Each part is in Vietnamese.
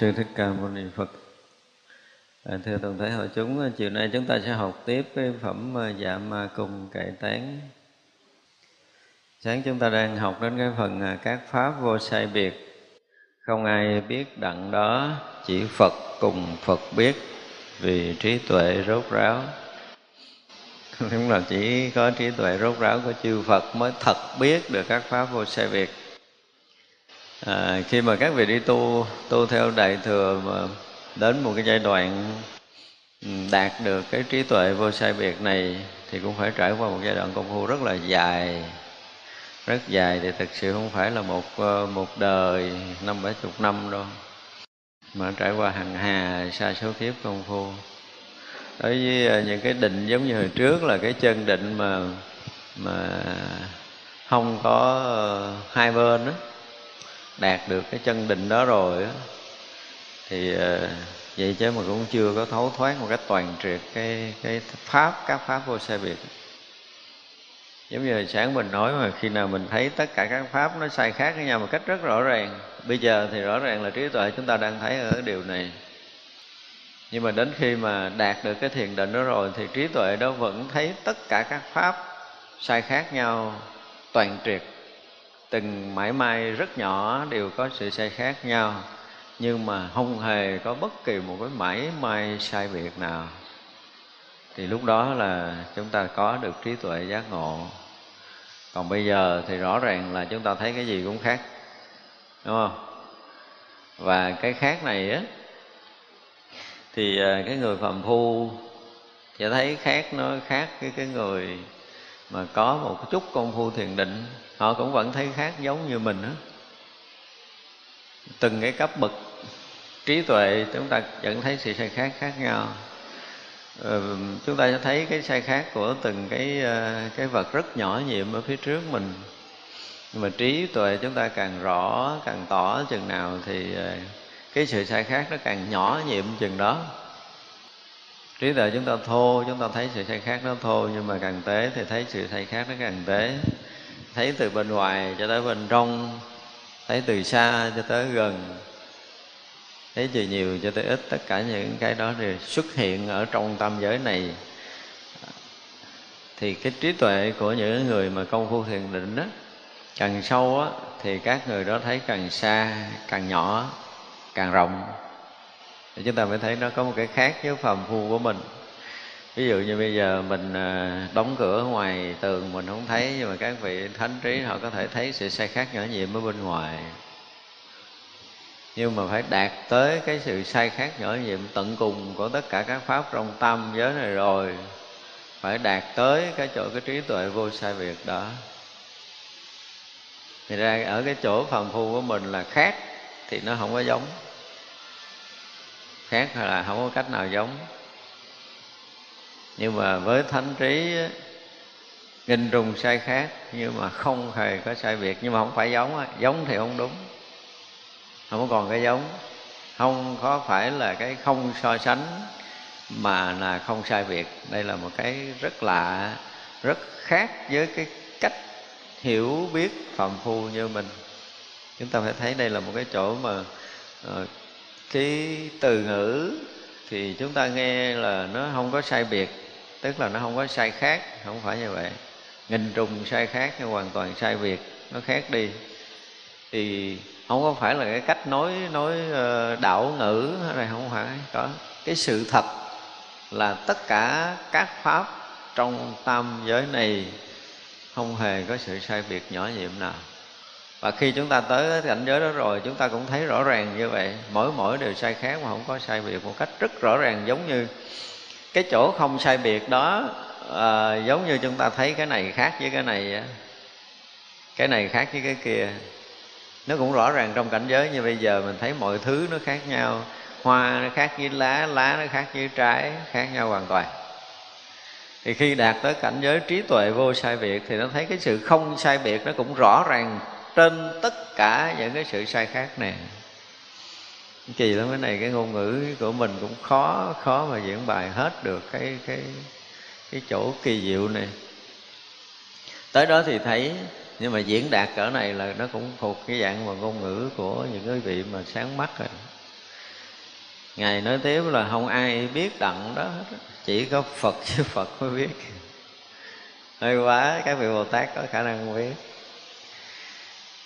Sư thích ca mâu ni phật. À, thưa toàn thể hội chúng à, chiều nay chúng ta sẽ học tiếp cái phẩm à, dạ ma cung cải tán. Sáng chúng ta đang học đến cái phần à, các pháp vô sai biệt. Không ai biết đặng đó chỉ phật cùng phật biết vì trí tuệ rốt ráo. Đúng là chỉ có trí tuệ rốt ráo của chư phật mới thật biết được các pháp vô sai biệt à, khi mà các vị đi tu tu theo đại thừa mà đến một cái giai đoạn ừ, đạt được cái trí tuệ vô sai biệt này thì cũng phải trải qua một giai đoạn công phu rất là dài. Rất dài thì thực sự không phải là một ờ, một đời năm bảy chục năm đâu mà trải qua hàng hà xa số kiếp công phu. Đối với ờ, những cái định giống như hồi trước là cái chân định mà mà không có ờ, hai bên đó đạt được cái chân định đó rồi á, thì ờ, vậy chứ mà cũng chưa có thấu thoát một cách toàn triệt cái cái pháp, các pháp vô sai biệt. Giống như sáng mình nói mà khi nào mình thấy tất cả các pháp nó sai khác với nhau một cách rất rõ ràng, bây giờ thì rõ ràng là trí tuệ chúng ta đang thấy ở điều này. Nhưng mà đến khi mà đạt được cái thiền định đó rồi thì trí tuệ đó vẫn thấy tất cả các pháp sai khác nhau, toàn triệt từng mãi may rất nhỏ đều có sự sai khác nhau, nhưng mà không hề có bất kỳ một cái mãi may sai biệt nào. Thì lúc đó là chúng ta có được trí tuệ giác ngộ. Còn bây giờ thì rõ ràng là chúng ta thấy cái gì cũng khác, đúng không? Và cái khác này á, thì à, cái người phàm phu sẽ thấy khác nó khác với cái người mà có một chút công phu thiền định họ cũng vẫn thấy khác giống như mình đó từng cái cấp bậc trí tuệ chúng ta vẫn thấy sự sai khác khác nhau. Ừ, chúng ta sẽ thấy cái sai khác của từng cái ờ, cái vật rất nhỏ nhiệm ở phía trước mình. Nhưng mà trí tuệ chúng ta càng rõ càng tỏ chừng nào thì ờ, cái sự sai khác nó càng nhỏ nhiệm chừng đó. Trí tuệ chúng ta thô chúng ta thấy sự sai khác nó thô nhưng mà càng tế thì thấy sự sai khác nó càng tế thấy từ bên ngoài cho tới bên trong, thấy từ xa cho tới gần, thấy từ nhiều cho tới ít, tất cả những cái đó đều xuất hiện ở trong tam giới này. Thì cái trí tuệ của những người mà công phu thiền định đó càng sâu á, thì các người đó thấy càng xa, càng nhỏ, càng rộng. Thì chúng ta mới thấy nó có một cái khác với phàm phu của mình ví dụ như bây giờ mình à, đóng cửa ngoài tường mình không thấy, nhưng mà các vị thánh trí họ có thể thấy sự sai khác nhỏ nhiệm ở bên ngoài. Nhưng mà phải đạt tới cái sự sai khác nhỏ nhiệm tận cùng của tất cả các pháp trong tam giới này rồi, phải đạt tới cái chỗ cái trí tuệ vô sai biệt đó. Thì ra ở cái chỗ phàm phu của mình là khác thì nó không có giống, khác hay là không có cách nào giống nhưng mà với thánh trí nghìn trùng sai khác nhưng mà không hề có sai biệt. Nhưng mà không phải giống giống thì không đúng. Không còn cái giống. Không có phải là cái không so sánh mà là không sai biệt. Đây là một cái rất lạ rất khác với cái cách hiểu biết phàm phu như mình. Chúng ta phải thấy đây là một cái chỗ mà ờ, uh, cái từ ngữ thì chúng ta nghe là nó không có sai biệt, tức là nó không có sai khác, không phải như vậy. Nghìn trùng sai khác nhưng hoàn toàn sai biệt, nó khác đi. Thì không có phải là cái cách nói nói ờ, đạo ngữ này không phải có. Cái sự thật là tất cả các pháp trong tam giới này không hề có sự sai biệt nhỏ nhiệm nào và khi chúng ta tới cái cảnh giới đó rồi chúng ta cũng thấy rõ ràng như vậy. Mỗi mỗi đều sai khác mà không có sai biệt một cách rất rõ ràng giống như cái chỗ không sai biệt đó à, giống như chúng ta thấy cái này khác với cái này cái này khác với cái kia. Nó cũng rõ ràng trong cảnh giới như bây giờ mình thấy mọi thứ nó khác nhau. Hoa nó khác với lá lá nó khác với trái khác nhau hoàn toàn. Thì khi đạt tới cảnh giới trí tuệ vô sai biệt thì nó thấy cái sự không sai biệt nó cũng rõ ràng trên tất cả những cái sự sai khác này kỳ lắm, cái này cái ngôn ngữ của mình cũng khó khó mà diễn bài hết được cái cái cái chỗ kỳ diệu này. Tới đó thì thấy, nhưng mà diễn đạt cỡ này là nó cũng thuộc cái dạng mà ngôn ngữ của những cái vị mà sáng mắt rồi. Ngài nói tiếp là không ai biết đặng đó hết chỉ có phật chứ phật mới biết. Hơi quá, các vị bồ tát có khả năng biết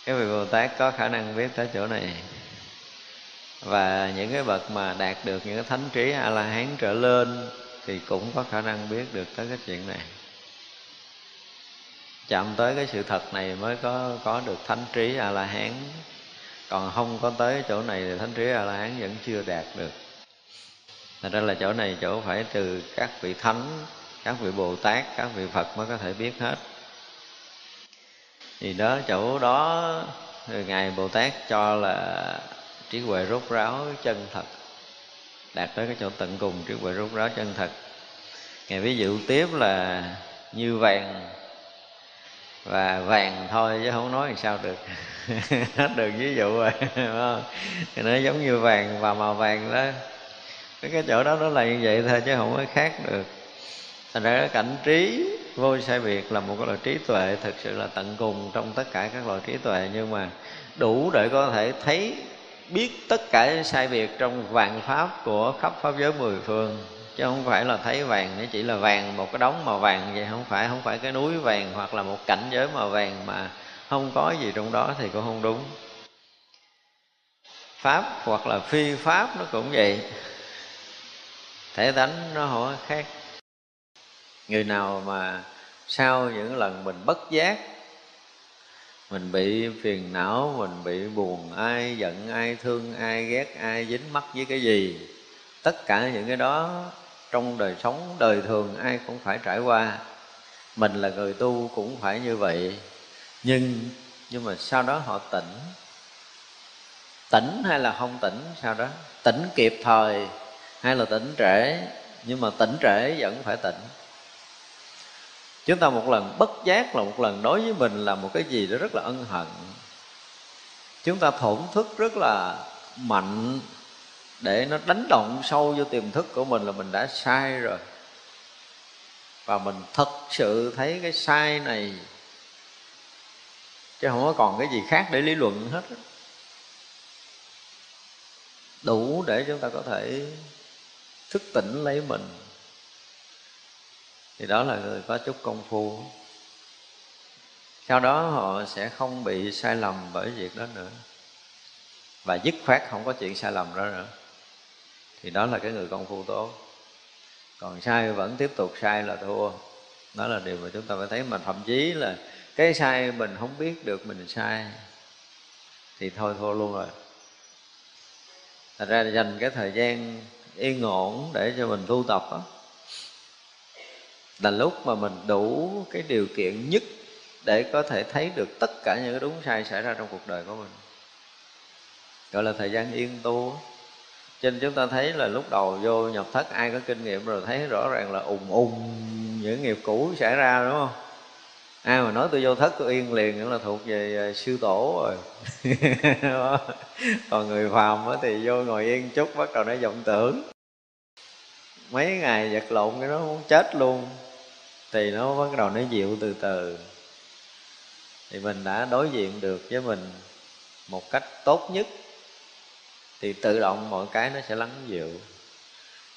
các vị bồ tát có khả năng biết tới chỗ này. Và những cái bậc mà đạt được những cái thánh trí a la hán trở lên thì cũng có khả năng biết được tới cái chuyện này. Chạm tới cái sự thật này mới có có được thánh trí a la hán còn không có tới chỗ này thì thánh trí a la hán vẫn chưa đạt được. Thật ra là chỗ này chỗ phải từ các vị thánh, các vị bồ tát các vị phật mới có thể biết hết thì đó, chỗ đó, ngài bồ tát cho là trí huệ rốt ráo chân thật. Đạt tới cái chỗ tận cùng trí huệ rốt ráo chân thật. Ngài ví dụ tiếp là như vàng và vàng thôi chứ không nói làm sao được. Hết được ví dụ rồi thì nó giống như vàng và màu vàng đó. Cái chỗ đó nó là như vậy thôi chứ không có khác được. Thành ra cái cảnh trí vô sai biệt là một cái loại trí tuệ, thực sự là tận cùng trong tất cả các loại trí tuệ. Nhưng mà đủ để có thể thấy, biết tất cả sai biệt trong vạn pháp của khắp pháp giới mười phương. Chứ không phải là thấy vàng, nó chỉ là vàng một cái đống màu vàng vậy. Không phải không phải cái núi vàng hoặc là một cảnh giới màu vàng mà không có gì trong đó thì cũng không đúng. Pháp hoặc là phi pháp nó cũng vậy. Thể tánh nó không khác người nào mà sau những lần mình bất giác, mình bị phiền não, mình bị buồn, ai giận, ai thương, ai ghét, ai dính mắc với cái gì, tất cả những cái đó trong đời sống, đời thường ai cũng phải trải qua. Mình là người tu cũng phải như vậy. Nhưng nhưng mà sau đó họ tỉnh. Tỉnh hay là không tỉnh sau đó? Tỉnh kịp thời hay là tỉnh trễ? Nhưng mà tỉnh trễ vẫn phải tỉnh chúng ta một lần bất giác là một lần đối với mình là một cái gì đó rất là ân hận. Chúng ta thổn thức rất là mạnh để nó đánh động sâu vô tiềm thức của mình là mình đã sai rồi. Và mình thật sự thấy cái sai này chứ không có còn cái gì khác để lý luận hết đủ để chúng ta có thể thức tỉnh lấy mình thì đó là người có chút công phu. Sau đó họ sẽ không bị sai lầm bởi việc đó nữa. Và dứt khoát không có chuyện sai lầm đó nữa. Thì đó là cái người công phu tốt. Còn sai vẫn tiếp tục sai là thua. Đó là điều mà chúng ta phải thấy. Mà thậm chí là cái sai mình không biết được mình sai, thì thôi thua luôn rồi. Thành ra dành cái thời gian yên ổn để cho mình tu tập đó là lúc mà mình đủ cái điều kiện nhất để có thể thấy được tất cả những cái đúng sai xảy ra trong cuộc đời của mình. Gọi là thời gian yên tu. Cho nên chúng ta thấy là lúc đầu vô nhập thất, ai có kinh nghiệm rồi thấy rõ ràng là ùng ùng những nghiệp cũ xảy ra, đúng không? Ai mà nói tôi vô thất, tôi yên liền nữa là thuộc về à, sư tổ rồi. Còn người phàm thì vô ngồi yên chút, bắt đầu nó vọng tưởng. Mấy ngày vật lộn cái nó muốn chết luôn thì nó bắt đầu nó dịu từ từ. Thì mình đã đối diện được với mình một cách tốt nhất, thì tự động mọi cái nó sẽ lắng dịu.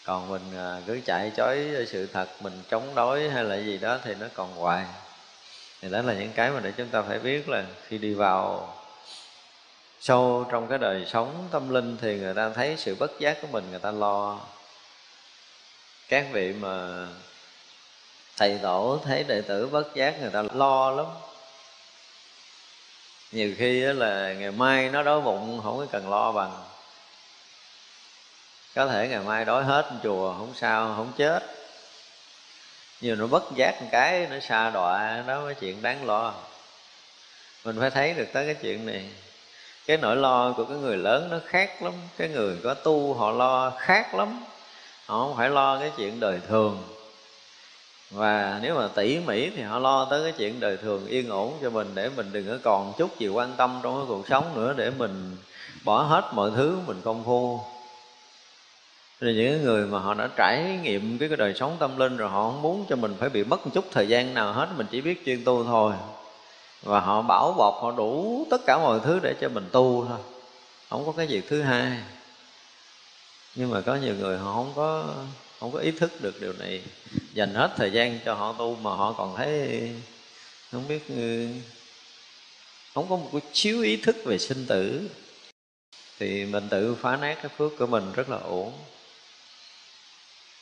Còn mình à, cứ chạy chối sự thật, mình chống đối hay là gì đó thì nó còn hoài. Thì đó là những cái mà để chúng ta phải biết là khi đi vào sâu trong cái đời sống tâm linh thì người ta thấy sự bất giác của mình, người ta lo. Các vị mà thầy tổ thấy đệ tử bất giác, người ta lo lắm. Nhiều khi là ngày mai nó đói bụng, không có cần lo bằng. Có thể ngày mai đói hết chùa, không sao, không chết. Nhưng nó bất giác một cái, nó xa đọa, đó mới chuyện đáng lo. Mình phải thấy được tới cái chuyện này. Cái nỗi lo của cái người lớn nó khác lắm. Cái người có tu họ lo khác lắm. Họ không phải lo cái chuyện đời thường và nếu mà tỉ mỉ thì họ lo tới cái chuyện đời thường yên ổn cho mình để mình đừng có còn chút gì quan tâm trong cái cuộc sống nữa để mình bỏ hết mọi thứ mình công phu. Rồi những người mà họ đã trải nghiệm cái, cái đời sống tâm linh rồi họ không muốn cho mình phải bị mất một chút thời gian nào hết mình chỉ biết chuyên tu thôi. Và họ bảo bọc họ đủ tất cả mọi thứ để cho mình tu thôi không có cái việc thứ hai. Nhưng mà có nhiều người họ không có không có ý thức được điều này. Dành hết thời gian cho họ tu mà họ còn thấy không biết ừ, không có một cái chiếu ý thức về sinh tử. Thì mình tự phá nát cái phước của mình rất là ổn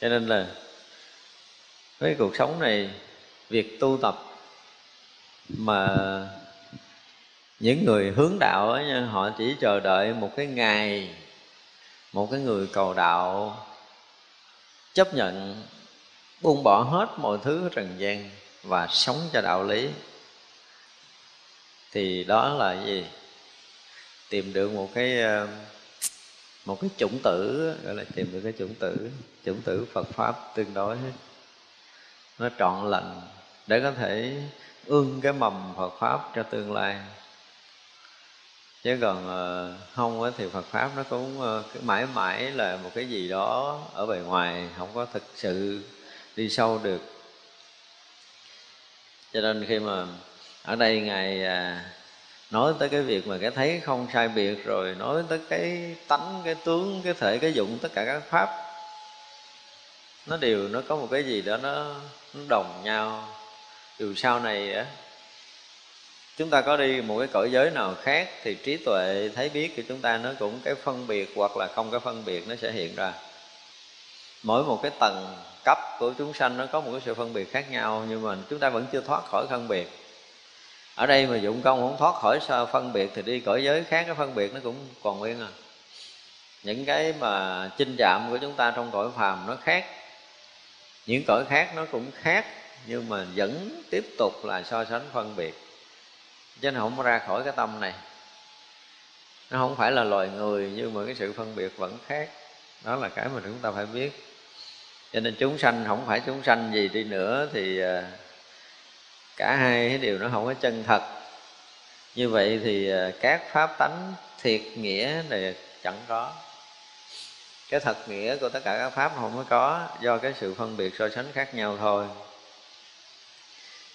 cho nên là với cuộc sống này, việc tu tập mà những người hướng đạo ấy họ chỉ chờ đợi một cái ngày, một cái người cầu đạo chấp nhận, buông bỏ hết mọi thứ trần gian và sống cho đạo lý. Thì đó là gì? Tìm được một cái ờ, một cái chủng tử, gọi là tìm được cái chủng tử chủng tử Phật pháp tương đối. Nó trọn lành, để có thể ương cái mầm Phật pháp cho tương lai chứ còn ờ, không thì Phật pháp nó cũng ờ, mãi mãi là một cái gì đó ở bề ngoài không có thực sự đi sâu được. Cho nên khi mà ở đây ngài à, nói tới cái việc mà cái thấy không sai biệt rồi nói tới cái tánh cái tướng cái thể cái dụng tất cả các pháp nó đều nó có một cái gì đó nó, nó đồng nhau. Dù sau này á chúng ta có đi một cái cõi giới nào khác thì trí tuệ thấy biết của chúng ta nó cũng cái phân biệt hoặc là không có phân biệt nó sẽ hiện ra. Mỗi một cái tầng cấp của chúng sanh nó có một cái sự phân biệt khác nhau, nhưng mà chúng ta vẫn chưa thoát khỏi phân biệt. Ở đây mà dụng công không thoát khỏi sao phân biệt thì đi cõi giới khác cái phân biệt nó cũng còn nguyên à. Những cái mà chinh chạm của chúng ta trong cõi phàm nó khác. Những cõi khác nó cũng khác, nhưng mà vẫn tiếp tục là so sánh phân biệt chứ nó không ra khỏi cái tâm này. Nó không phải là loài người, nhưng mà cái sự phân biệt vẫn khác. Đó là cái mà chúng ta phải biết. Cho nên chúng sanh, không phải chúng sanh gì đi nữa thì à, cả hai cái điều nó không có chân thật. Như vậy thì à, các pháp tánh thiệt nghĩa này chẳng có. Cái thật nghĩa của tất cả các pháp không có có, do cái sự phân biệt so sánh khác nhau thôi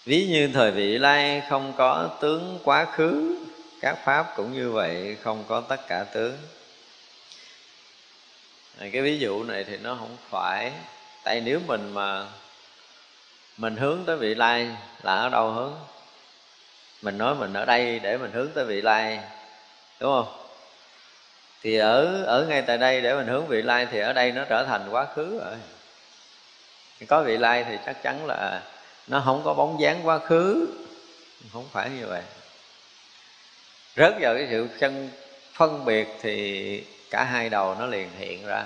ví như thời vị lai không có tướng quá khứ, các pháp cũng như vậy, không có tất cả tướng. Cái ví dụ này thì nó không phải. Tại nếu mình mà mình hướng tới vị lai là ở đâu hướng? Mình nói mình ở đây để mình hướng tới vị lai, đúng không? Thì ở ở ngay tại đây để mình hướng vị lai thì ở đây nó trở thành quá khứ rồi. Có vị lai thì chắc chắn là nó không có bóng dáng quá khứ. Không phải như vậy. Rớt vào cái sự chân phân biệt thì cả hai đầu nó liền hiện ra.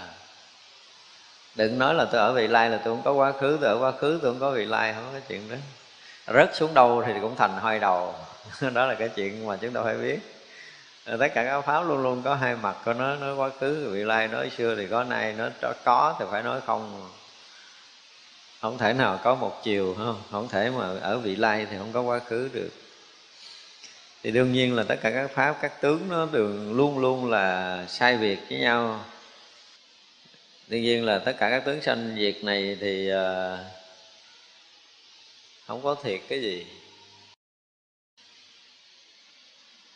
Đừng nói là tôi ở vị lai là tôi không có quá khứ, tôi ở quá khứ tôi không có vị lai, không có chuyện đó. Rớt xuống đâu thì cũng thành hai đầu. Đó là cái chuyện mà chúng ta phải biết. Tất cả các pháp luôn luôn có hai mặt của nó nói quá khứ vị lai, nói xưa thì có nay nó có thì phải nói không không thể nào có một chiều không? Không thể mà ở vị lai thì không có quá khứ được. Thì đương nhiên là tất cả các pháp, các tướng nó đều luôn luôn là sai việc với nhau. Đương nhiên là tất cả các tướng sanh việc này thì ờ, không có thiệt cái gì.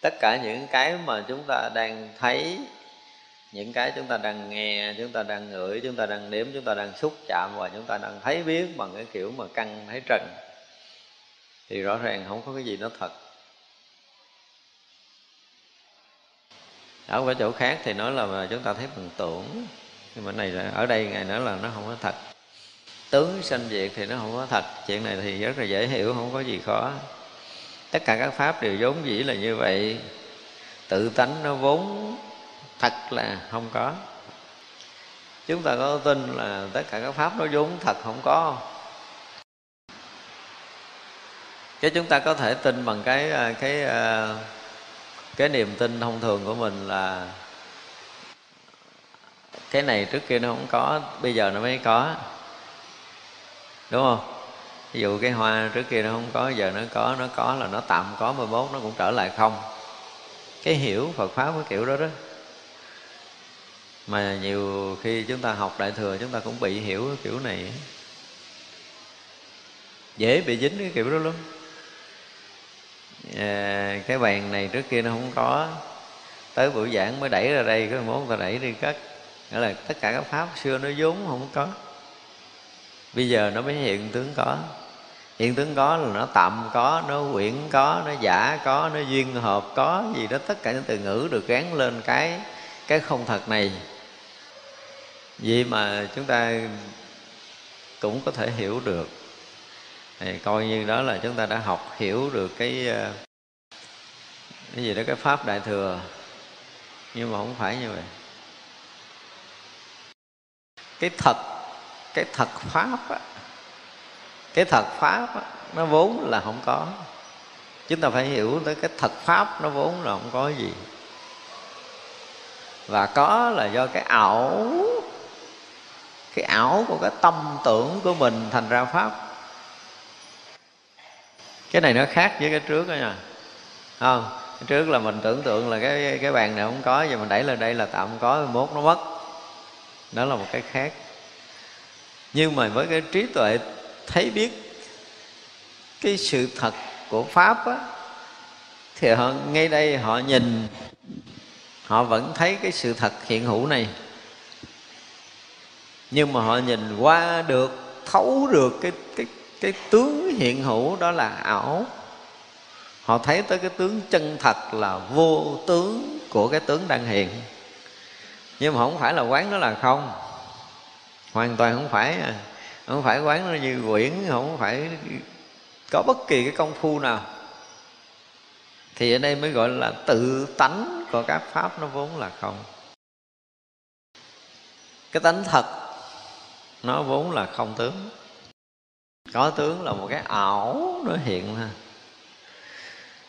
Tất cả những cái mà chúng ta đang thấy những cái chúng ta đang nghe, chúng ta đang ngửi, chúng ta đang nếm, chúng ta đang xúc chạm và chúng ta đang thấy biết bằng cái kiểu mà căng, thấy trần, thì rõ ràng không có cái gì nó thật. Ở cái chỗ khác thì nói là chúng ta thấy bằng tưởng, nhưng mà này là, ở đây ngày nữa là nó không có thật. Tướng sanh diệt thì nó không có thật, chuyện này thì rất là dễ hiểu, không có gì khó. Tất cả các pháp đều vốn dĩ là như vậy. Tự tánh nó vốn thật là không có. Chúng ta có tin là tất cả các pháp nó vốn thật không có. Cái chúng ta có thể tin bằng cái à, cái à, cái niềm tin thông thường của mình là cái này trước kia nó không có, bây giờ nó mới có. Đúng không? Ví dụ cái hoa trước kia nó không có, giờ nó có nó có là nó tạm có mười mốt nó cũng trở lại không. Cái hiểu Phật pháp cái kiểu đó đó mà nhiều khi chúng ta học đại thừa chúng ta cũng bị hiểu cái kiểu này. Dễ bị dính cái kiểu đó lắm. À, cái bàn này trước kia nó không có. Tới buổi giảng mới đẩy ra đây cái mốt ta đẩy đi cất nghĩa là tất cả các pháp xưa nó vốn không có. Bây giờ nó mới hiện tướng có. Hiện tướng có là nó tạm có nó quyển có nó giả có nó duyên hợp có gì đó. Tất cả những từ ngữ được gắn lên cái cái không thật này vì mà chúng ta cũng có thể hiểu được. Thì coi như đó là chúng ta đã học hiểu được cái ờ, cái gì đó cái pháp đại thừa. Nhưng mà không phải như vậy. Cái thật cái thật pháp á, cái thật pháp á, nó vốn là không có. Chúng ta phải hiểu tới cái thật pháp nó vốn là không có gì. Và có là do cái ảo cái ảo của cái tâm tưởng của mình thành ra pháp. Cái này nó khác với cái trước đó nha. Không, cái trước là mình tưởng tượng là cái cái bàn này không có, giờ mình đẩy lên đây là tạm có, mốt nó mất. Đó là một cái khác. Nhưng mà với cái trí tuệ thấy biết cái sự thật của pháp á, thì họ, ngay đây họ nhìn, họ vẫn thấy cái sự thật hiện hữu này nhưng mà họ nhìn qua được, thấu được cái cái cái tướng hiện hữu đó là ảo. Họ thấy tới cái tướng chân thật là vô tướng của cái tướng đang hiện. Nhưng mà không phải là quán đó là không. Hoàn toàn không phải à. không phải quán nó như quyển, không phải có bất kỳ cái công phu nào. Thì ở đây mới gọi là tự tánh của các pháp nó vốn là không. Cái tánh thật nó vốn là không tướng. Có tướng là một cái ảo nó hiện ra.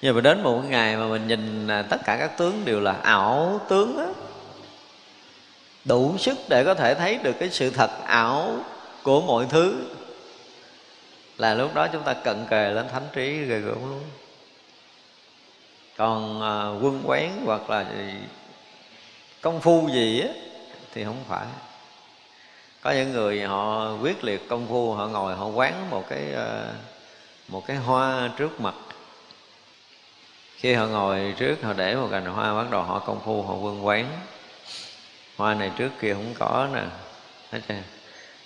Nhưng mà đến một ngày mà mình nhìn tất cả các tướng đều là ảo tướng á. Đủ sức để có thể thấy được cái sự thật ảo của mọi thứ. Là lúc đó chúng ta cận kề lên thánh trí ghê gớm luôn. Còn à, quân quán hoặc là công phu gì á thì không phải có những người họ quyết liệt công phu, họ ngồi, họ quán một cái ờ, một cái hoa trước mặt. Khi họ ngồi trước, họ để một cành hoa, bắt đầu họ công phu, họ quân quán. Hoa này trước kia không có nè, hết chưa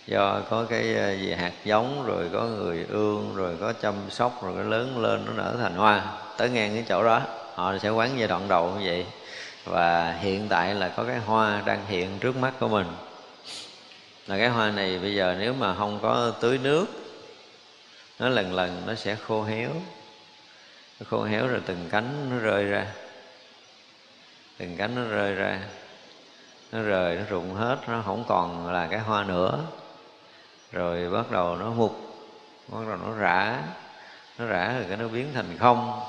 do có cái ờ, gì hạt giống, rồi có người ương, rồi có chăm sóc, rồi nó lớn lên nó nở thành hoa. Tới ngang cái chỗ đó, họ sẽ quán giai đoạn đầu như vậy. Và hiện tại là có cái hoa đang hiện trước mắt của mình là cái hoa này bây giờ nếu mà không có tưới nước, nó lần lần nó sẽ khô héo. Nó khô héo rồi từng cánh nó rơi ra. Từng cánh nó rơi ra. Nó rời, nó rụng hết, nó không còn là cái hoa nữa. Rồi bắt đầu nó mục, bắt đầu nó rã. Nó rã rồi cái nó biến thành không.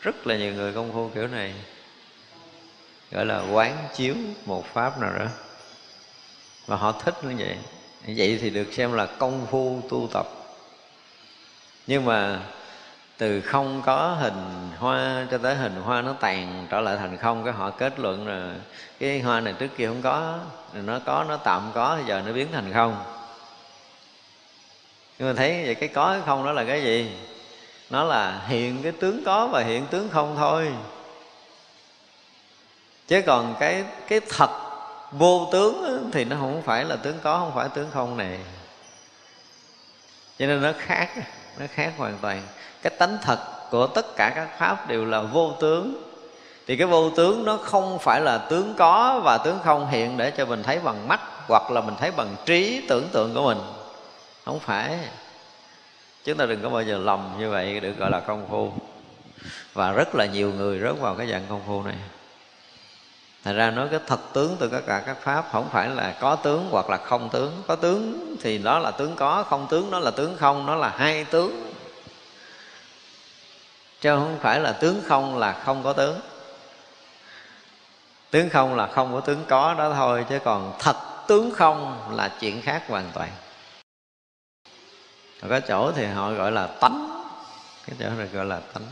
Rất là nhiều người công phu kiểu này. Gọi là quán chiếu một pháp nào đó và họ thích như vậy. Vậy thì được xem là công phu tu tập. Nhưng mà từ không có hình hoa cho tới hình hoa nó tàn trở lại thành không, cái họ kết luận là cái hoa này trước kia không có nó có, nó tạm có giờ nó biến thành không. Nhưng mà thấy vậy cái có cái không đó là cái gì? Nó là hiện cái tướng có và hiện tướng không thôi. Chứ còn cái cái thật vô tướng thì nó không phải là tướng có, không phải tướng không này cho nên nó khác nó khác hoàn toàn. Cái tánh thật của tất cả các pháp đều là vô tướng. Thì cái vô tướng nó không phải là tướng có và tướng không hiện để cho mình thấy bằng mắt, hoặc là mình thấy bằng trí tưởng tượng của mình. Không phải. Chúng ta đừng có bao giờ lầm như vậy, được gọi là công phu. Và rất là nhiều người rớt vào cái dạng công phu này. Thành ra nói cái thật tướng từ tất cả các pháp không phải là có tướng hoặc là không tướng. Có tướng thì đó là tướng có, không tướng đó là tướng không, nó là hai tướng. Chứ không phải là tướng không là không có tướng. Tướng không là không có tướng có đó thôi Chứ còn thật tướng không là chuyện khác hoàn toàn. Có chỗ thì họ gọi là tánh. Cái chỗ này gọi là tánh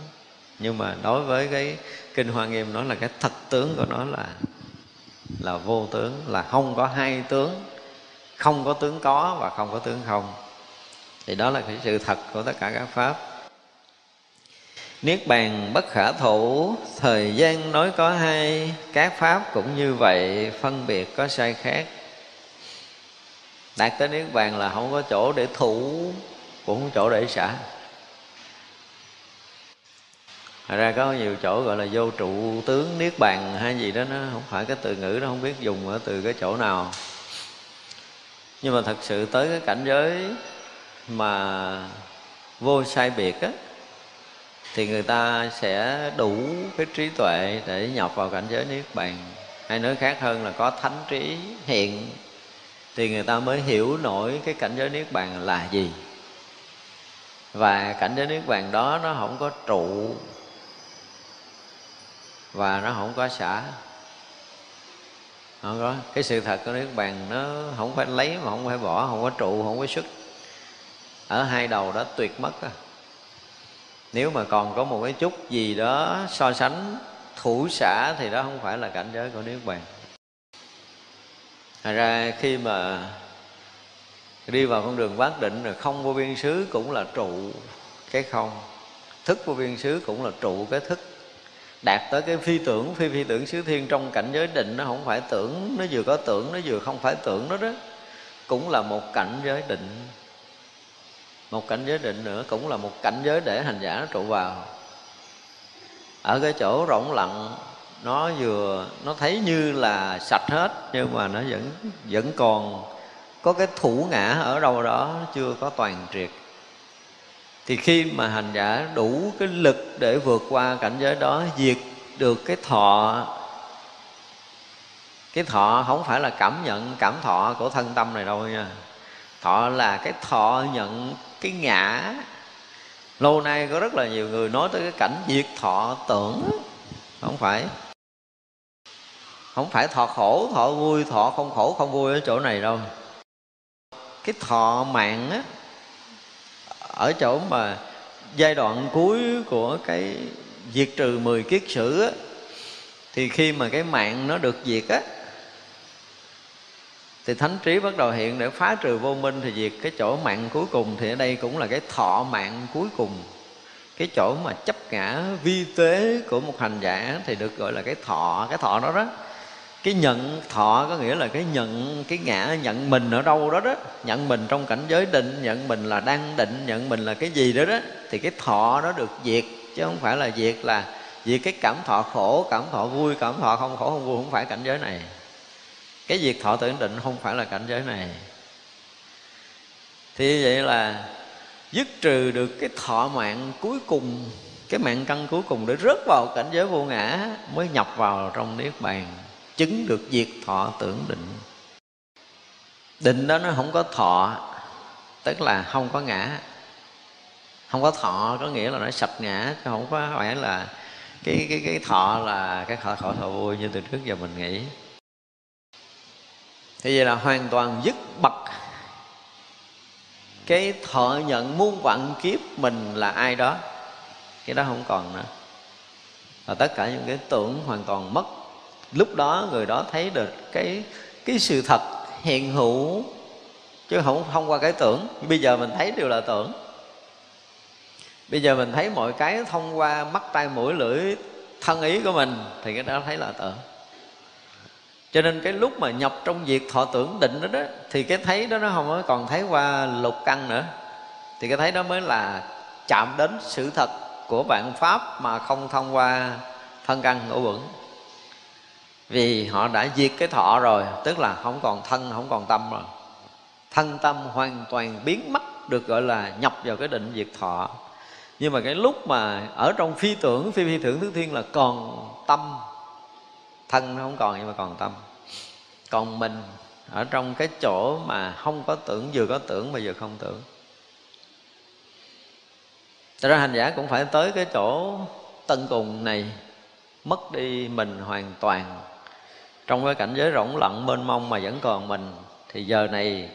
nhưng mà đối với cái kinh hoa nghiêm, nó là cái thật tướng của nó là là vô tướng, là không có hai tướng. Không có tướng có và không có tướng không. Thì đó là cái sự thật của tất cả các pháp. Niết bàn bất khả thủ, thời gian nói có hai các pháp cũng như vậy, phân biệt có sai khác. Đạt tới niết bàn là không có chỗ để thủ, cũng không chỗ để xả. Thật ra có nhiều chỗ gọi là vô trụ tướng, niết bàn hay gì đó, nó không phải cái từ ngữ, nó không biết dùng ở từ cái chỗ nào. Nhưng mà thật sự tới cái cảnh giới mà vô sai biệt á, thì người ta sẽ đủ cái trí tuệ để nhập vào cảnh giới niết bàn. Hay nói khác hơn là có thánh trí hiện, thì người ta mới hiểu nổi cái cảnh giới niết bàn là gì. Và cảnh giới niết bàn đó nó không có trụ và nó không có xả. Không có. Cái sự thật của niết bàn, nó không phải lấy mà không phải bỏ, không có trụ, không có xuất. Ở hai đầu đó tuyệt mất à. nếu mà còn có một cái chút gì đó so sánh, thủ xả thì đó không phải là cảnh giới của niết bàn. Thật ra khi mà đi vào con đường bát định rồi không vô biên xứ cũng là trụ cái không. Thức vô biên xứ cũng là trụ cái thức đạt tới cái phi tưởng, phi phi tưởng xứ thiên trong cảnh giới định, nó không phải tưởng, nó vừa có tưởng, nó vừa không phải tưởng đó đó. Cũng là một cảnh giới định. Một cảnh giới định nữa cũng là một cảnh giới để hành giả nó trụ vào. Ở cái chỗ rộng lặng, nó vừa, nó thấy như là sạch hết, nhưng mà nó vẫn vẫn còn có cái thủ ngã ở đâu đó, chưa có toàn triệt thì khi mà hành giả đủ cái lực để vượt qua cảnh giới đó, diệt được cái thọ cái thọ không phải là cảm nhận, cảm thọ của thân tâm này đâu nha. Thọ là cái thọ nhận cái ngã. Lâu nay có rất là nhiều người nói tới cái cảnh diệt thọ tưởng, không phải. Không phải thọ khổ, thọ vui, thọ không khổ, không vui ở chỗ này đâu. Cái thọ mạng á ở chỗ mà giai đoạn cuối của cái diệt trừ 10 kiết sử á, thì khi mà cái mạng nó được diệt á thì thánh trí bắt đầu hiện để phá trừ vô minh thì diệt cái chỗ mạng cuối cùng. Thì ở đây cũng là cái thọ mạng cuối cùng cái chỗ mà chấp ngã vi tế của một hành giả thì được gọi là cái thọ cái thọ đó đó cái nhận thọ có nghĩa là cái nhận, cái ngã, nhận mình ở đâu đó đó. Nhận mình trong cảnh giới định, nhận mình là đang định, nhận mình là cái gì đó đó. Thì cái thọ nó được diệt, chứ không phải là diệt là diệt cái cảm thọ khổ, cảm thọ vui, cảm thọ không khổ, không vui, không phải cảnh giới này. Cái diệt thọ tưởng định không phải là cảnh giới này. Thì vậy là dứt trừ được cái thọ mạng cuối cùng, cái mạng căn cuối cùng để rớt vào cảnh giới vô ngã, mới nhập vào trong niết bàn chứng được diệt thọ tưởng định. Định đó nó không có thọ, tức là không có ngã. Không có thọ có nghĩa là nó sạch ngã, chứ không có phải là cái cái cái thọ là cái khỏi khổ thọ vui như từ trước giờ mình nghĩ. Thì vậy là hoàn toàn dứt bật cái thọ nhận muôn vạn kiếp mình là ai đó, cái đó không còn nữa. Và tất cả những cái tưởng hoàn toàn mất lúc đó người đó thấy được cái cái sự thật hiện hữu chứ không không qua cái tưởng. Bây giờ mình thấy đều là tưởng. Bây giờ mình thấy mọi cái thông qua mắt tay mũi lưỡi thân ý của mình thì cái đó thấy là tưởng. Cho nên cái lúc mà nhập trong việc thọ tưởng định đó, đó thì cái thấy đó nó không còn thấy qua lục căn nữa. Thì cái thấy đó mới là chạm đến sự thật của bạn pháp mà không thông qua thân căn ngũ vững vì họ đã diệt cái thọ rồi, tức là không còn thân, không còn tâm rồi. Thân tâm hoàn toàn biến mất, được gọi là nhập vào cái định diệt thọ. Nhưng mà cái lúc mà ở trong phi tưởng, phi phi tưởng thứ thiên là còn tâm. Thân nó không còn, nhưng mà còn tâm. Còn mình, ở trong cái chỗ mà không có tưởng, vừa có tưởng mà vừa không tưởng. Thật ra hành giả cũng phải tới cái chỗ tân cùng này, Mất đi mình hoàn toàn. Trong cái cảnh giới rỗng lặng mênh mông mà vẫn còn mình Thì giờ này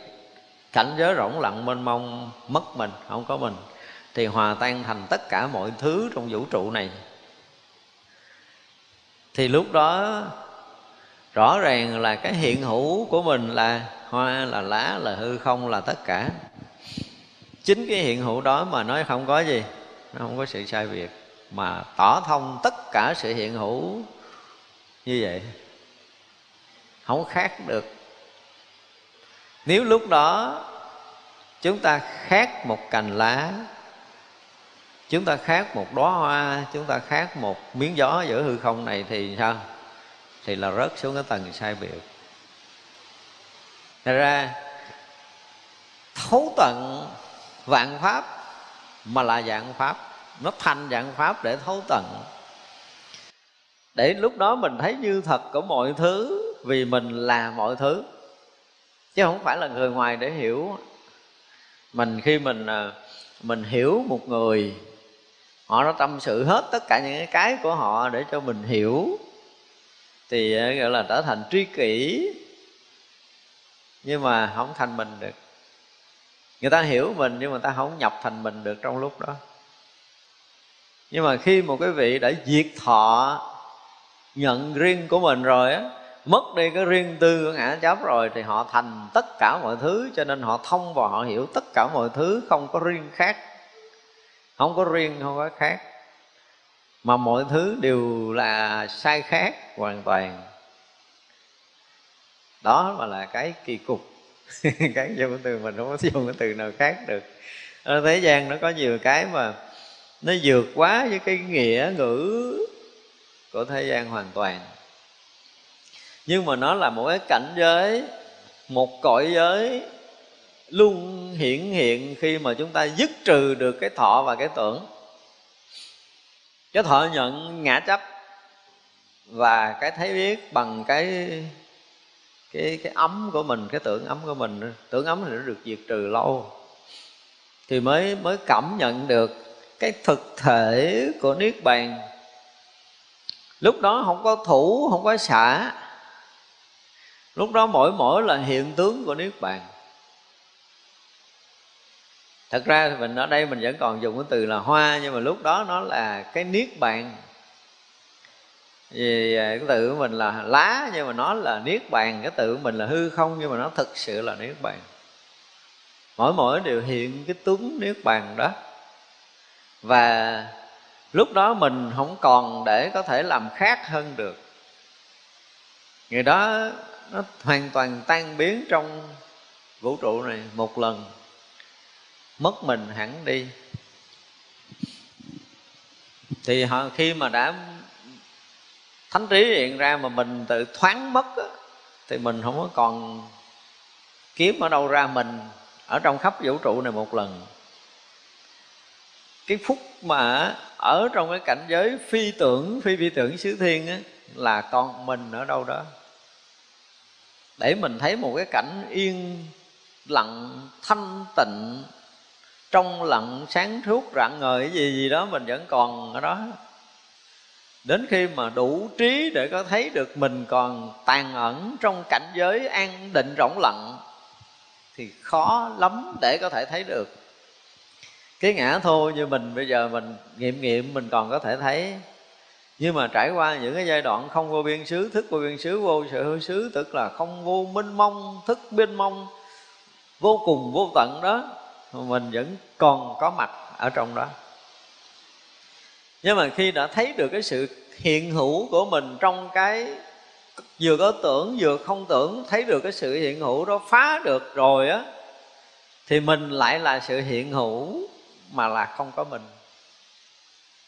cảnh giới rỗng lặng mênh mông mất mình, không có mình Thì hòa tan thành tất cả mọi thứ trong vũ trụ này. Thì lúc đó rõ ràng là cái hiện hữu của mình là hoa là lá là hư không là tất cả. Chính cái hiện hữu đó mà nói không có gì nó không có sự sai biệt mà tỏ thông tất cả sự hiện hữu như vậy không khác được. Nếu lúc đó chúng ta khác một cành lá, chúng ta khác một đóa hoa, chúng ta khác một miếng gió giữa hư không này thì sao? Thì là rớt xuống cái tầng sai biệt. Thật ra, thấu tận vạn pháp mà là dạng pháp, nó thành dạng pháp để thấu tận. Để lúc đó mình thấy như thật của mọi thứ vì mình là mọi thứ. Chứ không phải là người ngoài để hiểu. Mình khi mình à, mình hiểu một người, họ đã tâm sự hết tất cả những cái của họ để cho mình hiểu, thì à, gọi là, trở thành tri kỷ. Nhưng mà không thành mình được. Người ta hiểu mình nhưng mà người ta không nhập thành mình được trong lúc đó. Nhưng mà khi một cái vị đã diệt thọ nhận riêng của mình rồi á mất đi cái riêng tư của ngã chấp rồi thì họ thành tất cả mọi thứ, cho nên họ thông và họ hiểu tất cả mọi thứ không có riêng khác. Không có riêng, không có khác. Mà mọi thứ đều là sai khác, hoàn toàn. Đó mà là cái kỳ cục. Cái dùng cái từ mình không có dùng cái từ nào khác được. Ở thế gian nó có nhiều cái mà nó vượt quá với cái nghĩa ngữ của thế gian hoàn toàn nhưng mà nó là một cái cảnh giới, một cõi giới luôn hiển hiện khi mà chúng ta dứt trừ được cái thọ và cái tưởng. Cái thọ nhận ngã chấp và cái thấy biết bằng cái cái cái ấm của mình, cái tưởng ấm của mình. Tưởng ấm thì nó được diệt trừ lâu. Thì mới mới cảm nhận được cái thực thể của niết bàn. Lúc đó không có thủ, không có xả lúc đó mỗi mỗi là hiện tướng của niết bàn. Thật ra thì mình ở đây mình vẫn còn dùng cái từ là hoa, nhưng mà lúc đó nó là cái niết bàn. Vì à, cái tự của mình là lá, nhưng mà nó là niết bàn, cái tự của mình là hư không, nhưng mà nó thực sự là niết bàn. Mỗi mỗi đều hiện cái tướng niết bàn đó. Và lúc đó mình không còn để có thể làm khác hơn được. Người đó nó hoàn toàn tan biến trong vũ trụ này một lần. Mất mình hẳn đi. Thì họ khi mà đã thánh trí hiện ra mà mình tự thoáng mất á, thì mình không có còn kiếm ở đâu ra mình ở trong khắp vũ trụ này một lần. Cái phút mà ở trong cái cảnh giới phi tưởng phi phi tưởng xứ thiên á là con mình ở đâu đó để mình thấy một cái cảnh yên, lặng, thanh tịnh. Trong lặng, sáng suốt, rạng ngời, cái gì gì đó mình vẫn còn ở đó. Đến khi mà đủ trí để có thấy được mình còn tàn ẩn trong cảnh giới an định, rỗng lặng, thì khó lắm để có thể thấy được. Cái ngã thô như mình bây giờ mình nghiệm nghiệm, mình còn có thể thấy nhưng mà trải qua những cái giai đoạn không vô biên xứ, thức vô biên xứ, vô sự hư xứ, tức là không vô minh mông, thức bên mông, vô cùng, vô tận đó, mình vẫn còn có mặt ở trong đó. Nhưng mà khi đã thấy được cái sự hiện hữu của mình trong cái vừa có tưởng vừa không tưởng, thấy được cái sự hiện hữu đó phá được rồi á, thì mình lại là sự hiện hữu mà là không có mình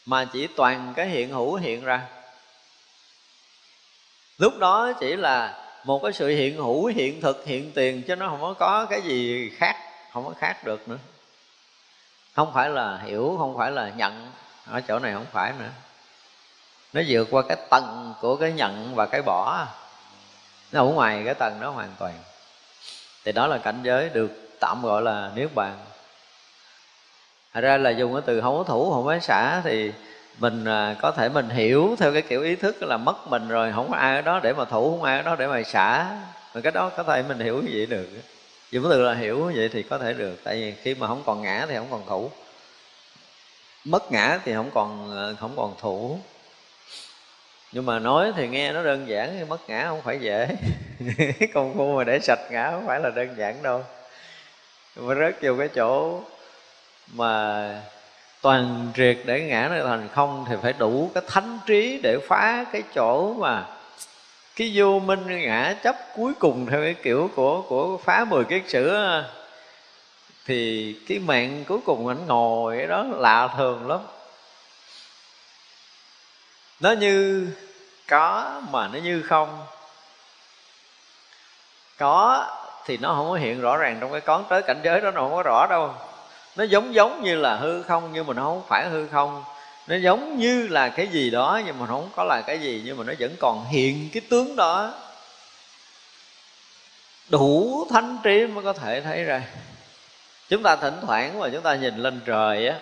mà chỉ toàn cái hiện hữu hiện ra. Lúc đó chỉ là một cái sự hiện hữu, hiện thực, hiện tiền, chứ nó không có cái gì khác, không có khác được nữa. Không phải là hiểu, không phải là nhận. Ở chỗ này không phải nữa. Nó vượt qua cái tầng của cái nhận và cái bỏ. Nó ở ngoài cái tầng đó hoàn toàn. Thì đó là cảnh giới được tạm gọi là niết bàn. Thật ra là dùng cái từ không có thủ không có xả thì mình à, có thể mình hiểu theo cái kiểu ý thức là mất mình rồi, không có ai ở đó để mà thủ, không ai ở đó để mà xả. Mà cái đó có thể mình hiểu như vậy được. Dùng từ là hiểu như vậy thì có thể được, tại vì khi mà không còn ngã thì không còn thủ. Mất ngã thì không còn à, không còn thủ. Nhưng mà nói thì nghe nó đơn giản mất ngã không phải dễ. Công phu mà để sạch ngã không phải là đơn giản đâu. Mà rớt vô cái chỗ mà toàn triệt để ngã nó thành không thì phải đủ cái thánh trí để phá cái chỗ mà cái vô minh ngã chấp cuối cùng theo cái kiểu của của phá mười kiết sử thì cái mạng cuối cùng anh ngồi đó lạ thường lắm. Nó như có mà nó như không. Có thì nó không có hiện rõ ràng trong cái con tới cảnh giới đó, nó không có rõ đâu nó giống giống như là hư không, nhưng mà nó không phải hư không. Nó giống như là cái gì đó, nhưng mà nó không có là cái gì, nhưng mà nó vẫn còn hiện cái tướng đó. Đủ thánh trí mới có thể thấy ra. Chúng ta thỉnh thoảng mà chúng ta nhìn lên trời á,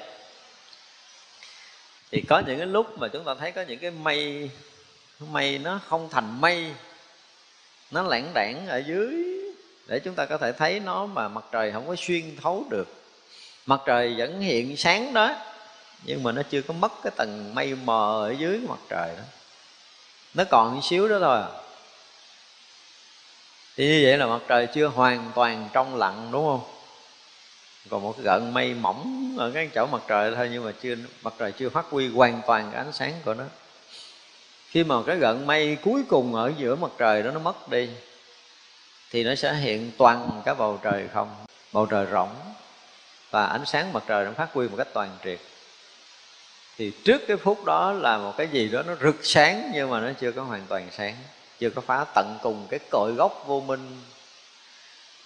thì có những cái lúc mà chúng ta thấy có những cái mây mây nó không thành mây, nó lãng đảng ở dưới, để chúng ta có thể thấy nó mà mặt trời không có xuyên thấu được mặt trời vẫn hiện sáng đó, nhưng mà nó chưa có mất cái tầng mây mờ ở dưới mặt trời đó. Nó còn một xíu đó thôi à. thì như vậy là mặt trời chưa hoàn toàn trong lặng, đúng không? Còn một cái gợn mây mỏng ở cái chỗ mặt trời thôi, nhưng mà chưa, mặt trời chưa phát huy hoàn toàn cái ánh sáng của nó. Khi mà cái gợn mây cuối cùng ở giữa mặt trời đó nó mất đi, thì nó sẽ hiện toàn cái bầu trời không? Bầu trời rộng và ánh sáng mặt trời nó phát huy một cách toàn triệt. Thì trước cái phút đó là một cái gì đó nó rực sáng nhưng mà nó chưa có hoàn toàn sáng chưa có phá tận cùng cái cội gốc vô minh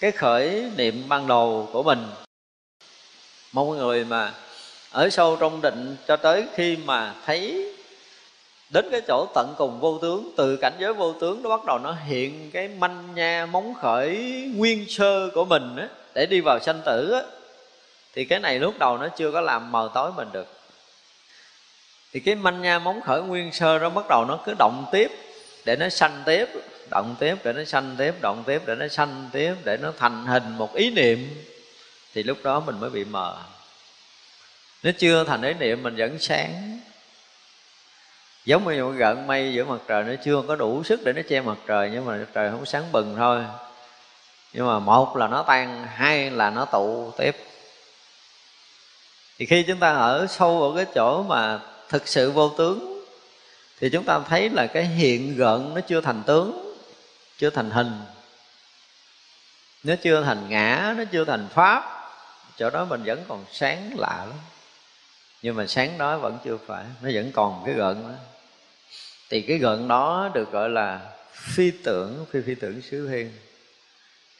cái khởi niệm ban đầu của mình. Một người mà ở sâu trong định cho tới khi mà thấy đến cái chỗ tận cùng vô tướng từ cảnh giới vô tướng nó bắt đầu nó hiện cái manh nha móng khởi nguyên sơ của mình á, để đi vào sanh tử á, thì cái này lúc đầu nó chưa có làm mờ tối mình được. Thì cái manh nha móng khởi nguyên sơ nó bắt đầu nó cứ động tiếp để nó sanh tiếp, động tiếp để nó sanh tiếp, động tiếp để nó sanh tiếp, để nó thành hình một ý niệm. Thì lúc đó mình mới bị mờ. Nó chưa thành ý niệm, mình vẫn sáng. Giống như một gợn mây giữa mặt trời, nó chưa có đủ sức để nó che mặt trời, nhưng mà trời không sáng bừng thôi. Nhưng mà một là nó tan, hai là nó tụ tiếp thì khi chúng ta ở sâu ở cái chỗ mà thực sự vô tướng thì chúng ta thấy là cái hiện gợn nó chưa thành tướng chưa thành hình. Nó chưa thành ngã nó chưa thành pháp. Chỗ đó mình vẫn còn sáng lạ lắm. Nhưng mà sáng đó vẫn chưa phải nó vẫn còn cái gợn đó. Thì cái gợn đó được gọi là phi tưởng phi phi tưởng xứ thiên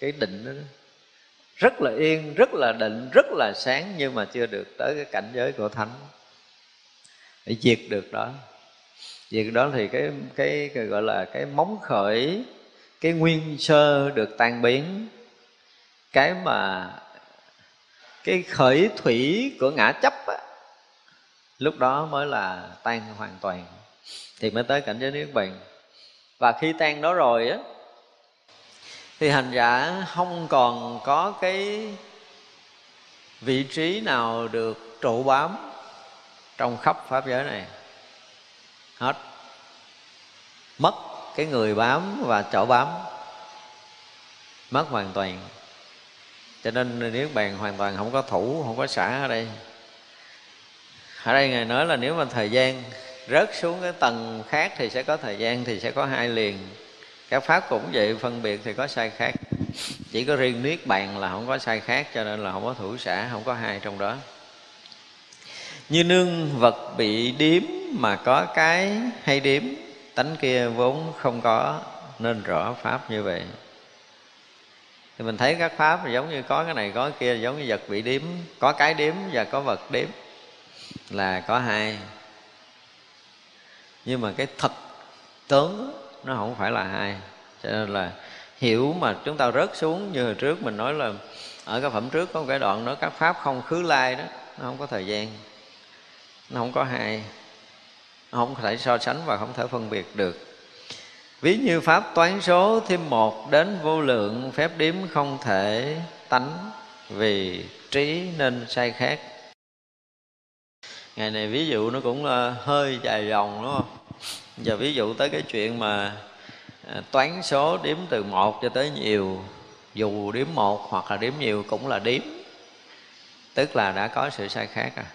cái định đó, đó rất là yên rất là định rất là sáng nhưng mà chưa được tới cái cảnh giới của thánh. Để diệt được đó. Diệt đó thì cái cái, cái gọi là cái móng khởi cái nguyên sơ được tan biến. Cái mà cái khởi thủy của ngã chấp á, lúc đó mới là tan hoàn toàn. Thì mới tới cảnh giới niết bàn. Và khi tan đó rồi á thì hành giả không còn có cái vị trí nào được trụ bám trong khắp pháp giới này. Hết. Mất cái người bám và chỗ bám. Mất hoàn toàn. Cho nên nếu bàn hoàn toàn không có thủ, không có xả ở đây. Ở đây ngài nói là nếu mà thời gian rớt xuống cái tầng khác thì sẽ có thời gian, thì sẽ có hai liền các pháp cũng vậy, phân biệt thì có sai khác. Chỉ có riêng niết bàn là không có sai khác, cho nên là không có thủ xả, không có hai trong đó. Như nương vật bị điếm mà có cái hay điếm, tánh kia vốn không có, nên rõ pháp như vậy. Thì mình thấy các pháp giống như có cái này, có cái kia, giống như vật bị điếm, có cái điếm và có vật điếm, là có hai. Nhưng mà cái thật tướng nó không phải là hai cho nên là hiểu mà chúng ta rớt xuống như hồi trước, mình nói là ở cái phẩm trước có một cái đoạn nói các pháp không khứ lai đó, nó không có thời gian, nó không có hai nó không thể so sánh và không thể phân biệt được. Ví như pháp toán số thêm một đến vô lượng, phép điếm không thể tánh vì trí nên sai khác. Ngày này ví dụ nó cũng ờ, hơi dài dòng, đúng không? Giờ ví dụ tới cái chuyện mà à, toán số đếm từ một cho tới nhiều, dù đếm một hoặc là đếm nhiều cũng là đếm. Tức là đã có sự sai khác rồi.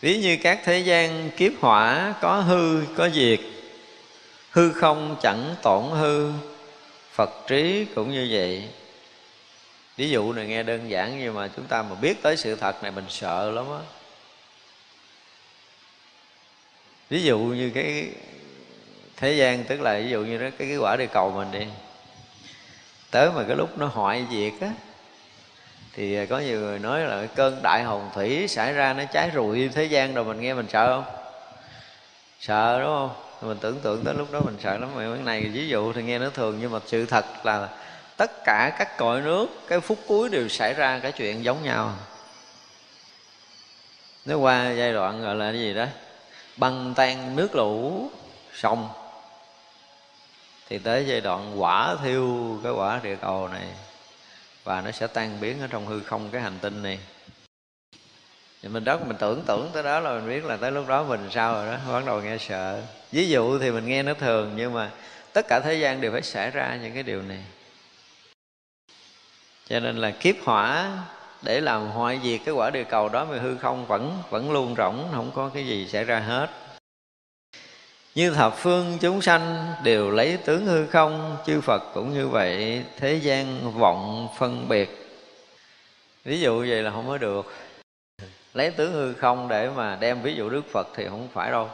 Ví như các thế gian kiếp hỏa có hư, có diệt, hư không chẳng tổn hư, phật trí cũng như vậy. Ví dụ này nghe đơn giản nhưng mà chúng ta mà biết tới sự thật này mình sợ lắm á. Ví dụ như cái thế gian tức là ví dụ như đó cái, cái quả địa cầu mình đi. Tới mà cái lúc nó hoại diệt á thì có nhiều người nói là cơn đại hồng thủy xảy ra nó cháy rụi thế gian rồi mình nghe mình sợ không? Sợ đúng không? Mình tưởng tượng tới lúc đó mình sợ lắm. Mà cái này ví dụ thì nghe nó thường nhưng mà sự thật là tất cả các cõi nước cái phút cuối đều xảy ra cái chuyện giống nhau. Nó qua giai đoạn gọi là cái gì đó? Băng tan nước lũ sông thì tới giai đoạn quả thiêu cái quả địa cầu này, và nó sẽ tan biến ở trong hư không cái hành tinh này. Thì mình đó, mình tưởng tưởng tới đó là mình biết là tới lúc đó mình sao rồi đó, bắt đầu nghe sợ. Ví dụ thì mình nghe nó thường, nhưng mà tất cả thế gian đều phải xảy ra những cái điều này. Cho nên là kiếp hỏa để làm hoại diệt cái quả địa cầu đó mà hư không vẫn vẫn luôn rỗng, không có cái gì xảy ra hết. Như thập phương chúng sanh đều lấy tướng hư không, chư phật cũng như vậy, thế gian vọng phân biệt. Ví dụ vậy là không có được. Lấy tướng hư không để mà đem ví dụ đức phật thì không phải đâu.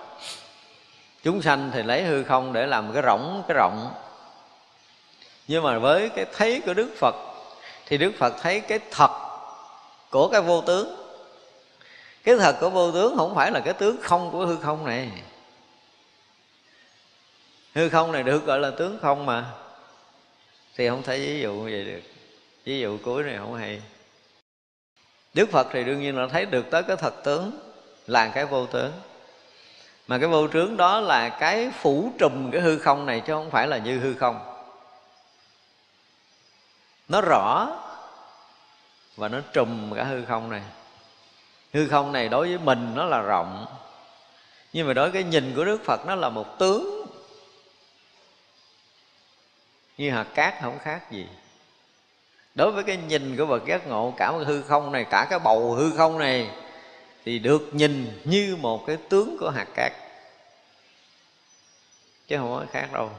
Chúng sanh thì lấy hư không để làm cái rỗng, cái rộng. Nhưng mà với cái thấy của đức phật, thì đức phật thấy cái thật của cái vô tướng. Cái thật của vô tướng không phải là cái tướng không của hư không này. Hư không này được gọi là tướng không mà. Thì không thể ví dụ như vậy được. Ví dụ cuối này không hay. Đức phật thì đương nhiên là thấy được tới cái thật tướng là cái vô tướng. Mà cái vô tướng đó là cái phủ trùm cái hư không này chứ không phải là như hư không. Nó rõ và nó trùm cả hư không này. Hư không này đối với mình nó là rộng. Nhưng mà đối với cái nhìn của đức phật nó là một tướng. Như hạt cát không khác gì. Đối với cái nhìn của bậc giác ngộ, cả một hư không này, cả cái bầu hư không này, thì được nhìn như một cái tướng của hạt cát. Chứ không có khác đâu.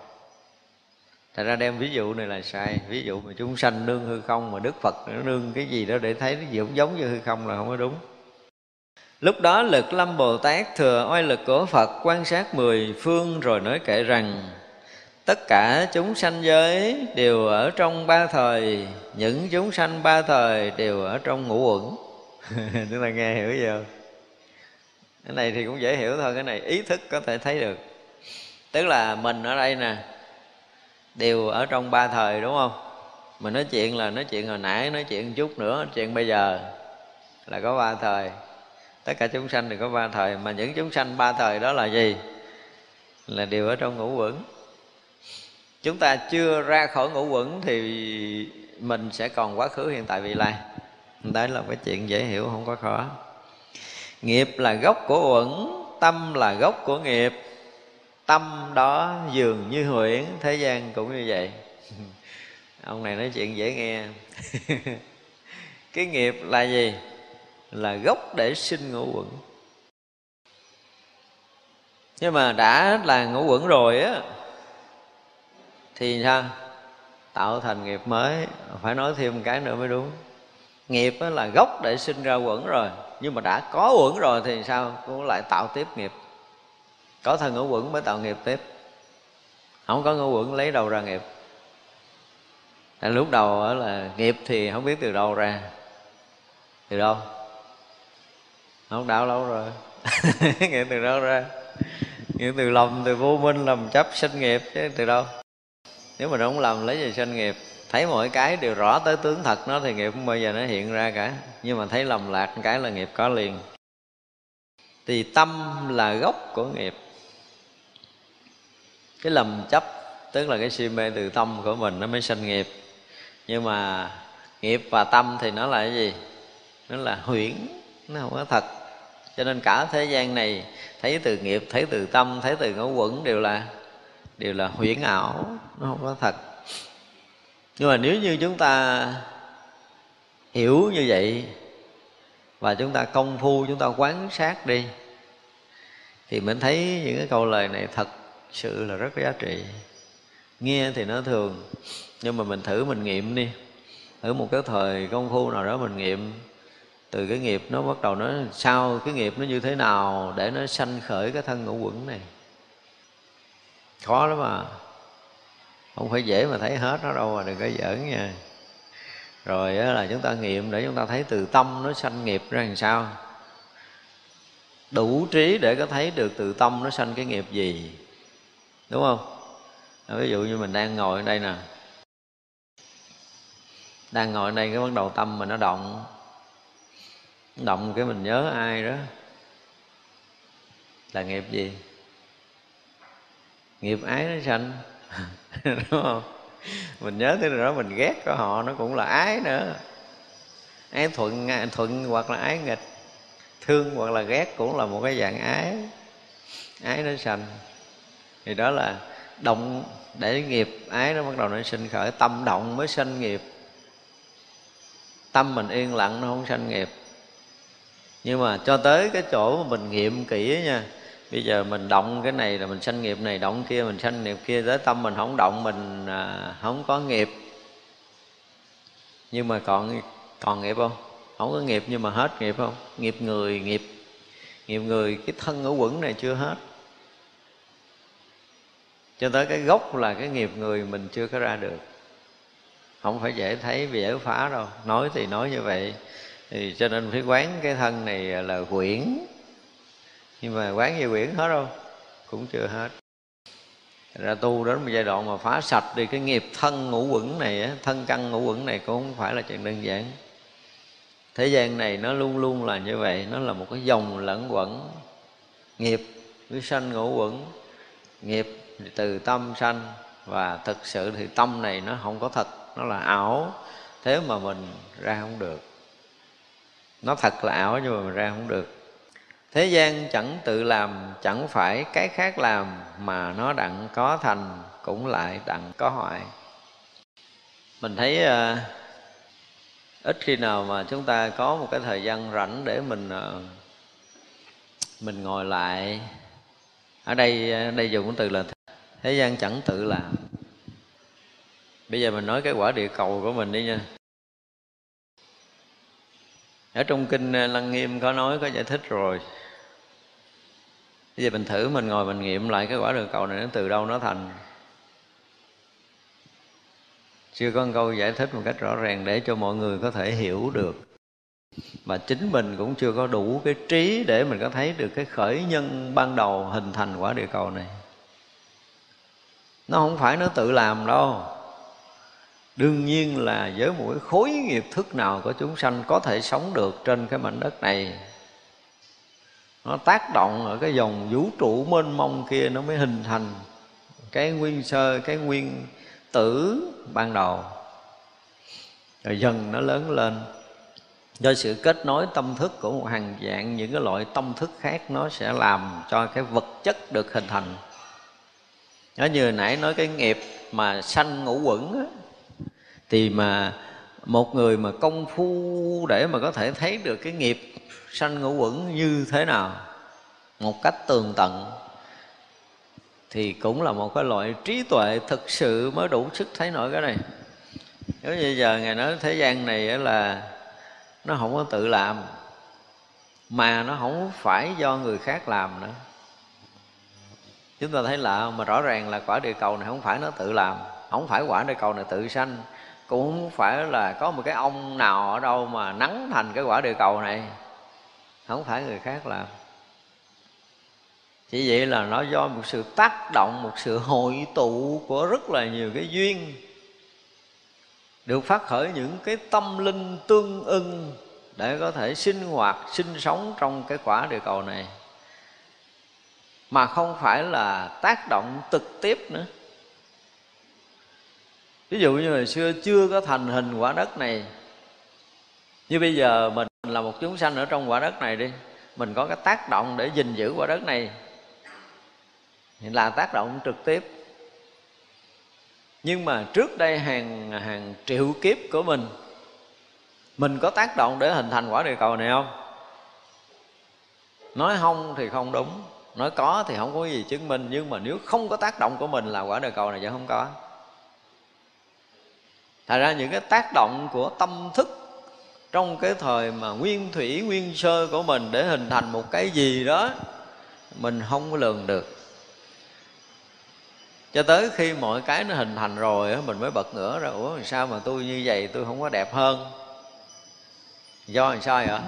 Thật ra đem ví dụ này là sai. Ví dụ mà chúng sanh nương hư không Mà Đức Phật nó nương cái gì đó để thấy nó giống giống như hư không là không có đúng. Lúc đó lực lâm Bồ Tát thừa oai lực của Phật quan sát mười phương rồi nói kể rằng, Tất cả chúng sanh giới đều ở trong ba thời, Những chúng sanh ba thời đều ở trong ngũ uẩn. Chúng ta nghe hiểu chưa? Cái này thì cũng dễ hiểu thôi, Cái này ý thức có thể thấy được. Tức là mình ở đây nè đều ở trong ba thời, đúng không? Mình nói chuyện là nói chuyện hồi nãy, nói chuyện chút nữa, nói chuyện bây giờ là có ba thời. Tất cả chúng sanh đều có ba thời, mà những chúng sanh ba thời đó là gì? Là đều ở trong ngũ quẩn. Chúng ta chưa ra khỏi ngũ quẩn thì mình sẽ còn quá khứ hiện tại vị lai. Đấy là cái chuyện dễ hiểu, không có khó. Nghiệp là gốc của uẩn tâm là gốc của nghiệp tâm đó dường như huyễn, thế gian cũng như vậy. Ông này nói chuyện dễ nghe. Cái nghiệp là gì? Là gốc để sinh ngũ quẩn. Nhưng mà đã là ngũ quẩn rồi á, thì sao? Tạo thành nghiệp mới, phải nói thêm một cái nữa mới đúng. Nghiệp là gốc để sinh ra quẩn rồi, nhưng mà đã có quẩn rồi thì sao? Cũng lại tạo tiếp nghiệp có thân ngũ quẩn mới tạo nghiệp tiếp. Không có ngũ quẩn lấy đâu ra nghiệp. Tại lúc đầu là nghiệp thì không biết từ đâu ra. Từ đâu? Không đạo lâu rồi. Nghiệp từ đâu ra? Nghiệp từ lòng từ vô minh làm chấp sinh nghiệp chứ từ đâu? Nếu mà nó không làm lấy gì sinh nghiệp, thấy mọi cái đều rõ tới tướng thật nó thì nghiệp không bao giờ nó hiện ra cả. Nhưng mà thấy lầm lạc cái là nghiệp có liền. Thì tâm là gốc của nghiệp cái lầm chấp, tức là cái si mê từ tâm của mình nó mới sanh nghiệp. Nhưng mà nghiệp và tâm thì nó là cái gì? Nó là huyễn, nó không có thật. Cho nên cả thế gian này, thấy từ nghiệp, thấy từ tâm, thấy từ ngũ quẩn đều là đều là huyễn ảo, nó không có thật. Nhưng mà nếu như chúng ta hiểu như vậy và chúng ta công phu, chúng ta quán sát đi, thì mình thấy những cái câu lời này thật sự là rất có giá trị. Nghe thì nó thường, nhưng mà mình thử mình nghiệm đi. Ở một cái thời công phu nào đó mình nghiệm. Từ cái nghiệp nó bắt đầu nó sao cái nghiệp nó như thế nào để nó sanh khởi cái thân ngũ quẩn này. Khó lắm mà không phải dễ mà thấy hết nó đâu mà đừng có giỡn nha. Rồi là chúng ta nghiệm để chúng ta thấy từ tâm nó sanh nghiệp ra làm sao. Đủ trí để có thấy được từ tâm nó sanh cái nghiệp gì đúng không? À, ví dụ như mình đang ngồi ở đây nè. Đang ngồi ở đây cái bắt đầu tâm mình nó động. Động cái mình nhớ ai đó. Là nghiệp gì? Nghiệp ái nó sanh. Đúng không? Mình nhớ tới đó, mình ghét có họ, nó cũng là ái nữa. Ái thuận thuận hoặc là ái nghịch, thương hoặc là ghét cũng là một cái dạng ái. Ái nó sanh thì đó là động để nghiệp ái nó bắt đầu nó sinh khởi. Tâm động mới sanh nghiệp. Tâm mình yên lặng nó không sanh nghiệp. Nhưng mà cho tới cái chỗ mà mình nghiệm kỹ nha bây giờ mình động cái này là mình sanh nghiệp này động kia mình sanh nghiệp kia tới tâm mình không động mình à, không có nghiệp. Nhưng mà còn còn nghiệp không? Không có nghiệp nhưng mà hết nghiệp không? Nghiệp người nghiệp nghiệp người. Cái thân ở quẩn này chưa hết cho tới cái gốc là cái nghiệp người mình chưa có ra được. Không phải dễ thấy dễ phá đâu. Nói thì nói như vậy. Thì cho nên phải quán cái thân này là quyển. Nhưng mà quán như quyển hết đâu. Cũng chưa hết. Ra tu đến một giai đoạn mà phá sạch đi cái nghiệp thân ngũ quẩn này thân căn ngũ quẩn này cũng không phải là chuyện đơn giản. Thế gian này nó luôn luôn là như vậy. Nó là một cái dòng lẫn quẩn. Nghiệp với sanh ngũ quẩn. Nghiệp từ tâm sanh và thực sự thì tâm này nó không có thật nó là ảo. Thế mà mình ra không được. Nó thật là ảo nhưng mà mình ra không được. Thế gian chẳng tự làm chẳng phải cái khác làm mà nó đặng có thành cũng lại đặng có hoại. Mình thấy uh, ít khi nào mà chúng ta có một cái thời gian rảnh để mình uh, mình ngồi lại. Ở đây ờ, đây dùng cái từ là thế gian chẳng tự làm. Bây giờ mình nói cái quả địa cầu của mình đi nha. Ở trong kinh ờ, lăng nghiêm có nói, có giải thích rồi. Bây giờ mình thử, mình ngồi mình nghiệm lại cái quả địa cầu này nó từ đâu nó thành. Chưa có một câu giải thích một cách rõ ràng để cho mọi người có thể hiểu được. Mà chính mình cũng chưa có đủ cái trí để mình có thấy được cái khởi nhân ban đầu hình thành quả địa cầu này nó không phải nó tự làm đâu. Đương nhiên là với mỗi khối nghiệp thức nào của chúng sanh có thể sống được trên cái mảnh đất này, nó tác động ở cái dòng vũ trụ mênh mông kia nó mới hình thành cái nguyên sơ, cái nguyên tử ban đầu. Rồi dần nó lớn lên. Do sự kết nối tâm thức của một hàng dạng, những cái loại tâm thức khác nó sẽ làm cho cái vật chất được hình thành nó như nãy nói cái nghiệp mà sanh ngũ quẩn á, thì mà một người mà công phu để mà có thể thấy được cái nghiệp sanh ngũ quẩn như thế nào một cách tường tận thì cũng là một cái loại trí tuệ thực sự mới đủ sức thấy nổi cái này. Nếu như giờ ngài nói thế gian này là nó không có tự làm mà nó không phải do người khác làm nữa chúng ta thấy lạ mà rõ ràng là quả địa cầu này không phải nó tự làm, không phải quả địa cầu này tự sanh, cũng không phải là có một cái ông nào ở đâu mà nắng thành cái quả địa cầu này. Không phải người khác làm. Chỉ vậy là nó do một sự tác động, một sự hội tụ của rất là nhiều cái duyên, được phát khởi những cái tâm linh tương ưng để có thể sinh hoạt, sinh sống trong cái quả địa cầu này mà không phải là tác động trực tiếp nữa. Ví dụ như hồi xưa chưa có thành hình quả đất này, như bây giờ mình là một chúng sanh ở trong quả đất này đi, mình có cái tác động để gìn giữ quả đất này thì là tác động trực tiếp. Nhưng mà trước đây hàng hàng triệu kiếp của mình mình có tác động để hình thành quả địa cầu này không? Nói không thì không đúng nói có thì không có gì chứng minh, nhưng mà nếu không có tác động của mình là quả đời cầu này sẽ không có. Thật ra những cái tác động của tâm thức trong cái thời mà nguyên thủy, nguyên sơ của mình để hình thành một cái gì đó, mình không có lường được. Cho tới khi mọi cái nó hình thành rồi mình mới bật ngửa ra, ủa, sao mà tôi như vậy tôi không có đẹp hơn? Do làm sao vậy?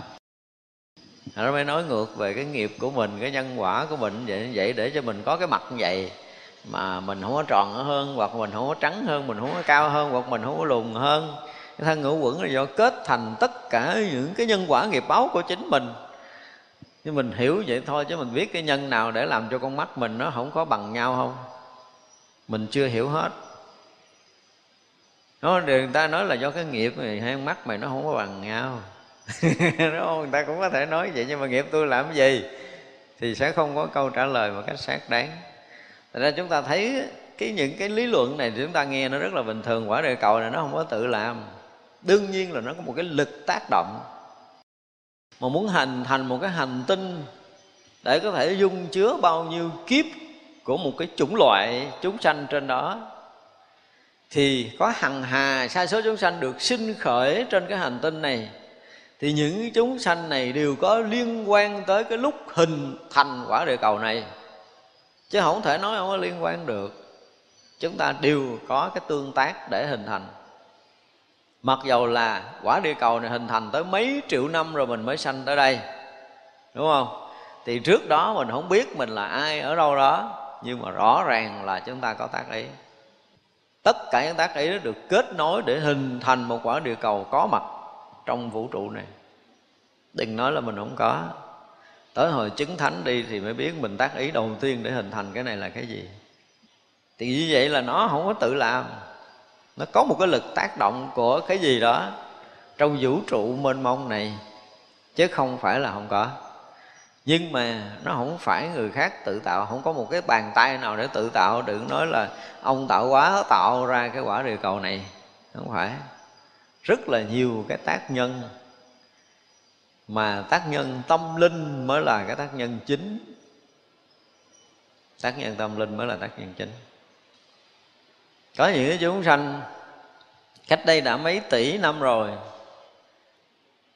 Nó mới nói ngược về cái nghiệp của mình, cái nhân quả của mình vậy vậy để cho mình có cái mặt như vậy. Mà mình không có tròn hơn, hoặc mình không có trắng hơn, mình không có cao hơn, hoặc mình không có lùn hơn. Cái thân ngũ quẩn là do kết thành tất cả những cái nhân quả nghiệp báo của chính mình. Nhưng mình hiểu vậy thôi, chứ mình biết cái nhân nào để làm cho con mắt mình nó không có bằng nhau không? Mình chưa hiểu hết. Nó người ta nói là do cái nghiệp này, hai mắt mày nó không có bằng nhau đúng không? Người ta cũng có thể nói vậy, nhưng mà nghiệp tôi làm cái gì? Thì sẽ không có câu trả lời một cách xác đáng. Thật ra chúng ta thấy cái những cái lý luận này thì chúng ta nghe nó rất là bình thường. Quả địa cầu này nó không có tự làm. Đương nhiên là nó có một cái lực tác động. Mà muốn hành, thành một cái hành tinh để có thể dung chứa bao nhiêu kiếp của một cái chủng loại chúng sanh trên đó, thì có hằng hà sai số chúng sanh được sinh khởi trên cái hành tinh này thì những chúng sanh này đều có liên quan tới cái lúc hình thành quả địa cầu này. Chứ không thể nói không có liên quan được. Chúng ta đều có cái tương tác để hình thành. Mặc dầu là quả địa cầu này hình thành tới mấy triệu năm rồi mình mới sanh tới đây. Đúng không? Thì trước đó mình không biết mình là ai ở đâu đó, nhưng mà rõ ràng là chúng ta có tác ý. Tất cả những tác ý đó được kết nối để hình thành một quả địa cầu có mặt trong vũ trụ này. Đừng nói là mình không có. Tới hồi chứng thánh đi thì mới biết mình tác ý đầu tiên để hình thành cái này là cái gì. Thì như vậy là nó không có tự làm. Nó có một cái lực tác động của cái gì đó trong vũ trụ mênh mông này, chứ không phải là không có. Nhưng mà nó không phải người khác tự tạo, không có một cái bàn tay nào để tự tạo, đừng nói là ông tạo quá, tạo ra cái quả địa cầu này. Không phải rất là nhiều cái tác nhân. Mà tác nhân tâm linh mới là cái tác nhân chính. Tác nhân tâm linh mới là tác nhân chính. Có những cái chúng sanh, cách đây đã mấy tỷ năm rồi,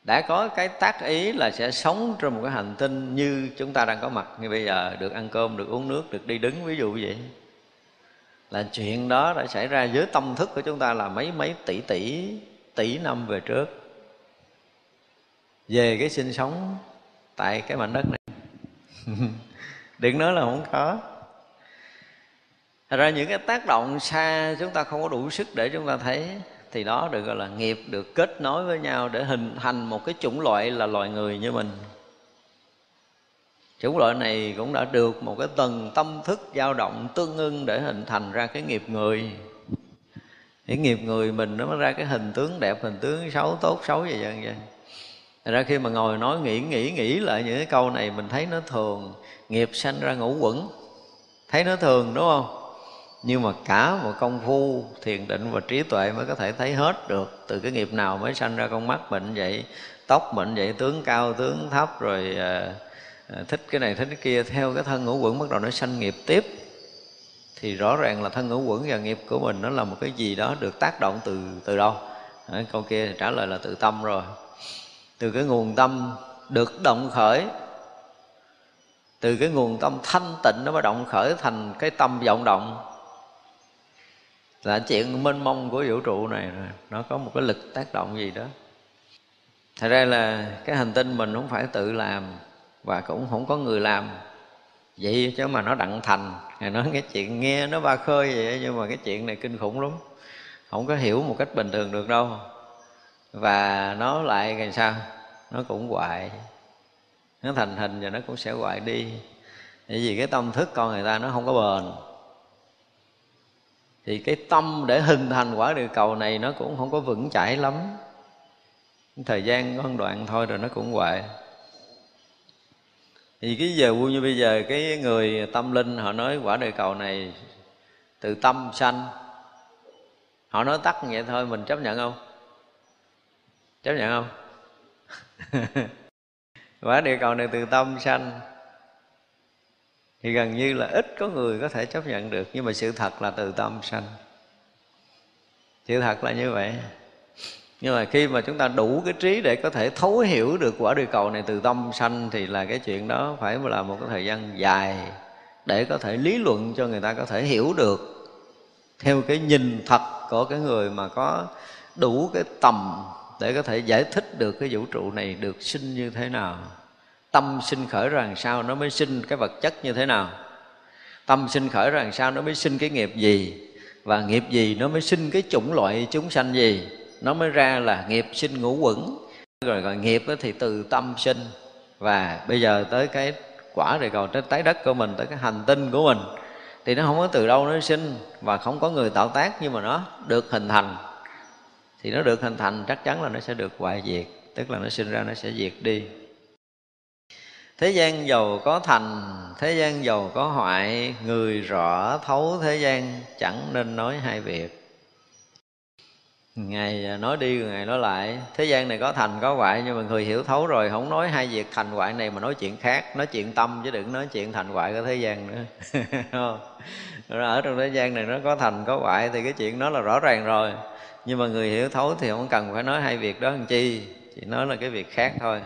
đã có cái tác ý là sẽ sống trên một cái hành tinh như chúng ta đang có mặt. Như bây giờ được ăn cơm, được uống nước, được đi đứng, ví dụ như vậy. Là chuyện đó đã xảy ra dưới tâm thức của chúng ta là mấy mấy tỷ tỷ tỷ năm về trước. Về cái sinh sống tại cái mảnh đất này. Đừng nói là không có. Thật ra những cái tác động xa chúng ta không có đủ sức để chúng ta thấy, thì đó được gọi là nghiệp được kết nối với nhau để hình thành một cái chủng loại là loài người như mình. Chủng loại này cũng đã được một cái tầng tâm thức dao động tương ưng để hình thành ra cái nghiệp người cái nghiệp người mình nó mới ra cái hình tướng đẹp hình tướng xấu tốt xấu vậy vậy vậy Thật ra khi mà ngồi nói nghĩ nghĩ nghĩ lại những cái câu này mình thấy nó thường. Nghiệp sanh ra ngũ quẩn. Thấy nó thường đúng không? Nhưng mà cả một công phu thiền định và trí tuệ mới có thể thấy hết được. Từ cái nghiệp nào mới sanh ra con mắt bệnh vậy tóc bệnh vậy tướng cao tướng thấp rồi à, à, thích cái này thích cái kia theo cái thân ngũ quẩn bắt đầu nó sanh nghiệp tiếp thì rõ ràng là thân ngũ quẩn và nghiệp của mình nó là một cái gì đó được tác động từ từ đâu? À, câu kia thì trả lời là từ tâm rồi. Từ cái nguồn tâm được động khởi từ cái nguồn tâm thanh tịnh nó mới động khởi thành cái tâm vọng động. Là chuyện mênh mông của vũ trụ này rồi nó có một cái lực tác động gì đó. Thật ra là cái hành tinh mình không phải tự làm và cũng không có người làm vậy chứ mà nó đặng thành. Ngài nói cái chuyện nghe nó ba khơi vậy nhưng mà cái chuyện này kinh khủng lắm. Không có hiểu một cách bình thường được đâu. Và nó lại làm sao? Nó cũng hoại nó thành hình và nó cũng sẽ hoại đi. Bởi vì cái tâm thức con người ta nó không có bền. Thì cái tâm để hình thành quả địa cầu này nó cũng không có vững chãi lắm. Thời gian có đoạn thôi rồi nó cũng hoại thì cái giờ vui như bây giờ, cái người tâm linh, họ nói quả địa cầu này từ tâm sanh. Họ nói tắt vậy thôi, mình chấp nhận không? Chấp nhận không? Quả địa cầu này từ tâm sanh. Thì gần như là ít có người có thể chấp nhận được, nhưng mà sự thật là từ tâm sanh. Sự thật là như vậy nhưng mà khi mà chúng ta đủ cái trí để có thể thấu hiểu được quả địa cầu này từ tâm sanh thì là cái chuyện đó phải là một cái thời gian dài để có thể lý luận cho người ta có thể hiểu được. Theo cái nhìn thật của cái người mà có đủ cái tầm để có thể giải thích được cái vũ trụ này được sinh như thế nào, tâm sinh khởi ra làm sao nó mới sinh cái vật chất như thế nào, tâm sinh khởi ra làm sao nó mới sinh cái nghiệp gì, và nghiệp gì nó mới sinh cái chủng loại chúng sanh gì nó mới ra là nghiệp sinh ngũ quẩn. Rồi gọi nghiệp thì từ tâm sinh. Và bây giờ tới cái quả rồi còn tới trái đất của mình, tới cái hành tinh của mình. Thì nó không có từ đâu nó sinh và không có người tạo tác nhưng mà nó được hình thành. Thì nó được hình thành, chắc chắn là nó sẽ được hoại diệt. Tức là nó sinh ra, nó sẽ diệt đi. Thế gian giàu có thành, thế gian giàu có hoại. Người rõ thấu thế gian, chẳng nên nói hai việc ngày à, nói đi rồi ngày nói lại. Thế gian này có thành, có hoại, nhưng mà người hiểu thấu rồi, không nói hai việc thành hoại này mà nói chuyện khác, nói chuyện tâm chứ đừng nói chuyện thành hoại của thế gian nữa. Ở trong thế gian này nó có thành, có hoại thì cái chuyện đó là rõ ràng rồi. Nhưng mà người hiểu thấu thì không cần phải nói hai việc đó làm chi, chỉ nói là cái việc khác thôi.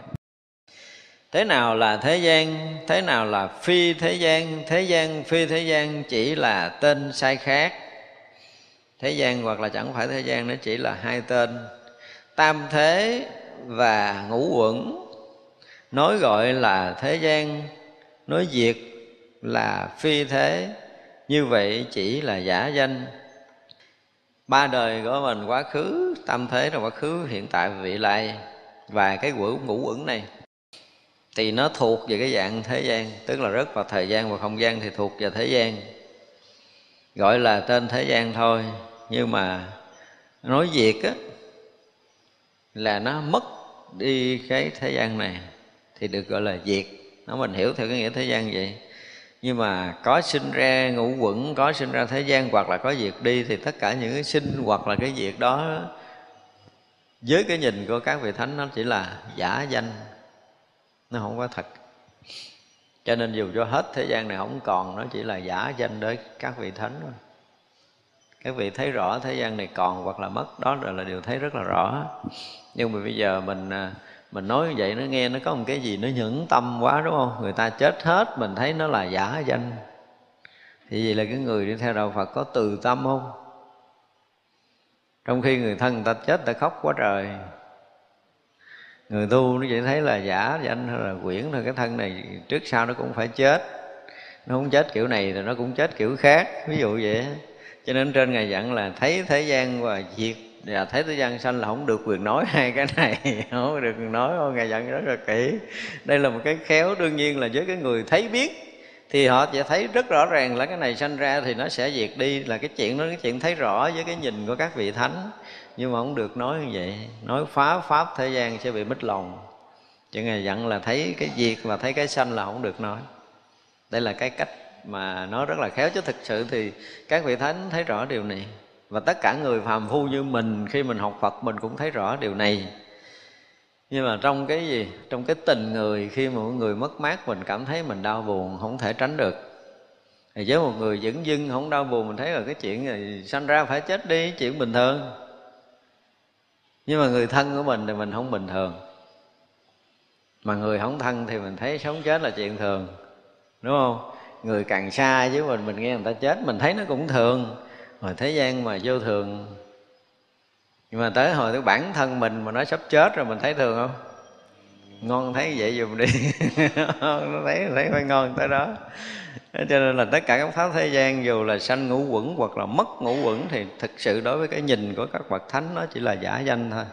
Thế nào là thế gian, thế nào là phi thế gian thế gian phi thế gian chỉ là tên sai khác thế gian hoặc là chẳng phải thế gian nó chỉ là hai tên. Tam thế và ngũ quẩn nói gọi là thế gian, nói diệt là phi thế. Như vậy chỉ là giả danh. Ba đời của mình quá khứ, tam thế là quá khứ, hiện tại vị lai. Và cái quỷ ngũ uẩn này, thì nó thuộc về cái dạng thế gian, tức là rất vào thời gian và không gian thì thuộc về thế gian. Gọi là tên thế gian thôi nhưng mà nói việc á, là nó mất đi cái thế gian này thì được gọi là diệt nó mình hiểu theo cái nghĩa thế gian vậy. Nhưng mà có sinh ra ngũ quẩn, có sinh ra thế gian hoặc là có diệt đi thì tất cả những cái sinh hoặc là cái diệt đó, với cái nhìn của các vị thánh nó chỉ là giả danh. Nó không có thật. Cho nên dù cho hết thế gian này không còn, nó chỉ là giả danh đối các vị thánh thôi các vị thấy rõ thế gian này còn hoặc là mất đó là, là điều thấy rất là rõ. Nhưng mà bây giờ mình à, mình nói như vậy nó nghe nó có một cái gì nó nhẫn tâm quá đúng không? Người ta chết hết mình thấy nó là giả danh. Thì vậy là cái người đi theo đạo phật có từ tâm không? Trong khi người thân người ta chết ta khóc quá trời. Người tu nó chỉ thấy là giả danh hay là quyển thôi cái thân này trước sau nó cũng phải chết. Nó không chết kiểu này thì nó cũng chết kiểu khác ví dụ vậy cho nên trên ngài dặn là thấy thế gian và diệt, và thấy thế gian sanh là không được quyền nói hai cái này, không được quyền nói. Không ngài dặn rất là kỹ. Đây là một cái khéo. Đương nhiên là với cái người thấy biết thì họ sẽ thấy rất rõ ràng là cái này sanh ra thì nó sẽ diệt đi. Là cái chuyện đó, cái chuyện thấy rõ với cái nhìn của các vị thánh. Nhưng mà không được nói như vậy. Nói phá pháp thế gian sẽ bị mít lòng. Cho ngài dặn là thấy cái diệt và thấy cái sanh là không được nói. Đây là cái cách mà nó rất là khéo, chứ thực sự thì các vị thánh thấy rõ điều này. Và tất cả người phàm phu như mình, khi mình học phật, mình cũng thấy rõ điều này. Nhưng mà trong cái gì? Trong cái tình người, khi mà một người mất mát, mình cảm thấy mình đau buồn, không thể tránh được. Thì với một người dẫn dưng, không đau buồn, mình thấy là cái chuyện này sanh ra phải chết đi, chuyện bình thường. Nhưng mà người thân của mình thì mình không bình thường. Mà người không thân thì mình thấy sống chết là chuyện thường. Đúng không? Người càng xa với mình mình nghe người ta chết, mình thấy nó cũng thường. Mà thế gian mà vô thường. Nhưng mà tới hồi cái bản thân mình mà nó sắp chết rồi, mình thấy thường không? Ngon thấy vậy dùm đi. Nó thấy thấy phải ngon tới đó. Cho nên là tất cả các pháp thế gian, dù là sanh ngũ quẩn hoặc là mất ngũ quẩn, thì thực sự đối với cái nhìn của các bậc thánh, nó chỉ là giả danh thôi.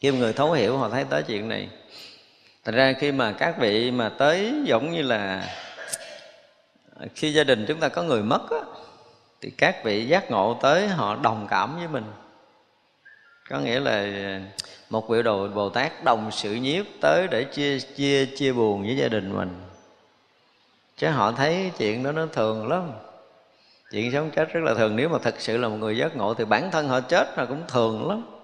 Khi người thấu hiểu, họ thấy tới chuyện này. Thành ra khi mà các vị mà tới giống như là khi gia đình chúng ta có người mất á, thì các vị giác ngộ tới họ đồng cảm với mình. Có nghĩa là một vị đồ bồ tát đồng sự nhiếp tới để chia chia chia buồn với gia đình mình. Chứ họ thấy chuyện đó nó thường lắm. Chuyện sống chết rất là thường. Nếu mà thật sự là một người giác ngộ thì bản thân họ chết là cũng thường lắm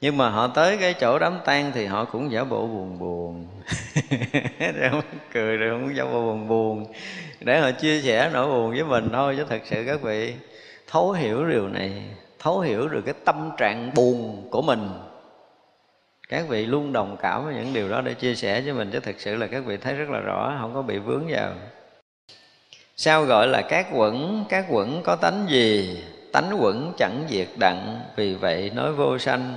nhưng mà họ tới cái chỗ đám tang thì họ cũng giả bộ buồn buồn. Không cười, rồi không giả bộ buồn buồn. Để họ chia sẻ nỗi buồn với mình thôi, chứ thật sự các vị, thấu hiểu điều này, thấu hiểu được cái tâm trạng buồn của mình. Các vị luôn đồng cảm với những điều đó để chia sẻ với mình, chứ thực sự là các vị thấy rất là rõ, không có bị vướng vào. Sao gọi là các quẩn các quẩn có tánh gì? Tánh quẩn chẳng diệt đặng, vì vậy nói vô sanh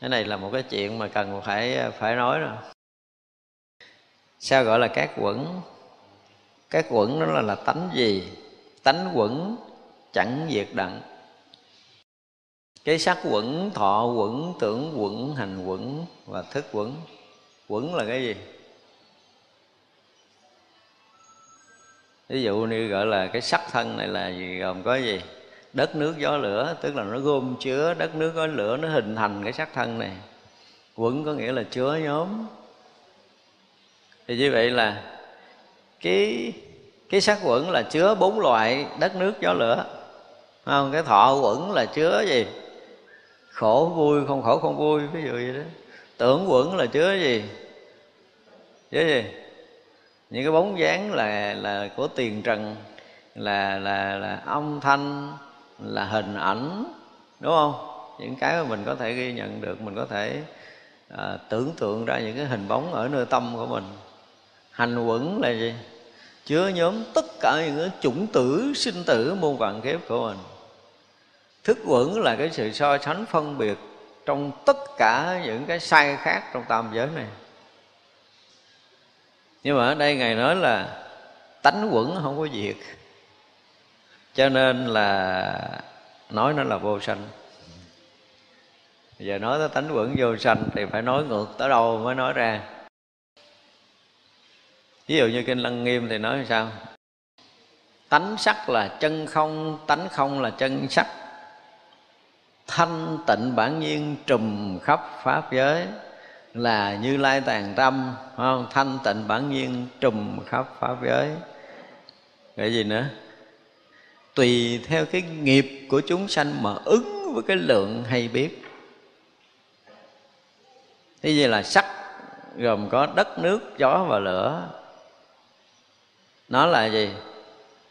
cái này là một cái chuyện mà cần phải phải nói rồi sao gọi là các quẩn? Các quẩn đó là là tánh gì? Tánh quẩn chẳng diệt đặng. Cái sắc quẩn, thọ quẩn, tưởng quẩn, hành quẩn và thức quẩn. Quẩn là cái gì? Ví dụ như gọi là cái sắc thân này là gì gồm có gì? Đất nước gió lửa, tức là nó gom chứa, đất nước gió lửa nó hình thành cái sắc thân này. Quẩn có nghĩa là chứa nhóm. Thì như vậy là cái cái sắc quẩn là chứa bốn loại đất nước gió lửa. Không? Cái thọ quẩn là chứa gì? Khổ vui, không khổ không vui, ví dụ vậy đó. Tưởng quẩn là chứa gì? Chứa gì? Những cái bóng dáng là là của tiền trần, là là là âm thanh là hình ảnh đúng không? Những cái mà mình có thể ghi nhận được mình có thể à, tưởng tượng ra những cái hình bóng ở nơi tâm của mình. Hành quẩn là gì? Chứa nhóm tất cả những cái chủng tử sinh tử muôn vạn kiếp của mình. Thức quẩn là cái sự so sánh phân biệt trong tất cả những cái sai khác trong tam giới này. Nhưng mà ở đây ngài nói là tánh quẩn không có việc cho nên là nói nó là vô sanh. Giờ nói tới tánh quẩn vô sanh thì phải nói ngược tới đâu mới nói ra. Ví dụ như kinh lăng nghiêm thì nói sao? Tánh sắc là chân không, tánh không là chân sắc. Thanh tịnh bản nhiên trùm khắp pháp giới là như lai tàn tâm không? Thanh tịnh bản nhiên trùm khắp pháp giới. Cái gì nữa? Tùy theo cái nghiệp của chúng sanh mà ứng với cái lượng hay biết. Thế gì là sắc gồm có đất nước gió và lửa. Nó là gì?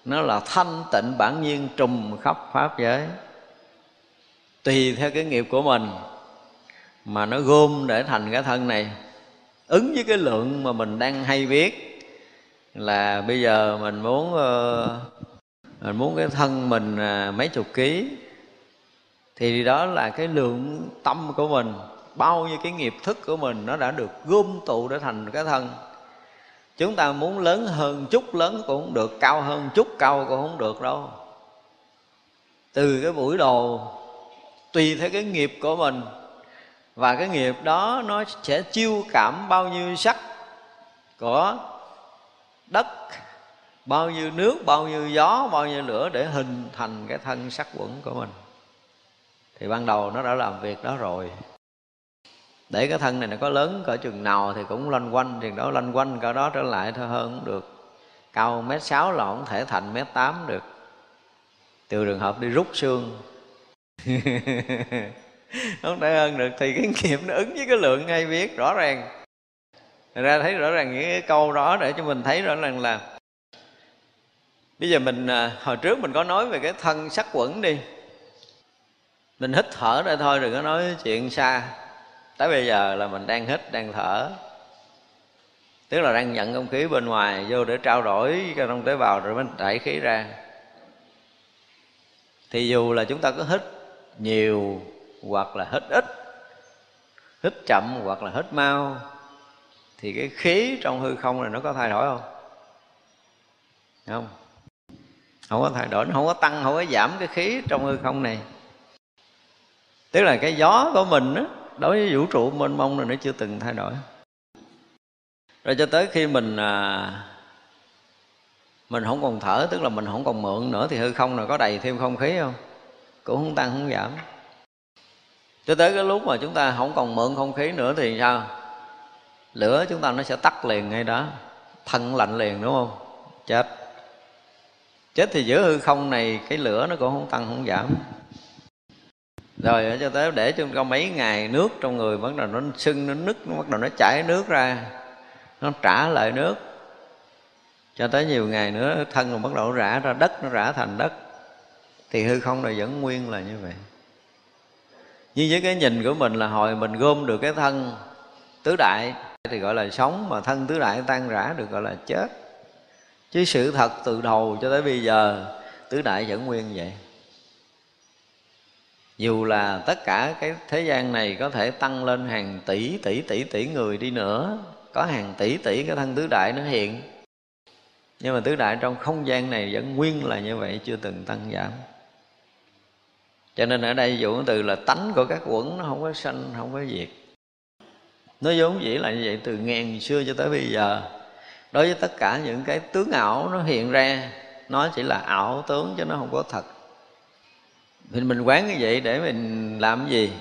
Nó là thanh tịnh bản nhiên trùm khắp pháp giới. Tùy theo cái nghiệp của mình mà nó gom để thành cái thân này. Ứng với cái lượng mà mình đang hay biết là bây giờ mình muốn uh, mình muốn cái thân mình à, mấy chục ký, thì đó là cái lượng tâm của mình. Bao nhiêu cái nghiệp thức của mình nó đã được gom tụ để thành cái thân. Chúng ta muốn lớn hơn chút, lớn cũng không được, cao hơn chút, cao cũng không được đâu. Từ cái buổi đầu, tùy theo cái nghiệp của mình. Và cái nghiệp đó nó sẽ chiêu cảm bao nhiêu sắc của đất bao nhiêu nước, bao nhiêu gió, bao nhiêu lửa để hình thành cái thân sắc quẩn của mình. Thì ban đầu nó đã làm việc đó rồi. Để cái thân này nó có lớn cỡ chừng nào thì cũng loanh quanh chừng đó loanh quanh cỡ đó trở lại thôi, hơn cũng được. Cao mét sáu là không thể thành mét tám được. Từ trường hợp đi rút xương. Không thể hơn được, thì cái nghiệp nó ứng với cái lượng ngay biết, rõ ràng. Thật ra thấy rõ ràng những cái câu đó để cho mình thấy rõ ràng là bây giờ mình à, hồi trước mình có nói về cái thân sắc quẩn đi. Mình hít thở đây thôi, đừng có nói chuyện xa. Tới bây giờ là mình đang hít, đang thở. Tức là đang nhận không khí bên ngoài, vô để trao đổi trong tế bào rồi mình đẩy khí ra. Thì dù là chúng ta có hít nhiều hoặc là hít ít, hít chậm hoặc là hít mau, thì cái khí trong hư không này nó có thay đổi không? Không không có thay đổi nó không có tăng không có giảm cái khí trong hư không này. Tức là cái gió của mình á đối với vũ trụ mênh mông là nó chưa từng thay đổi. Rồi cho tới khi mình à, mình không còn thở tức là mình không còn mượn nữa thì hư không này có đầy thêm không khí không? Cũng không tăng không giảm. Cho tới cái lúc mà chúng ta không còn mượn không khí nữa thì sao? Lửa chúng ta nó sẽ tắt liền ngay đó. Thân lạnh liền đúng không? Chết chết thì giữa hư không này, cái lửa nó cũng không tăng, không giảm. Rồi cho tới để cho có mấy ngày nước trong người bắt đầu nó sưng, nó nứt, nó bắt đầu nó chảy nước ra, nó trả lại nước. Cho tới nhiều ngày nữa, thân rồi bắt đầu rã ra đất, nó rã thành đất. Thì hư không này vẫn nguyên là như vậy. Nhưng với cái nhìn của mình là hồi mình gom được cái thân tứ đại, thì gọi là sống, mà thân tứ đại tan rã được gọi là chết chứ sự thật từ đầu cho tới bây giờ, tứ đại vẫn nguyên vậy. Dù là tất cả cái thế gian này có thể tăng lên hàng tỷ tỷ tỷ tỷ người đi nữa, có hàng tỷ tỷ cái thân tứ đại nó hiện. Nhưng mà tứ đại trong không gian này vẫn nguyên là như vậy, chưa từng tăng giảm. Cho nên ở đây dụng từ là tánh của các quẩn nó không có sanh, không có diệt. Nó vốn dĩ là như vậy từ ngàn xưa cho tới bây giờ đối với tất cả những cái tướng ảo nó hiện ra, nó chỉ là ảo tướng chứ nó không có thật. Thì mình quán như vậy để mình làm gì?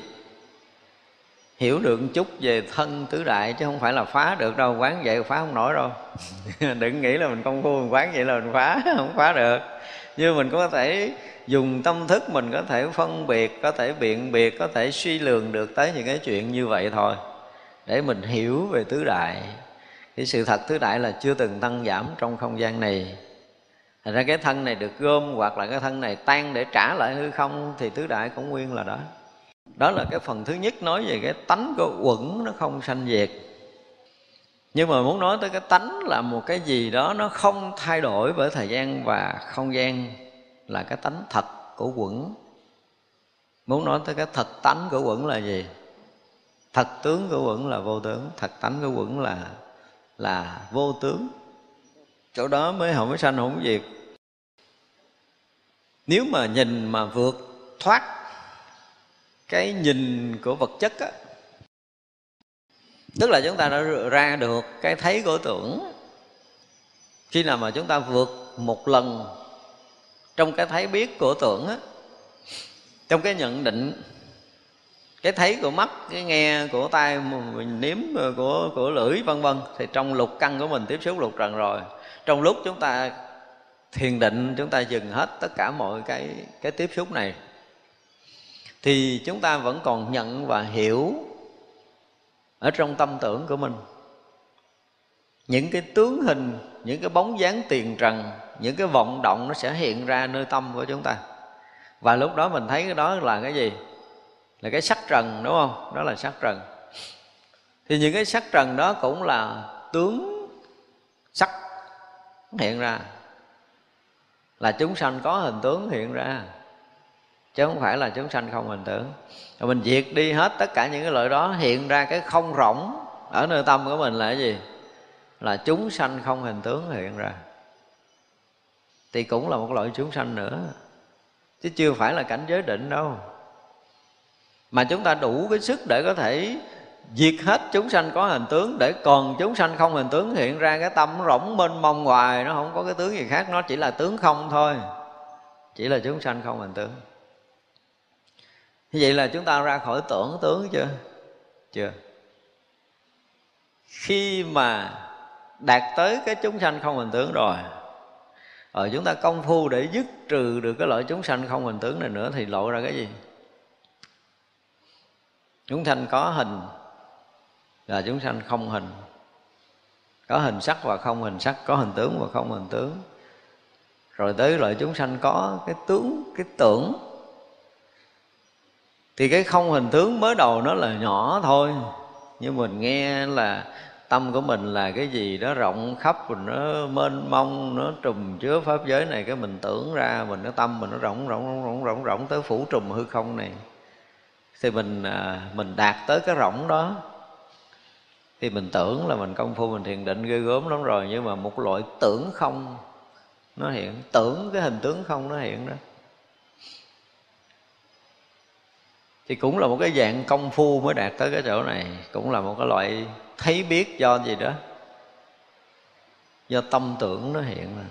Hiểu được một chút về thân tứ đại chứ không phải là phá được đâu, quán vậy phá không nổi đâu. Đừng nghĩ là mình công phu mình quán vậy là mình phá, không phá được. Nhưng mình có thể dùng tâm thức mình có thể phân biệt, có thể biện biệt, có thể suy lường được tới những cái chuyện như vậy thôi. Để mình hiểu về tứ đại thì sự thật thứ đại là chưa từng tăng giảm trong không gian này Thành ra cái thân này được gom hoặc là cái thân này tan để trả lại hư không thì tứ đại cũng nguyên là đó. Đó là cái phần thứ nhất nói về cái tánh của uẩn nó không sanh diệt. Nhưng mà muốn nói tới cái tánh là một cái gì đó nó không thay đổi bởi thời gian và không gian là cái tánh thật của quẩn. Muốn nói tới cái thật tánh của quẩn là gì? Thật tướng của quẩn là vô tướng, thật tánh của quẩn là là vô tướng. Chỗ đó mới không có sanh không có diệt. Nếu mà nhìn mà vượt thoát cái nhìn của vật chất á, tức là chúng ta đã ra được cái thấy của tưởng. Khi nào mà chúng ta vượt một lần trong cái thấy biết của tưởng á, trong cái nhận định cái thấy của mắt, cái nghe của tai mình nếm của của lưỡi, vân vân. Thì trong lục căn của mình tiếp xúc lục trần rồi. Trong lúc chúng ta thiền định, chúng ta dừng hết tất cả mọi cái cái tiếp xúc này, thì chúng ta vẫn còn nhận và hiểu ở trong tâm tưởng của mình. Những cái tướng hình, những cái bóng dáng tiền trần, những cái vọng động nó sẽ hiện ra nơi tâm của chúng ta. Và lúc đó mình thấy cái đó là cái gì? Là cái sắc trần, đúng không? Đó là sắc trần. Thì những cái sắc trần đó cũng là tướng sắc hiện ra. Là chúng sanh có hình tướng hiện ra, chứ không phải là chúng sanh không hình tướng. Rồi mình diệt đi hết tất cả những cái loại đó, hiện ra cái không rỗng ở nơi tâm của mình là cái gì? Là chúng sanh không hình tướng hiện ra. Thì cũng là một loại chúng sanh nữa, chứ chưa phải là cảnh giới định đâu mà chúng ta đủ cái sức để có thể diệt hết chúng sanh có hình tướng, để còn chúng sanh không hình tướng hiện ra cái tâm rỗng mênh mông hoài, nó không có cái tướng gì khác, nó chỉ là tướng không thôi. Chỉ là chúng sanh không hình tướng. Như vậy là chúng ta ra khỏi tưởng tướng chưa? Chưa. Khi mà đạt tới cái chúng sanh không hình tướng rồi rồi chúng ta công phu để dứt trừ được cái loại chúng sanh không hình tướng này nữa thì lộ ra cái gì? Chúng sanh có hình là chúng sanh không hình. Có hình sắc và không hình sắc, có hình tướng và không hình tướng. Rồi tới loại chúng sanh có cái tướng, cái tưởng. Thì cái không hình tướng mới đầu nó là nhỏ thôi. Nhưng mình nghe là tâm của mình là cái gì đó rộng khắp, rồi nó mênh mông, nó trùm chứa pháp giới này, cái mình tưởng ra, mình cái tâm mình nó rộng rộng rộng rộng rộng rộng tới phủ trùm hư không này thì mình à, mình đạt tới cái rộng đó. Thì mình tưởng là mình công phu, mình thiền định ghê gớm lắm rồi, nhưng mà một loại tưởng không nó hiện, tưởng cái hình tướng không nó hiện đó. Thì cũng là một cái dạng công phu mới đạt tới cái chỗ này, cũng là một cái loại thấy biết do gì đó, do tâm tưởng nó hiện mà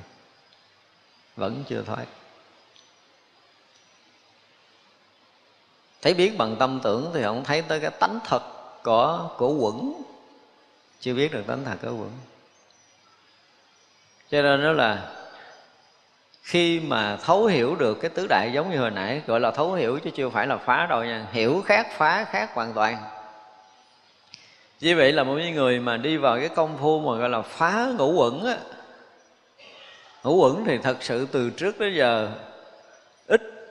vẫn chưa thoát. Thấy biết bằng tâm tưởng thì không thấy tới cái tánh thật của của quẩn. Chưa biết được tánh thật của quẩn. Cho nên đó là khi mà thấu hiểu được cái tứ đại giống như hồi nãy, gọi là thấu hiểu chứ chưa phải là phá đâu nha. Hiểu khác, phá khác hoàn toàn. Như vậy là một người mà đi vào cái công phu mà gọi là phá ngũ quẩn á, ngũ quẩn thì thật sự từ trước đến giờ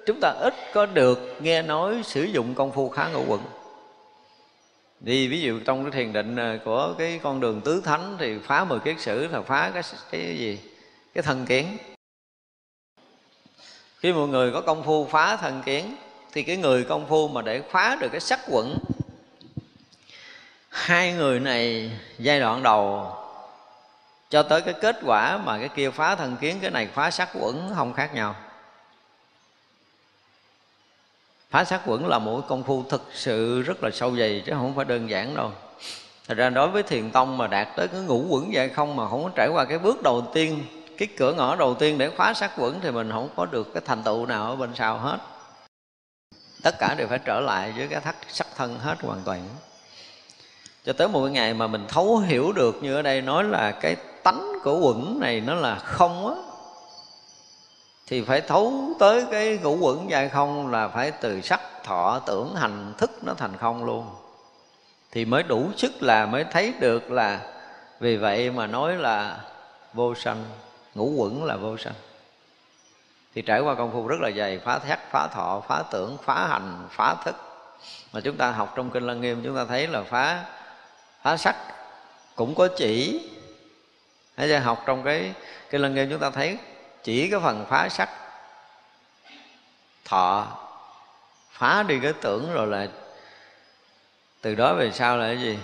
chúng ta ít có được nghe nói sử dụng công phu khá ngũ quẩn. Vì ví dụ trong cái thiền định à, của cái con đường tứ thánh thì phá mười kiết sử là phá cái cái gì? Cái thần kiến. Khi một người có công phu phá thần kiến, thì cái người công phu mà để phá được cái sắc quẩn, hai người này giai đoạn đầu, cho tới cái kết quả mà cái kia phá thần kiến, cái này phá sắc quẩn không khác nhau phá sát quẩn là một công phu thực sự rất là sâu dày chứ không phải đơn giản đâu. Thật ra đối với thiền tông mà đạt tới cái ngũ quẩn vậy không mà không có trải qua cái bước đầu tiên, cái cửa ngõ đầu tiên để phá sát quẩn thì mình không có được cái thành tựu nào ở bên sau hết. Tất cả đều phải trở lại với cái thắt sắc thân hết hoàn toàn. Cho tới một cái ngày mà mình thấu hiểu được như ở đây nói là cái tánh của quẩn này nó là không á thì phải thấu tới cái ngũ quẩn dài không là phải từ sắc, thọ, tưởng, hành, thức nó thành không luôn. Thì mới đủ sức là mới thấy được là vì vậy mà nói là vô sanh, ngũ quẩn là vô sanh. Thì trải qua công phu rất là dày, phá thét phá thọ, phá tưởng, phá hành, phá thức. Mà chúng ta học trong kinh lăng nghiêm, chúng ta thấy là phá phá sắc cũng có chỉ. Hãy ra học trong cái kinh lăng nghiêm chúng ta thấy chỉ cái phần phá sắc thọ. Phá đi cái tưởng rồi là từ đó về sau là cái gì?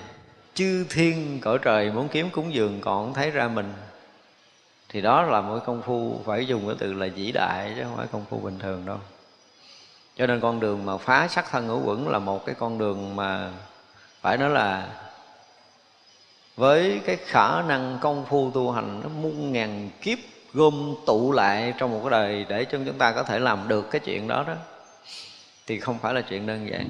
Chư thiên cõi trời muốn kiếm cúng dường còn không thấy ra mình. Thì đó là một công phu phải dùng cái từ là vĩ đại chứ không phải công phu bình thường đâu. Cho nên con đường mà phá sắc thân ngũ quẩn là một cái con đường mà phải nói là với cái khả năng công phu tu hành nó muôn ngàn kiếp gom tụ lại trong một cái đời để cho chúng ta có thể làm được cái chuyện đó đó, thì không phải là chuyện đơn giản.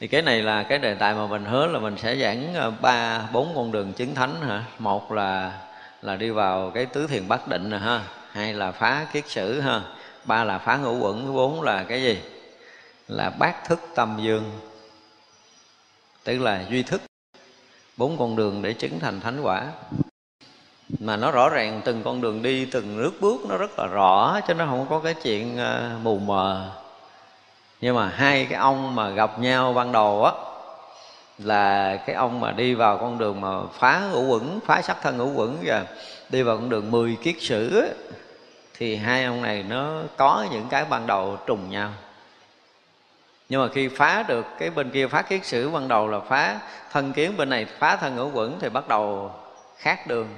Thì cái này là cái đề tài mà mình hứa là mình sẽ giảng ờ, ba, bốn con đường chứng thánh hả? Một là là đi vào cái tứ thiền bát định nè ha, hai là phá kiết sử ha, ba là phá ngũ quẩn bốn là cái gì? Là bát thức tâm dương, tức là duy thức. Bốn con đường để chứng thành thánh quả mà nó rõ ràng từng con đường đi từng nước bước nó rất là rõ cho nó không có cái chuyện ờ, mù mờ. Nhưng mà hai cái ông mà gặp nhau ban đầu á là cái ông mà đi vào con đường mà phá ngũ quẩn phá sắc thân ngũ quẩn và đi vào con đường mười kiết sử á, thì hai ông này nó có những cái ban đầu trùng nhau. Nhưng mà khi phá được cái bên kia phá kiết sử ban đầu là phá thân kiến bên này phá thân ngũ quẩn thì bắt đầu khác đường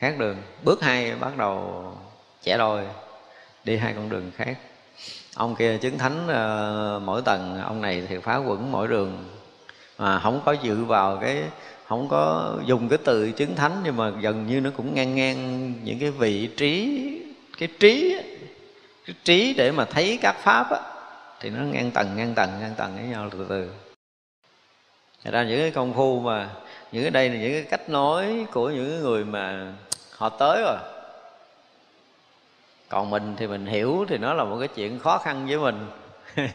khác đường. Bước hai bắt đầu trẻ đôi đi hai con đường khác. Ông kia chứng thánh uh, mỗi tầng ông này thì phá quẩn mỗi đường. Mà không có dự vào cái không có dùng cái từ chứng thánh nhưng mà gần như nó cũng ngang ngang những cái vị trí cái trí cái trí để mà thấy các pháp á thì nó ngang tầng ngang tầng ngang tầng với nhau từ từ. Thật ra những cái công phu mà những cái đây là những cái cách nói của những người mà họ tới rồi. Còn mình thì mình hiểu thì nó là một cái chuyện khó khăn với mình.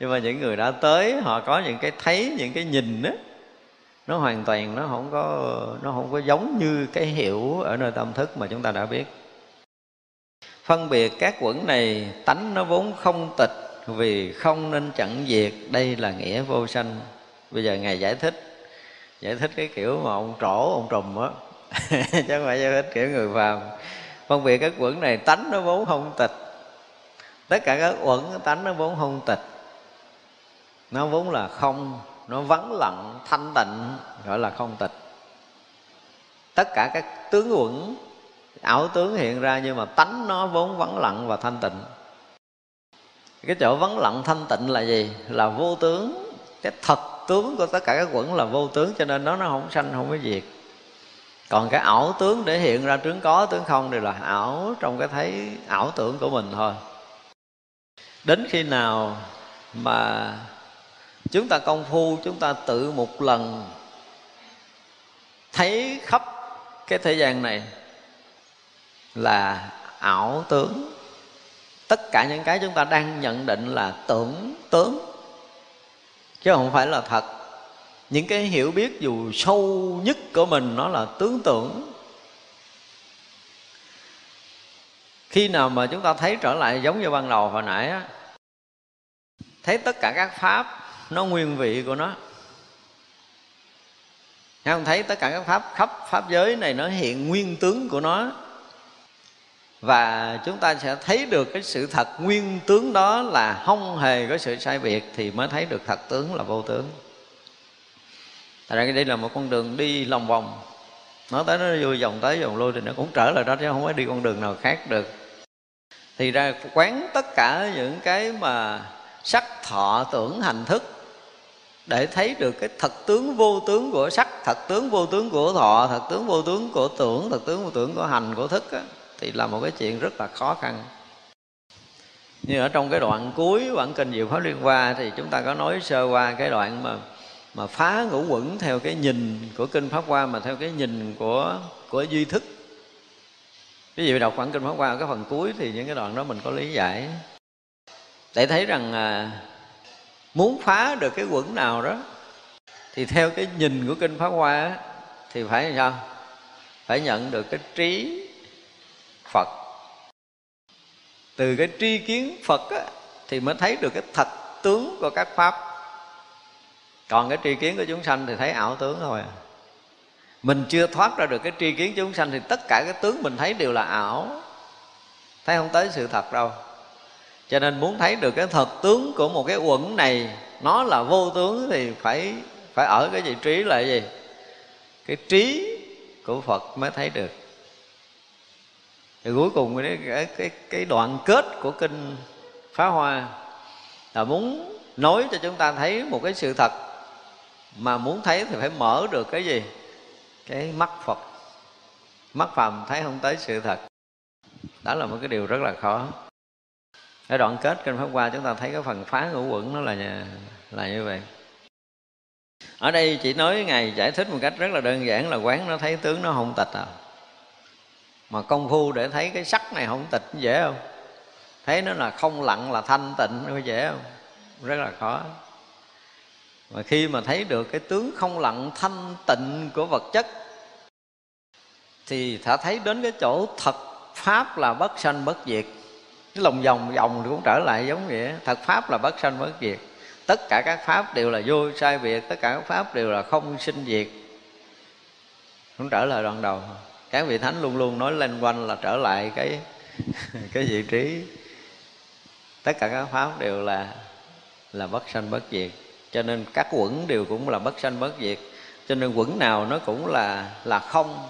Nhưng mà những người đã tới, họ có những cái thấy, những cái nhìn đó nó hoàn toàn nó không có, nó không có giống như cái hiểu ở nơi tâm thức mà chúng ta đã biết. Phân biệt các quẩn này, tánh nó vốn không tịch, vì không nên chặn diệt đây là nghĩa vô sanh. Bây giờ ngài giải thích giải thích cái kiểu mà ông trổ, ông trùm á. chứ không phải giao thích kiểu người phàm. Phân biệt các quẩn này, tánh nó vốn không tịch. Tất cả các quẩn, tánh nó vốn không tịch. Nó vốn là không, nó vắng lặng, thanh tịnh, gọi là không tịch. Tất cả các tướng quẩn, ảo tướng hiện ra nhưng mà tánh nó vốn vắng lặng và thanh tịnh. Cái chỗ vắng lặng, thanh tịnh là gì? Là vô tướng. Cái thật tướng của tất cả các quẩn là vô tướng, cho nên nó nó không sanh, không có diệt còn cái ảo tướng để hiện ra tướng có, tướng không đều là ảo trong cái thấy ảo tưởng của mình thôi. Đến khi nào mà chúng ta công phu, chúng ta tự một lần thấy khắp cái thế gian này là ảo tướng. Tất cả những cái chúng ta đang nhận định là tưởng, tướng, chứ không phải là thật những cái hiểu biết dù sâu nhất của mình nó là tướng tưởng. Khi nào mà chúng ta thấy trở lại giống như ban đầu hồi nãy á, thấy tất cả các pháp nó nguyên vị của nó. Không thấy tất cả các pháp khắp pháp giới này nó hiện nguyên tướng của nó. Và chúng ta sẽ thấy được cái sự thật nguyên tướng đó là không hề có sự sai biệt thì mới thấy được thật tướng là vô tướng. Thật ra đây là một con đường đi lòng vòng. Nói tới nó vui vòng tới vòng lui thì nó cũng trở lại đó chứ không phải đi con đường nào khác được. Thì ra quán tất cả những cái mà sắc thọ tưởng hành thức để thấy được cái thật tướng vô tướng của sắc thật tướng vô tướng của thọ thật tướng vô tướng của tưởng thật tướng vô tướng của hành của thức á, thì là một cái chuyện rất là khó khăn. Như ở trong cái đoạn cuối bản kinh diệu pháp liên hoa thì chúng ta có nói sơ qua cái đoạn mà mà phá ngũ quẩn theo cái nhìn của kinh pháp hoa mà theo cái nhìn của của duy thức. Cái gì đọc bản kinh pháp hoa ở cái phần cuối thì những cái đoạn đó mình có lý giải. Để thấy rằng à, muốn phá được cái quẩn nào đó thì theo cái nhìn của kinh pháp hoa thì phải làm sao? Phải nhận được cái trí phật. Từ cái tri kiến phật á, thì mới thấy được cái thật tướng của các pháp còn cái tri kiến của chúng sanh thì thấy ảo tướng thôi à. Mình chưa thoát ra được cái tri kiến chúng sanh thì tất cả cái tướng mình thấy đều là ảo. Thấy không tới sự thật đâu. Cho nên muốn thấy được cái thật tướng của một cái uẩn này nó là vô tướng thì phải phải ở cái vị trí là gì? Cái trí của phật mới thấy được. Thì cuối cùng cái, cái, cái, cái đoạn kết của kinh phá hoa là muốn nói cho chúng ta thấy một cái sự thật mà muốn thấy thì phải mở được cái gì? Cái mắt phật. Mắt phàm thấy không tới sự thật. Đó là một cái điều rất là khó. Cái đoạn kết kinh pháp qua chúng ta thấy cái phần phá ngũ quẩn nó là là như vậy. Ở đây chỉ nói ngài giải thích một cách rất là đơn giản là quán nó thấy tướng nó không tịch à. Mà công phu để thấy cái sắc này không tịch dễ không? Thấy nó là không lặng là thanh tịnh, nó dễ không? Rất là khó mà khi mà thấy được cái tướng không lặng thanh tịnh của vật chất, thì thả thấy đến cái chỗ thật pháp là bất sanh bất diệt. Cái lòng vòng vòng cũng trở lại giống vậy, thật pháp là bất sanh bất diệt. Tất cả các pháp đều là vô sai biệt, tất cả các pháp đều là không sinh diệt. Cũng trở lại đoạn đầu. Các vị thánh luôn luôn nói lên quanh là trở lại cái cái vị trí. Tất cả các pháp đều là là bất sanh bất diệt cho nên các quẩn đều cũng là bất sanh bất diệt. Cho nên quẩn nào nó cũng là là không,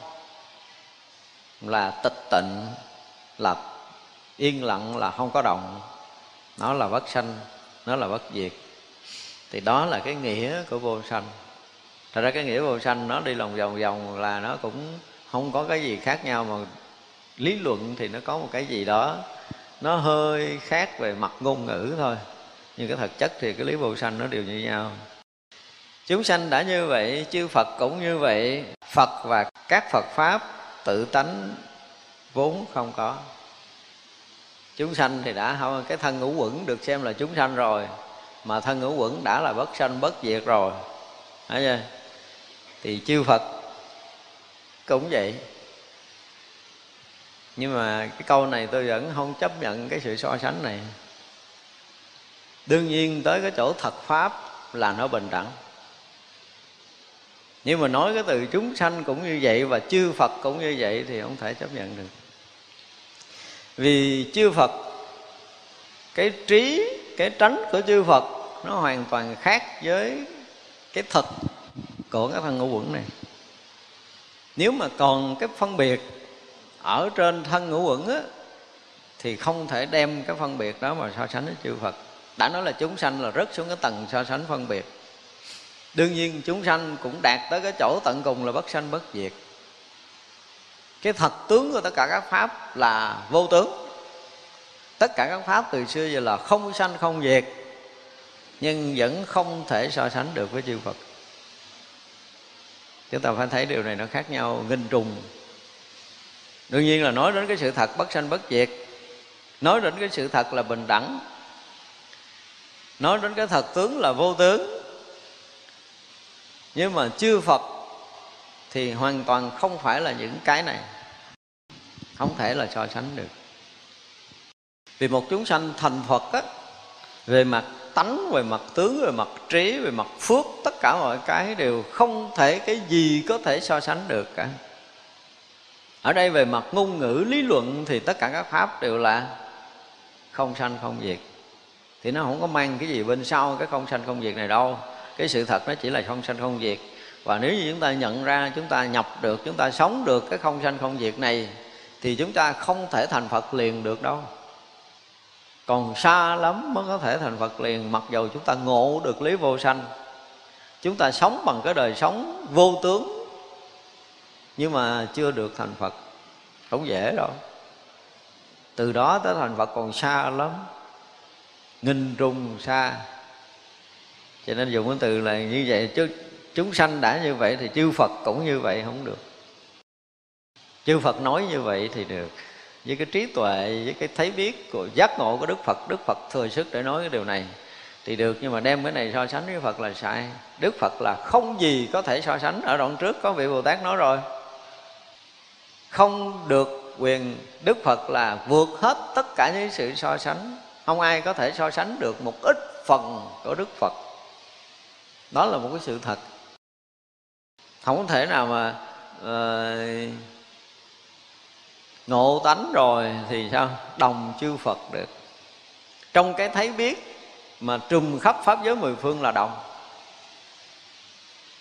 là tịch tịnh, là yên lặng, là không có động. Nó là bất sanh, nó là bất diệt. Thì đó là cái nghĩa của vô sanh. Thật ra cái nghĩa vô sanh nó đi lòng vòng vòng là nó cũng không có cái gì khác nhau, mà lý luận thì nó có một cái gì đó nó hơi khác về mặt ngôn ngữ thôi nhưng cái thực chất thì cái lý vô sanh nó đều như nhau. Chúng sanh đã như vậy, chư phật cũng như vậy, phật và các phật pháp tự tánh vốn không có. Chúng sanh thì đã không, cái thân ngũ quẩn được xem là chúng sanh rồi, mà thân ngũ quẩn đã là bất sanh, bất diệt rồi. Thấy chưa? Thì chư phật cũng vậy. Nhưng mà cái câu này tôi vẫn không chấp nhận cái sự so sánh này đương nhiên tới cái chỗ thật pháp là nó bình đẳng. Nhưng mà nói cái từ chúng sanh cũng như vậy và chư phật cũng như vậy thì không thể chấp nhận được. Vì chư phật, cái trí, cái tránh của chư phật nó hoàn toàn khác với cái thật của cái thân ngũ quẩn này. Nếu mà còn cái phân biệt ở trên thân ngũ quẩn á, thì không thể đem cái phân biệt đó mà so sánh với chư Phật đã nói là chúng sanh là rất xuống cái tầng so sánh phân biệt. Đương nhiên chúng sanh cũng đạt tới cái chỗ tận cùng là bất sanh bất diệt. Cái thật tướng của tất cả các pháp là vô tướng. Tất cả các pháp từ xưa giờ là không sanh không diệt, nhưng vẫn không thể so sánh được với chư Phật. Chúng ta phải thấy điều này nó khác nhau nghìn trùng. Đương nhiên là nói đến cái sự thật bất sanh bất diệt, nói đến cái sự thật là bình đẳng nói đến cái thật tướng là vô tướng. Nhưng mà chư phật thì hoàn toàn không phải là những cái này. Không thể là so sánh được. Vì một chúng sanh thành phật á, về mặt tánh, về mặt tướng, về mặt trí, về mặt phước, tất cả mọi cái đều không thể cái gì có thể so sánh được cả. Ở đây về mặt ngôn ngữ, lý luận thì tất cả các pháp đều là không sanh không diệt thì nó không có mang cái gì bên sau, cái không sanh không diệt này đâu. Cái sự thật nó chỉ là không sanh không diệt. Và nếu như chúng ta nhận ra, chúng ta nhập được, chúng ta sống được cái không sanh không diệt này, thì chúng ta không thể thành phật liền được đâu. Còn xa lắm mới có thể thành phật liền, mặc dù chúng ta ngộ được lý vô sanh. Chúng ta sống bằng cái đời sống vô tướng, nhưng mà chưa được thành phật. Không dễ đâu. Từ đó tới thành phật còn xa lắm nghìn trùng xa. Cho nên dùng cái từ là như vậy, chứ chúng sanh đã như vậy thì chư phật cũng như vậy không được. Chư phật nói như vậy thì được. Với cái trí tuệ, với cái thấy biết của giác ngộ của đức phật đức phật thừa sức để nói cái điều này thì được. Nhưng mà đem cái này so sánh với phật là sai. Đức phật là không gì có thể so sánh. Ở đoạn trước có vị bồ tát nói rồi, không được quyền đức phật là vượt hết tất cả những sự so sánh không ai có thể so sánh được một ít phần của đức phật. Đó là một cái sự thật. Không thể nào mà uh, ngộ tánh rồi thì sao? Đồng chư phật được. Trong cái thấy biết mà trùm khắp pháp giới mười phương là đồng.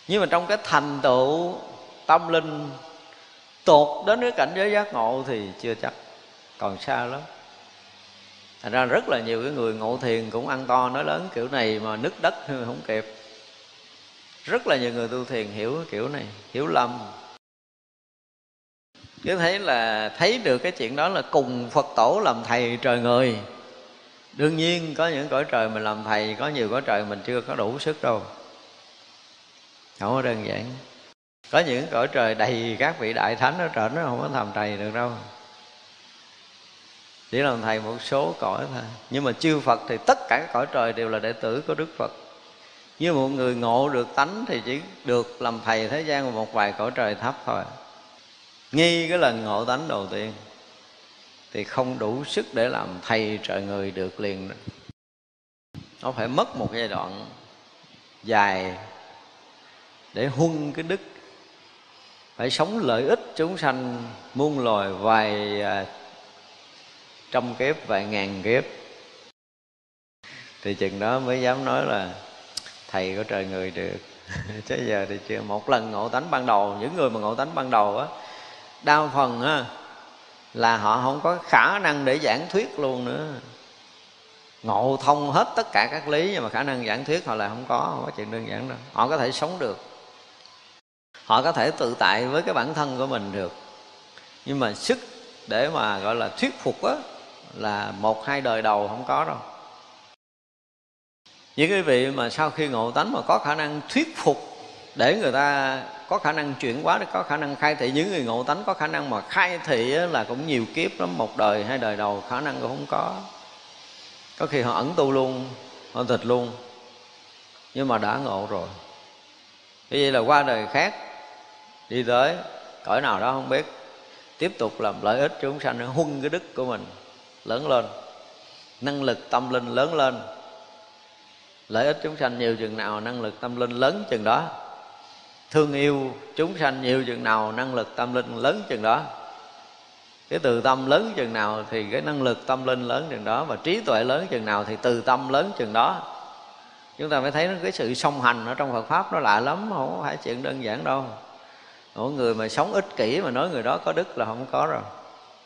Nhưng mà trong cái thành tựu tâm linh tột đến cái cảnh giới giác ngộ thì chưa chắc. Còn xa lắm thành ra rất là nhiều cái người ngộ thiền cũng ăn to, nói lớn kiểu này mà nứt đất không kịp. Rất là nhiều người tu thiền hiểu cái kiểu này, hiểu lầm. Cứ thấy là thấy được cái chuyện đó là cùng phật tổ làm thầy trời người. Đương nhiên có những cõi trời mình làm thầy, có nhiều cõi trời mình chưa có đủ sức đâu. Không có đơn giản. Có những cõi trời đầy các vị đại thánh ở trển nó không có làm thầy được đâu chỉ làm thầy một số cõi thôi. Nhưng mà chư phật thì tất cả các cõi trời đều là đệ tử của đức phật. Như một người ngộ được tánh thì chỉ được làm thầy thế gian một vài cõi trời thấp thôi. Nghi cái lần ngộ tánh đầu tiên thì không đủ sức để làm thầy trời người được liền nó phải mất một giai đoạn dài để huân cái đức. Phải sống lợi ích chúng sanh muôn loài vài à, trăm kiếp vài ngàn kiếp. Thì chừng đó mới dám nói là thầy của trời người được. Chứ giờ thì chưa. Một lần ngộ tánh ban đầu, những người mà ngộ tánh ban đầu á, đa phần á, là họ không có khả năng để giảng thuyết luôn nữa. Ngộ thông hết tất cả các lý nhưng mà khả năng giảng thuyết họ là không có không có chuyện đơn giản đâu. Họ có thể sống được. Họ có thể tự tại với cái bản thân của mình được. Nhưng mà sức để mà, gọi là, thuyết phục á là một hai đời đầu không có đâu. Những cái vị mà sau khi ngộ tánh mà có khả năng thuyết phục để người ta có khả năng chuyển hóa, có khả năng khai thị. Những người ngộ tánh có khả năng mà khai thị là cũng nhiều kiếp lắm, một đời hai đời đầu khả năng cũng không có. Có khi họ ẩn tu luôn, họ tịch luôn, nhưng mà đã ngộ rồi. Như vậy là qua đời khác, đi tới cõi nào đó không biết, tiếp tục làm lợi ích chúng sanh, huân cái đức của mình lớn lên. Năng lực tâm linh lớn lên. Lợi ích chúng sanh nhiều chừng nào, năng lực tâm linh lớn chừng đó. Thương yêu chúng sanh nhiều chừng nào, năng lực tâm linh lớn chừng đó. Cái từ tâm lớn chừng nào thì cái năng lực tâm linh lớn chừng đó, và trí tuệ lớn chừng nào thì từ tâm lớn chừng đó. Chúng ta mới thấy cái sự song hành ở trong Phật pháp nó lạ lắm, không phải chuyện đơn giản đâu. Mỗi người mà sống ích kỷ mà nói người đó có đức là không có rồi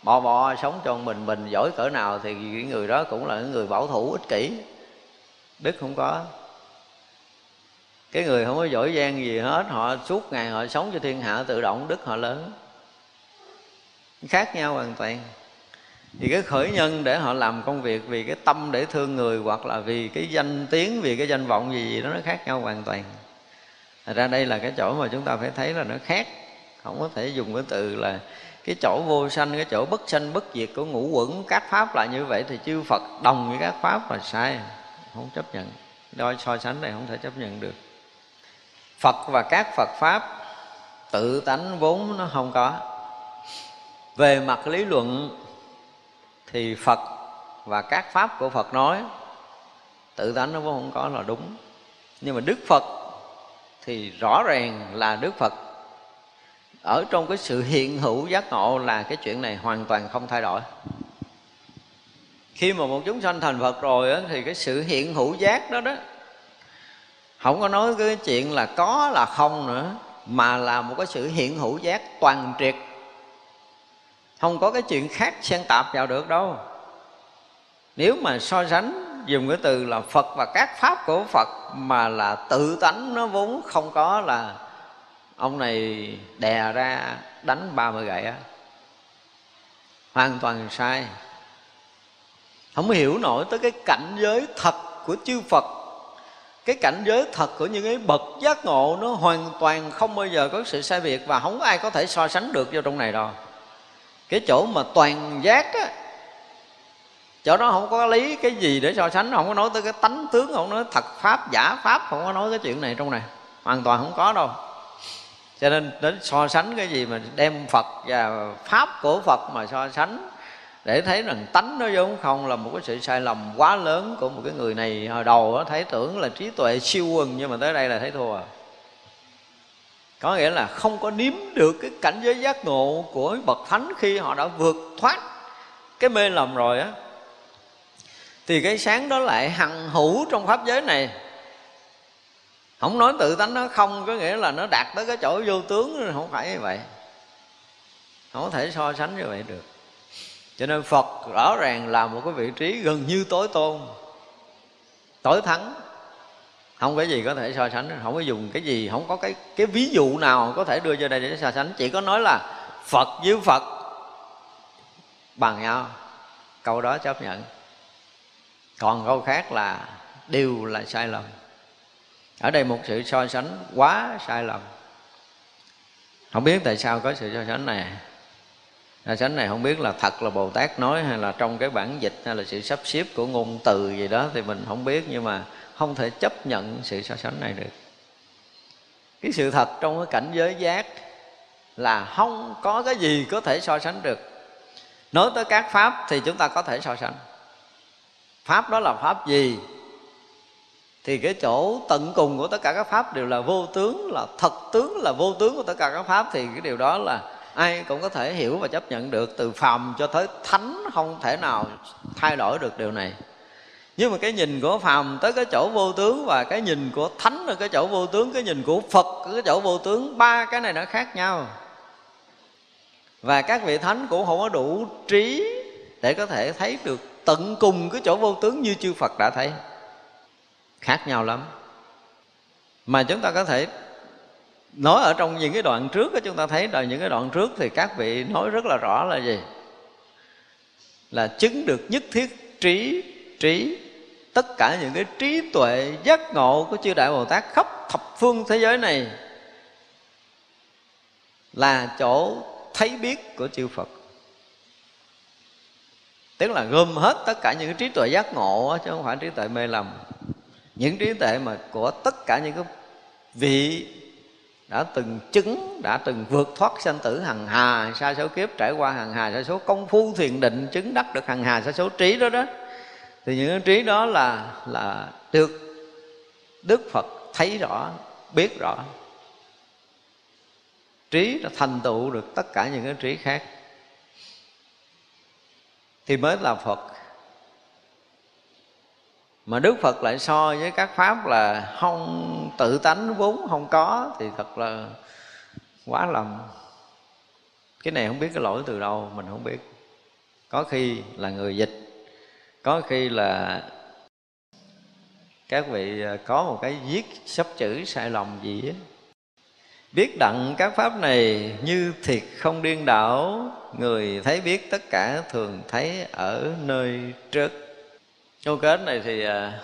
bò bò sống cho mình mình giỏi cỡ nào thì cái người đó cũng là người bảo thủ, ích kỷ. Đức không có. Cái người không có giỏi giang gì hết, họ suốt ngày họ sống cho thiên hạ tự động, đức họ lớn. Khác nhau hoàn toàn. Thì cái khởi nhân để họ làm công việc, vì cái tâm để thương người, hoặc là vì cái danh tiếng, vì cái danh vọng gì gì đó, nó khác nhau hoàn toàn. Thật ra đây là cái chỗ mà chúng ta phải thấy là nó khác. Không có thể dùng cái từ là cái chỗ vô sanh, cái chỗ bất sanh, bất diệt của ngũ quẩn, các pháp là như vậy thì chư phật đồng với các pháp là sai, không chấp nhận. Đôi so sánh này không thể chấp nhận được. Phật và các phật pháp tự tánh vốn nó không có. Về mặt lý luận thì phật và các pháp của phật nói, tự tánh nó vốn không có là đúng. Nhưng mà đức phật thì rõ ràng là đức phật ở trong cái sự hiện hữu giác ngộ là cái chuyện này hoàn toàn không thay đổi. Khi mà một chúng sanh thành phật rồi á, thì cái sự hiện hữu giác đó đó không có nói cái chuyện là có là không nữa mà là một cái sự hiện hữu giác toàn triệt. Không có cái chuyện khác xen tạp vào được đâu. Nếu mà so sánh dùng cái từ là phật và các pháp của phật mà là tự tánh nó vốn không có là ông này đè ra đánh ba mươi gậy á. Hoàn toàn sai. Không hiểu nổi tới cái cảnh giới thật của chư phật. Cái cảnh giới thật của những cái bậc giác ngộ nó hoàn toàn không bao giờ có sự sai biệt và không có ai có thể so sánh được vô trong này đâu. Cái chỗ mà toàn giác á, chỗ đó không có lý cái gì để so sánh, không có nói tới cái tánh tướng, không nói thật pháp, giả pháp, không có nói cái chuyện này trong này. Hoàn toàn không có đâu cho nên đến so sánh cái gì mà đem phật và pháp của phật mà so sánh để thấy rằng tánh nó vốn không là một cái sự sai lầm quá lớn của một cái người này. Hồi đầu nó thấy tưởng là trí tuệ siêu quần, nhưng mà tới đây là thấy thua. À có nghĩa là không có nếm được cái cảnh giới giác ngộ của bậc thánh khi họ đã vượt thoát cái mê lầm rồi á. Thì cái sáng đó lại hằng hữu trong pháp giới này không nói tự tánh nó không, có nghĩa là nó đạt tới cái chỗ vô tướng không phải như vậy. Không có thể so sánh như vậy được. Cho nên phật rõ ràng là một cái vị trí gần như tối tôn, tối thắng. Không có gì có thể so sánh, không có dùng cái gì, không có cái cái ví dụ nào có thể đưa cho đây để so sánh. Chỉ có nói là phật với phật. Bằng nhau. Câu đó chấp nhận. Còn câu khác là đều là sai lầm ở đây một sự so sánh quá sai lầm. Không biết tại sao có sự so sánh này. So sánh này không biết là thật là bồ tát nói hay là trong cái bản dịch hay là sự sắp xếp của ngôn từ gì đó thì mình không biết, nhưng mà không thể chấp nhận sự so sánh này được. Cái sự thật trong cái cảnh giới giác là không có cái gì có thể so sánh được. Nói tới các pháp thì chúng ta có thể so sánh. Pháp đó là pháp gì? Thì cái chỗ tận cùng của tất cả các pháp đều là vô tướng, là thật tướng, là vô tướng của tất cả các pháp. Thì cái điều đó là ai cũng có thể hiểu và chấp nhận được. Từ phàm cho tới thánh không thể nào thay đổi được điều này. Nhưng mà cái nhìn của phàm tới cái chỗ vô tướng và cái nhìn của thánh ở cái chỗ vô tướng, cái nhìn của phật ở cái chỗ vô tướng, ba cái này nó khác nhau. Và các vị thánh cũng không có đủ trí để có thể thấy được tận cùng cái chỗ vô tướng như chư phật đã thấy khác nhau lắm. Mà chúng ta có thể nói ở trong những cái đoạn trước đó, chúng ta thấy là những cái đoạn trước thì các vị nói rất là rõ là gì? Là chứng được nhất thiết trí trí tất cả những cái trí tuệ giác ngộ của chư đại bồ tát khắp thập phương thế giới này là chỗ thấy biết của chư phật. Tức là gom hết tất cả những cái trí tuệ giác ngộ chứ không phải trí tuệ mê lầm những trí tuệ mà của tất cả những cái vị đã từng chứng, đã từng vượt thoát sanh tử hằng hà, sa số kiếp trải qua hằng hà, sa số công phu thiền định chứng đắc được hằng hà, sa số trí đó đó, thì những cái trí đó là là được đức phật thấy rõ, biết rõ. Trí là thành tựu được tất cả những cái trí khác. Thì mới là phật mà đức phật lại so với các pháp là không tự tánh vốn không có thì thật là quá lầm. Cái này không biết cái lỗi từ đâu, mình không biết. Có khi là người dịch, có khi là các vị à, có một cái viết sắp chữ sai lầm gì á. Biết đặng các pháp này như thiệt không điên đảo, người thấy biết tất cả thường thấy ở nơi trước câu kết này thì à,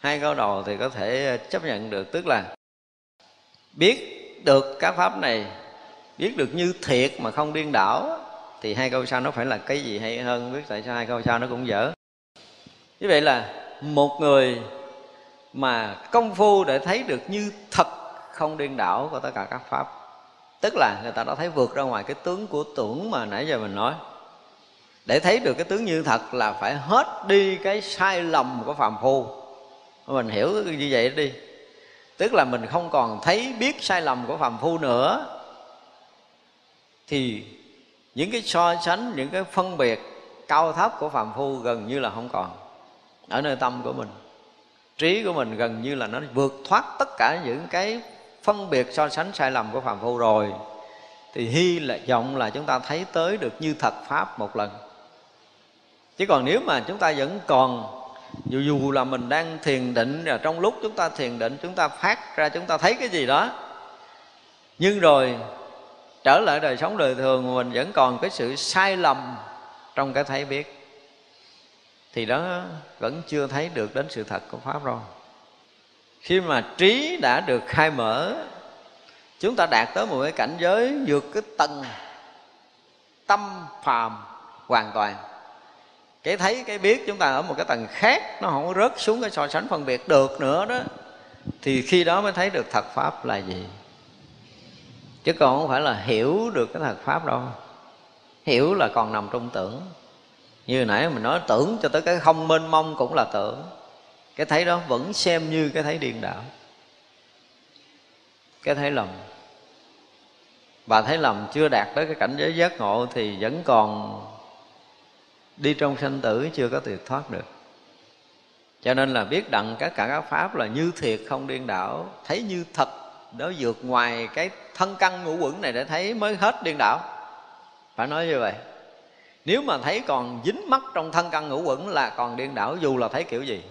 hai câu đầu thì có thể à, chấp nhận được. Tức là biết được các pháp này, biết được như thiệt mà không điên đảo, thì hai câu sau nó phải là cái gì hay hơn, biết tại sao hai câu sau nó cũng dở. Như vậy là một người mà công phu để thấy được như thật không điên đảo của tất cả các pháp, tức là người ta đã thấy vượt ra ngoài cái tướng của tưởng mà nãy giờ mình nói để thấy được cái tướng như thật là phải hết đi cái sai lầm của phàm phu. Mình hiểu như vậy đi. Tức là mình không còn thấy biết sai lầm của phàm phu nữa. Thì những cái so sánh, những cái phân biệt cao thấp của phàm phu gần như là không còn. Ở nơi tâm của mình, trí của mình gần như là nó vượt thoát tất cả những cái phân biệt so sánh sai lầm của phàm phu rồi. Thì hy là vọng là chúng ta thấy tới được như thật pháp một lần chứ còn nếu mà chúng ta vẫn còn, dù dù là mình đang thiền định và trong lúc chúng ta thiền định, chúng ta phát ra, chúng ta thấy cái gì đó. Nhưng rồi, trở lại đời sống đời thường, mình vẫn còn cái sự sai lầm trong cái thấy biết. Thì đó, vẫn chưa thấy được đến sự thật của pháp rồi. Khi mà trí đã được khai mở, chúng ta đạt tới một cái cảnh giới vượt cái tầng tâm phàm hoàn toàn cái thấy, cái biết chúng ta ở một cái tầng khác, nó không có rớt xuống cái so sánh phân biệt được nữa đó, thì khi đó mới thấy được thật pháp là gì. Chứ còn không phải là hiểu được cái thật pháp đâu. Hiểu là còn nằm trong tưởng. Như nãy mình nói, tưởng cho tới cái không mênh mông cũng là tưởng. Cái thấy đó vẫn xem như cái thấy điên đảo. Cái thấy lầm. Và thấy lầm chưa đạt tới cái cảnh giới giác ngộ thì vẫn còn đi trong sanh tử chưa có tuyệt thoát được. Cho nên là biết đặng các cả các pháp là như thiệt không điên đảo. Thấy như thật, đó vượt ngoài cái thân căn ngũ quẩn này để thấy mới hết điên đảo. Phải nói như vậy. Nếu mà thấy còn dính mắc trong thân căn ngũ quẩn là còn điên đảo, dù là thấy kiểu gì.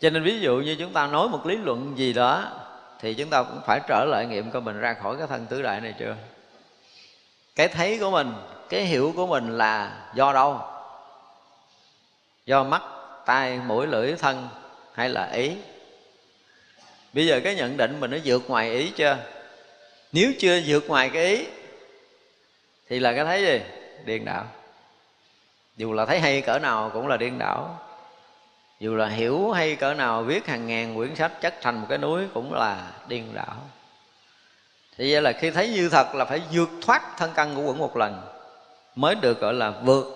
Cho nên ví dụ như chúng ta nói một lý luận gì đó, thì chúng ta cũng phải trở lại nghiệm coi mình ra khỏi cái thân tứ đại này chưa? Cái thấy của mình cái hiểu của mình là do đâu? Do mắt, tai, mũi, lưỡi, thân hay là ý? Bây giờ cái nhận định mình nó vượt ngoài ý chưa? Nếu chưa vượt ngoài cái ý, thì là cái thấy gì? Điên đảo. Dù là thấy hay cỡ nào cũng là điên đảo. Dù là hiểu hay cỡ nào, viết hàng ngàn quyển sách chất thành một cái núi cũng là điên đảo. Thì vậy là khi thấy như thật là phải vượt thoát thân căn của quẩn một lần mới được, gọi là, vượt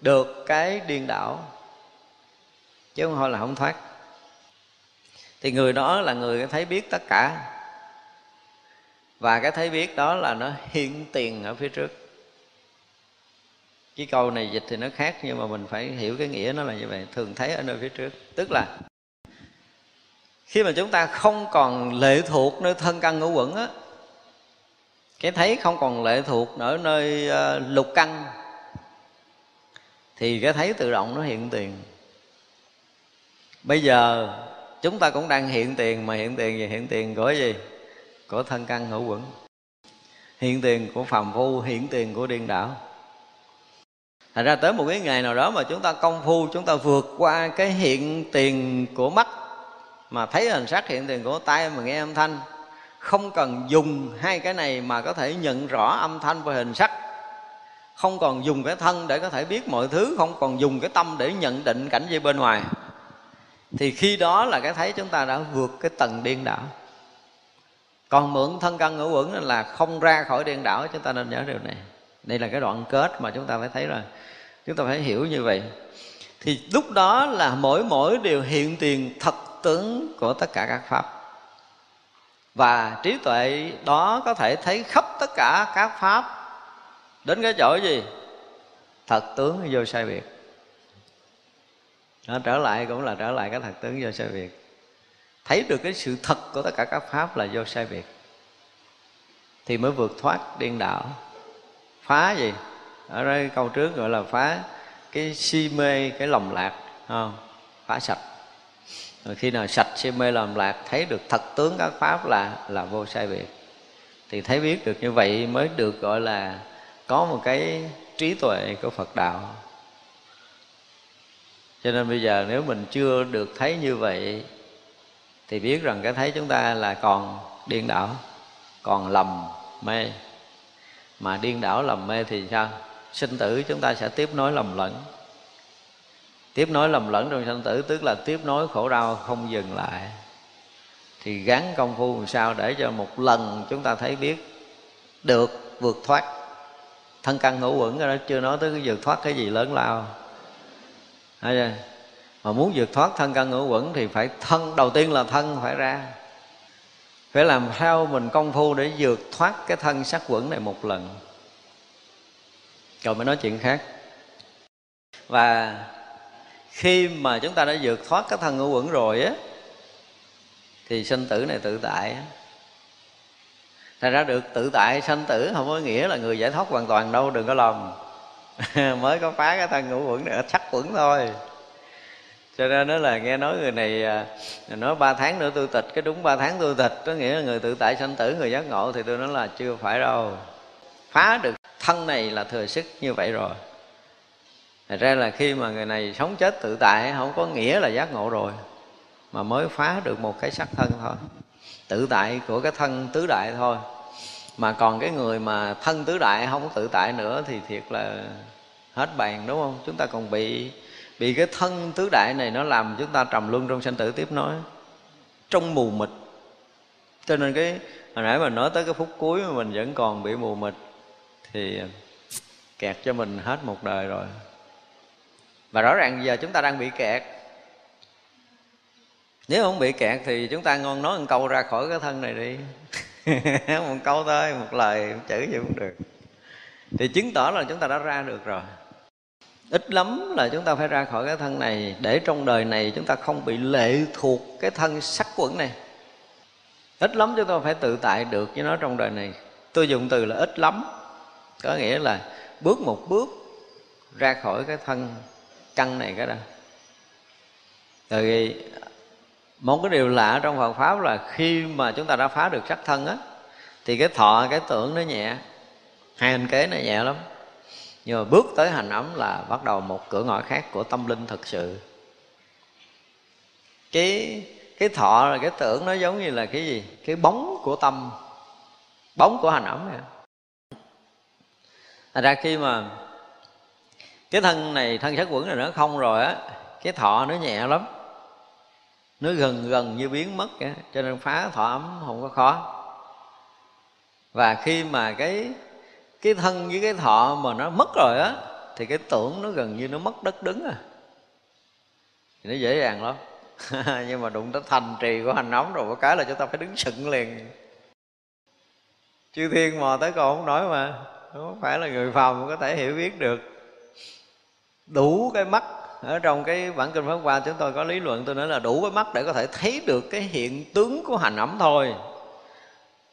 được cái điên đảo, chứ không thôi là không thoát. Thì người đó là người thấy biết tất cả. Và cái thấy biết đó là nó hiện tiền ở phía trước. Cái câu này dịch thì nó khác, nhưng mà mình phải hiểu cái nghĩa nó là như vậy. Thường thấy ở nơi phía trước. Tức là, khi mà chúng ta không còn lệ thuộc nơi thân căn ngũ quẩn á cái thấy không còn lệ thuộc ở nơi ờ, lục căn. Thì cái thấy tự động nó hiện tiền. Bây giờ, chúng ta cũng đang hiện tiền, mà hiện tiền gì? Hiện tiền của gì? Của thân căn hữu quẩn. Hiện tiền của phàm phu, hiện tiền của điên đảo. Thành ra tới một cái ngày nào đó mà chúng ta công phu, chúng ta vượt qua cái hiện tiền của mắt, mà thấy hình sắc hiện tiền của tay mà nghe âm thanh không cần dùng hai cái này mà có thể nhận rõ âm thanh và hình sắc. Không còn dùng cái thân để có thể biết mọi thứ, không còn dùng cái tâm để nhận định cảnh gì bên ngoài. Thì khi đó là cái thấy chúng ta đã vượt cái tầng điên đảo. Còn mượn thân căn ngũ uẩn là không ra khỏi điên đảo, chúng ta nên nhớ điều này. Đây là cái đoạn kết mà chúng ta phải thấy rồi. chúng ta phải hiểu như vậy. Thì lúc đó là mỗi mỗi điều hiện tiền thật tướng của tất cả các pháp và trí tuệ đó có thể thấy khắp tất cả các pháp. Đến cái chỗ gì? Thật tướng vô sai biệt. Nó trở lại cũng là trở lại cái thật tướng vô sai biệt. Thấy được cái sự thật của tất cả các pháp là vô sai biệt. Thì mới vượt thoát điên đảo. Phá gì? Ở đây câu trước gọi là phá cái si mê, cái lòng lạc, không? Phá sạch rồi khi nào sạch si mê làm lạc, thấy được thật tướng các pháp là là vô sai biệt. Thì thấy biết được như vậy mới được gọi là có một cái trí tuệ của phật đạo. Cho nên bây giờ nếu mình chưa được thấy như vậy, thì biết rằng cái thấy chúng ta là còn điên đảo, còn lầm mê. Mà điên đảo lầm mê thì sao? Sinh tử chúng ta sẽ tiếp nối lầm lẫn tiếp nối lầm lẫn trong sanh tử, tức là tiếp nối khổ đau không dừng lại. Thì gắn công phu làm sao để cho một lần chúng ta thấy biết được vượt thoát. Thân căn ngũ quẩn đó chưa nói tới cái vượt thoát cái gì lớn lao. Mà muốn vượt thoát thân căn ngũ quẩn thì phải thân, đầu tiên là thân phải ra. Phải làm sao mình công phu để vượt thoát cái thân sắc quẩn này một lần. Rồi mới nói chuyện khác. Và khi mà chúng ta đã vượt thoát cái thân ngũ quẩn rồi á, thì sinh tử này tự tại Thành ra được tự tại sanh tử không có nghĩa là người giải thoát hoàn toàn đâu, đừng có lầm. Mới có phá cái thân ngũ quẩn này sắc quẩn thôi. Cho nên đó là nghe nói người này à, nói ba tháng nữa tu tịch, cái đúng ba tháng tu tịch, có nghĩa là người tự tại sanh tử, người giác ngộ thì tôi nói là chưa phải đâu. Phá được thân này là thừa sức như vậy rồi. Thật ra là khi mà người này sống chết tự tại, không có nghĩa là giác ngộ rồi, Mà mới phá được một cái sắc thân thôi. Tự tại của cái thân tứ đại thôi. Mà còn cái người mà thân tứ đại không tự tại nữa Thì thiệt là hết bàn, đúng không? Chúng ta còn bị bị cái thân tứ đại này nó làm chúng ta trầm luân trong sanh tử. Tiếp nối Trong mù mịt. Cho nên cái, hồi nãy mình nói tới cái phút cuối mà mình vẫn còn bị mù mịt, Thì kẹt cho mình hết một đời rồi và rõ ràng giờ chúng ta đang bị kẹt. Nếu không bị kẹt thì chúng ta ngon nói một câu ra khỏi cái thân này đi. Một câu thôi, một lời, một chữ gì cũng được. Thì chứng tỏ là chúng ta đã ra được rồi. Ít lắm là chúng ta phải ra khỏi cái thân này để trong đời này chúng ta không bị lệ thuộc cái thân sắc quẩn này. Ít lắm chúng ta phải tự tại được với nó trong đời này. Tôi dùng từ là ít lắm. Có nghĩa là bước một bước ra khỏi cái thân căn này cái đó. Rồi một cái điều lạ trong Phật pháp là khi mà chúng ta đã phá được sắc thân á, thì cái thọ, cái tưởng nó nhẹ. Hai hình kế nó nhẹ lắm. Nhưng mà bước tới hành ấm là bắt đầu một cửa ngõ khác của tâm linh thực sự. Cái cái thọ là cái tưởng nó giống như là cái gì? Cái bóng của tâm. Bóng của hành ấm này thành ra khi mà cái thân này, thân sắc quẩn này nó không rồi á, cái thọ nó nhẹ lắm. Nó gần gần như biến mất kìa cho nên phá thọ ấm không có khó. Và khi mà cái cái thân với cái thọ mà nó mất rồi á, thì cái tưởng nó gần như nó mất đất đứng à. Thì nó dễ dàng lắm. Nhưng mà đụng tới thành trì của hành ấm rồi có cái là chúng ta phải đứng sững liền. Chư thiên mò tới còn không nói mà, không phải là người phàm có thể hiểu biết được đủ cái mắt. Ở trong cái bản kinh pháp hoa chúng tôi có lý luận, tôi nói là đủ cái mắt để có thể thấy được cái hiện tướng của hành ẩm thôi.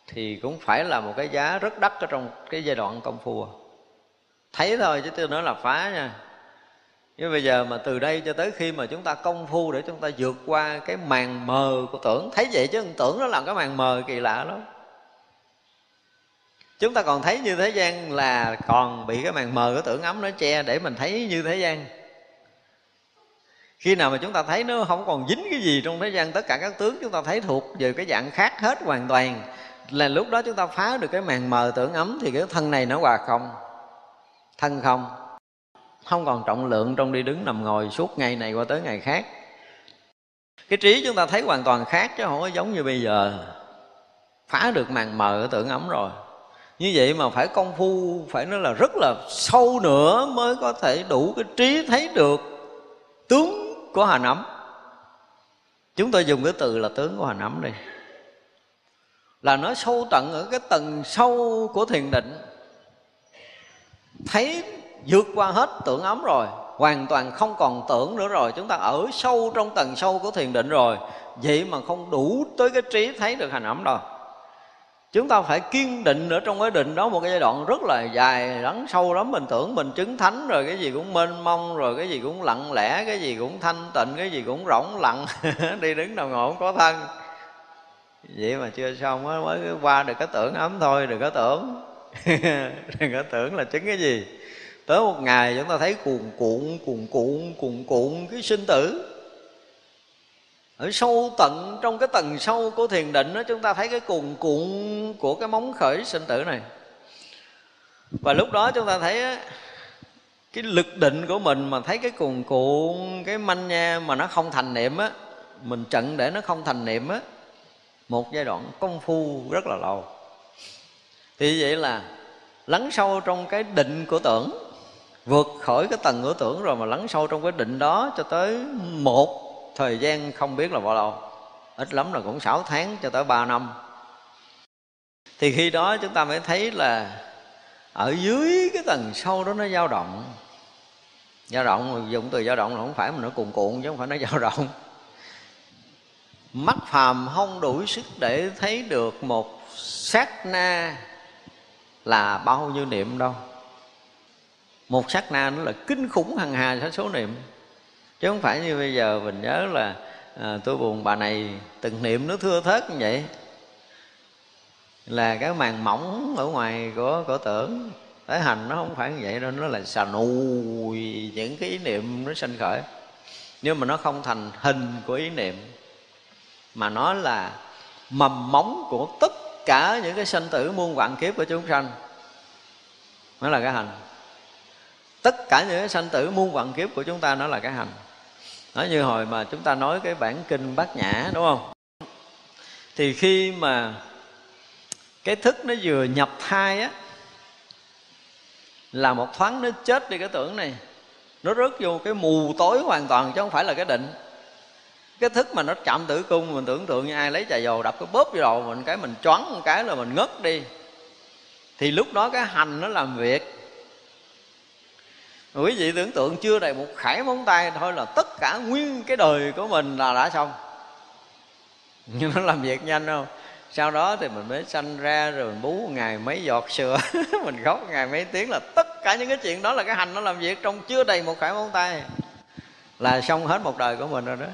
Thì cũng phải là một cái giá rất đắt ở trong cái giai đoạn công phu. Thấy thôi chứ tôi nói là phá nha. Nhưng bây giờ mà từ đây cho tới khi mà chúng ta công phu để chúng ta vượt qua cái màn mờ của tưởng. Thấy vậy chứ tưởng nó làm cái màn mờ kỳ lạ lắm chúng ta còn thấy như thế gian là còn bị cái màn mờ của tưởng ấm nó che để mình thấy như thế gian. Khi nào mà chúng ta thấy nó không còn dính cái gì trong thế gian, tất cả các tướng chúng ta thấy thuộc về cái dạng khác hết hoàn toàn, là lúc đó chúng ta phá được cái màn mờ tưởng ấm thì cái thân này nó hòa không, thân không. Không còn trọng lượng trong đi đứng nằm ngồi suốt ngày này qua tới ngày khác. Cái trí chúng ta thấy hoàn toàn khác chứ không có giống như bây giờ. Phá được màn mờ tưởng ấm rồi như vậy mà phải công phu, phải nói là rất là sâu nữa mới có thể đủ cái trí thấy được tướng của hành ấm chúng tôi dùng cái từ là tướng của hành ấm đi. Là nó sâu tận ở cái tầng sâu của thiền định. Thấy, vượt qua hết tưởng ấm rồi, hoàn toàn không còn tưởng nữa rồi. Chúng ta ở sâu trong tầng sâu của thiền định rồi. Vậy mà không đủ tới cái trí thấy được hành ấm đâu chúng ta phải kiên định ở trong cái định đó, một cái giai đoạn rất là dài lắng sâu lắm. Mình tưởng mình chứng thánh rồi, cái gì cũng mênh mông rồi, cái gì cũng lặng lẽ, cái gì cũng thanh tịnh, cái gì cũng rỗng lặng. Đi đứng nào ngồi không có thân. Vậy mà chưa xong á, mới qua được cái tưởng ấm thôi, đừng có tưởng. Đừng có tưởng là chứng cái gì. Tới một ngày chúng ta thấy cuồn cuộn cuồn cuộn cuồn cuộn, cái sinh tử ở sâu tận trong cái tầng sâu của thiền định đó, chúng ta thấy cái cuồn cuộn của cái móng khởi sinh tử này. Và lúc đó chúng ta thấy cái lực định của mình mà thấy cái cuồn cuộn, cái manh nha mà nó không thành niệm á, mình trận để nó không thành niệm á, một giai đoạn công phu rất là lâu. Thì vậy là lắng sâu trong cái định của tưởng, vượt khỏi cái tầng của tưởng rồi mà lắng sâu trong cái định đó cho tới một thời gian không biết là bao lâu, ít lắm là cũng 6 tháng cho tới 3 năm. Thì khi đó chúng ta mới thấy là ở dưới cái tầng sâu đó nó dao động. Dao động, dùng từ dao động là không phải mà nó cuồn cuộn chứ không phải nó dao động. Mắt phàm không đủ sức để thấy được một sát na là bao nhiêu niệm đâu. Một sát na nó là kinh khủng hằng hà số niệm chứ không phải như bây giờ mình nhớ là à, tôi buồn bà này từng niệm nó thưa thớt như vậy. Là cái màn mỏng ở ngoài của của tưởng. Tới hành nó không phải như vậy đâu nó là xà nùi những cái ý niệm nó sanh khởi. Nhưng mà nó không thành hình của ý niệm mà nó là mầm móng của tất cả những cái sanh tử muôn vạn kiếp của chúng sanh nó là cái hành. Tất cả những cái sanh tử muôn vạn kiếp của chúng ta nó là cái hành nói như hồi mà chúng ta nói cái bản kinh bát nhã, đúng không? Thì khi mà cái thức nó vừa nhập thai á, là một thoáng nó chết đi, cái tưởng này, nó rớt vô cái mù tối hoàn toàn, chứ không phải là cái định. Cái thức mà nó chạm tử cung, mình tưởng tượng như ai lấy chà dầu đập cái bóp vô đầu mình, cái mình choáng một cái là mình ngất đi. Thì lúc đó cái hành nó làm việc quý vị tưởng tượng chưa đầy một khải móng tay thôi là tất cả nguyên cái đời của mình là đã xong. Nhưng nó làm việc nhanh không? Sau đó thì mình mới sanh ra rồi mình bú ngày mấy giọt sữa. Mình khóc ngày mấy tiếng là tất cả những cái chuyện đó là cái hành nó làm việc trong chưa đầy một khải móng tay. Là xong hết một đời của mình rồi đó.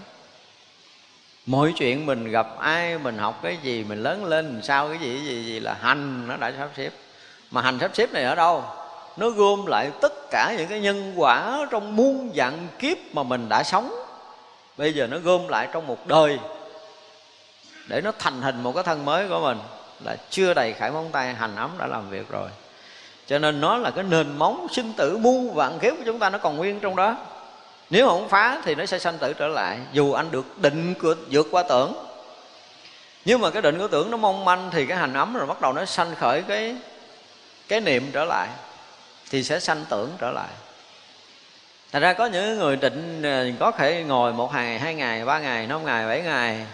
Mọi chuyện mình gặp ai, mình học cái gì, mình lớn lên sao cái gì cái gì gì là hành nó đã sắp xếp. Mà hành sắp xếp này ở đâu? Nó gom lại tất cả những cái nhân quả trong muôn vạn kiếp mà mình đã sống. Bây giờ nó gom lại trong một đời. Để nó thành hình một cái thân mới của mình là chưa đầy khải móng tay, hành ấm đã làm việc rồi. Cho nên nó là cái nền móng sinh tử muôn vạn kiếp của chúng ta, nó còn nguyên trong đó. Nếu không phá thì nó sẽ sanh tử trở lại, dù anh được định của, vượt qua tưởng. Nhưng mà cái định của tưởng nó mong manh thì cái hành ấm rồi bắt đầu nó sanh khởi cái cái niệm trở lại thì sẽ sanh tưởng trở lại. Thật ra có những người định ờ, có thể ngồi một ngày, hai ngày, ba ngày, năm ngày, bảy ngày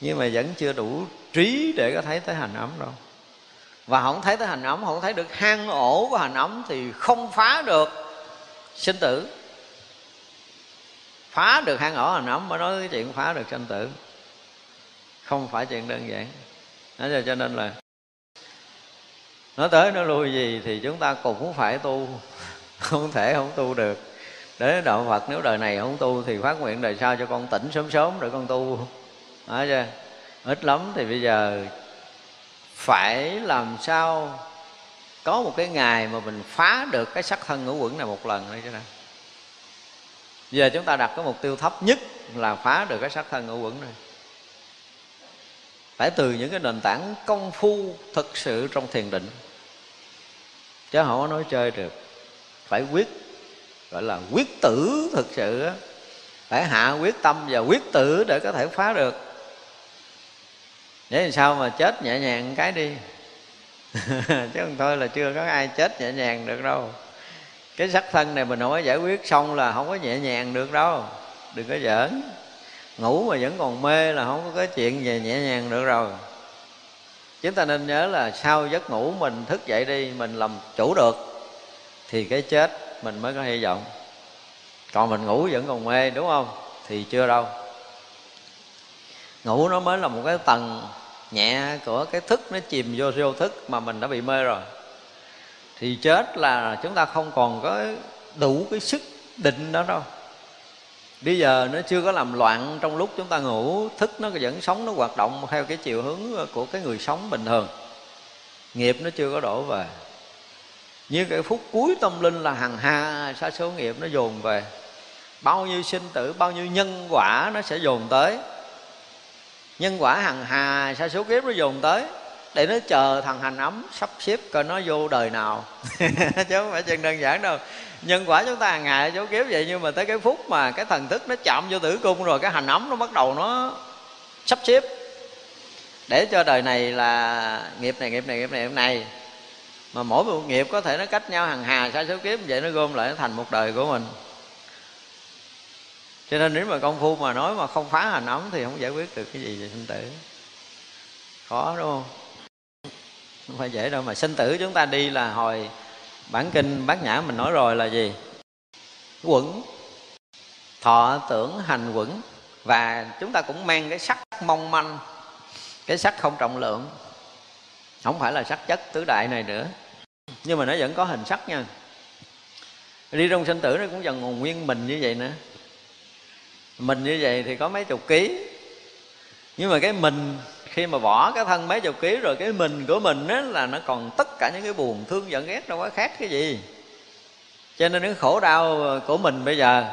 Nhưng mà vẫn chưa đủ trí để có thấy tới hành ấm đâu. Và không thấy tới hành ấm, không thấy được hang ổ của hành ấm Thì không phá được sinh tử. Phá được hang ổ hành ấm mới nói cái chuyện phá được sinh tử. Không phải chuyện đơn giản. Đó cho nên là nói tới nói lui gì thì chúng ta cũng phải tu. Không thể không tu được. Để đạo phật nếu đời này không tu thì phát nguyện đời sau cho con tỉnh sớm sớm để con tu. Nói chưa? Ít lắm thì bây giờ phải làm sao có một cái ngày mà mình phá được cái sắc thân ngũ quẩn này một lần đây chứ nào. Giờ chúng ta đặt cái mục tiêu thấp nhất là phá được cái sắc thân ngũ quẩn này phải từ những cái nền tảng công phu thực sự trong thiền định. Chứ không có nói chơi được. Phải quyết, gọi là quyết tử thực sự phải hạ quyết tâm và quyết tử để có thể phá được. Để làm sao mà chết nhẹ nhàng cái đi. Chứ không thôi là chưa có ai chết nhẹ nhàng được đâu. Cái sắc thân này mình không có giải quyết xong là không có nhẹ nhàng được đâu. Đừng có giỡn ngủ mà vẫn còn mê là không có cái chuyện về nhẹ nhàng được rồi. Chúng ta nên nhớ là sau giấc ngủ mình thức dậy đi, mình làm chủ được, thì cái chết mình mới có hy vọng. Còn mình ngủ vẫn còn mê, đúng không? Thì chưa đâu. Ngủ nó mới là một cái tầng nhẹ của cái thức, nó chìm vô vô thức mà mình đã bị mê rồi. Thì chết là chúng ta không còn có đủ cái sức định đó đâu bây giờ nó chưa có làm loạn trong lúc chúng ta ngủ, thức nó vẫn sống, nó hoạt động theo cái chiều hướng của cái người sống bình thường. Nghiệp nó chưa có đổ về. Như cái phút cuối tâm linh là hằng hà sa số nghiệp nó dồn về. Bao nhiêu sinh tử, bao nhiêu nhân quả nó sẽ dồn tới. Nhân quả hằng hà, sa số kiếp nó dồn tới. Để nó chờ thằng hành ấm sắp xếp coi nó vô đời nào. Chứ không phải chuyện đơn giản đâu nhân quả chúng ta hàng ngày chỗ kiếp vậy, nhưng mà tới cái phút mà cái thần thức nó chạm vô tử cung rồi, cái hành ấm nó bắt đầu nó sắp xếp. Để cho đời này là nghiệp này nghiệp này nghiệp này nghiệp này. Mà mỗi một nghiệp có thể nó cách nhau hàng hà, sai số kiếp, vậy nó gom lại nó thành một đời của mình. Cho nên nếu mà công phu mà nói mà không phá hành ấm thì không giải quyết được cái gì về sinh tử. Khó, đúng không? Không phải dễ đâu, mà sinh tử chúng ta đi là hồi bản kinh bát nhã mình nói rồi là gì? Quẩn. Thọ tưởng hành quẩn. Và chúng ta cũng mang cái sắc mong manh, cái sắc không trọng lượng. Không phải là sắc chất tứ đại này nữa. Nhưng mà nó vẫn có hình sắc nha. Đi trong sinh tử nó cũng dần còn nguyên mình như vậy nữa. Mình như vậy thì có mấy chục ký. Nhưng mà cái mình khi mà bỏ cái thân mấy chục ký rồi cái mình của mình á, là nó còn tất cả những cái buồn thương giận ghét đâu có khác cái gì. Cho nên cái khổ đau của mình bây giờ,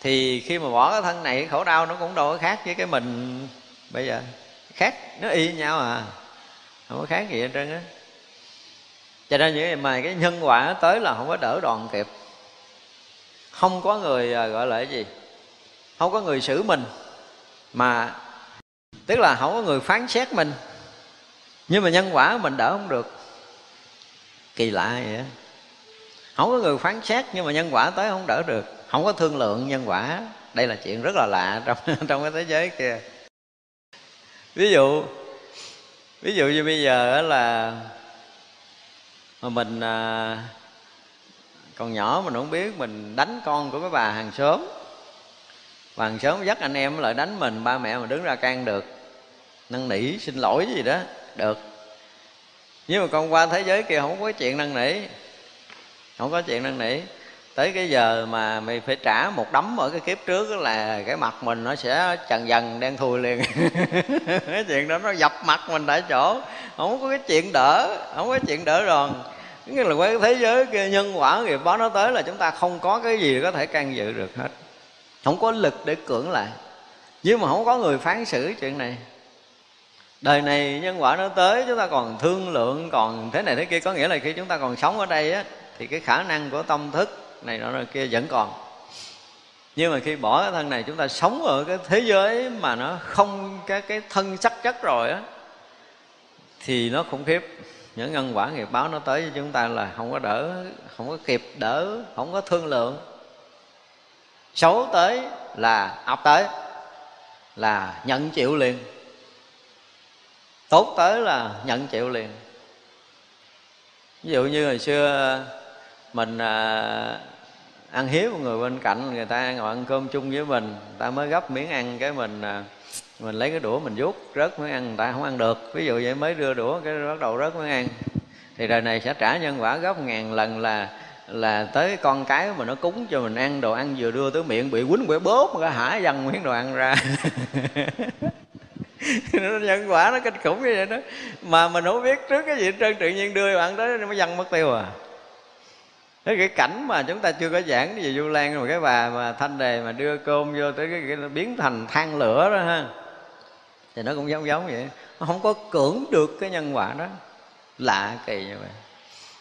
thì khi mà bỏ cái thân này khổ đau nó cũng đâu có khác với cái mình bây giờ. Khác, nó y nhau à không có khác gì hết trơn á. Cho nên những mà cái nhân quả tới là không có đỡ đòn kịp. Không có người à, gọi là cái gì? Không có người xử mình, mà tức là không có người phán xét mình. Nhưng mà nhân quả mình đỡ không được. Kỳ lạ vậy đó. không có người phán xét nhưng mà nhân quả tới không đỡ được. Không có thương lượng nhân quả. Đây là chuyện rất là lạ trong trong cái thế giới kia. Ví dụ ví dụ như bây giờ là mà mình à, còn nhỏ mình không biết mình đánh con của cái bà hàng xóm. Bà hàng xóm dắt anh em lại đánh mình ba mẹ mà đứng ra can được năn nỉ, xin lỗi gì đó. Được. Nhưng mà con qua thế giới kia không có chuyện năn nỉ. Không có chuyện năn nỉ. Tới cái giờ mà mày phải trả một đấm ở cái kiếp trước là cái mặt mình nó sẽ trần dần đen thui liền. Cái chuyện đó nó dập mặt mình tại chỗ. Không có cái chuyện đỡ. Không có chuyện đỡ đòn nghĩa là cái thế giới kia, nhân quả nghiệp báo nó tới là chúng ta không có cái gì có thể can dự được hết. Không có lực để cưỡng lại. Nhưng mà không có người phán xử chuyện này đời này nhân quả nó tới, chúng ta còn thương lượng, còn thế này thế kia, có nghĩa là khi chúng ta còn sống ở đây á, thì cái khả năng của tâm thức này nọ kia vẫn còn. Nhưng mà khi bỏ cái thân này, chúng ta sống ở cái thế giới mà nó không cái cái thân sắc chất rồi á, thì nó khủng khiếp. Những nhân quả nghiệp báo nó tới cho chúng ta là không có đỡ, không có kịp đỡ, không có thương lượng. Xấu tới là ập tới, là nhận chịu liền tốt tới là nhận chịu liền. Ví dụ như hồi xưa mình à, ăn hiếp một người bên cạnh người ta ngồi ăn cơm chung với mình người ta mới gấp miếng ăn cái mình à, mình lấy cái đũa mình vuốt rớt miếng ăn người ta không ăn được. Ví dụ vậy mới đưa đũa cái bắt đầu rớt miếng ăn. Thì đời này sẽ trả nhân quả gấp ngàn lần là là tới con cái mà nó cúng cho mình ăn đồ ăn vừa đưa tới miệng bị quýnh quẻ bóp mà hả dằn miếng đồ ăn ra. nó nhân quả nó kinh khủng như vậy đó. Mà mình không biết trước cái gì trơn tự nhiên đưa bạn đó nó dằn mất tiêu à. Cái cái cảnh mà chúng ta chưa có giảng về du lan mà cái bà mà thanh đề mà đưa cơm vô tới cái, cái, biến thành than lửa đó ha. Thì nó cũng giống giống vậy. Nó không có cưỡng được cái nhân quả đó. Lạ kỳ như vậy.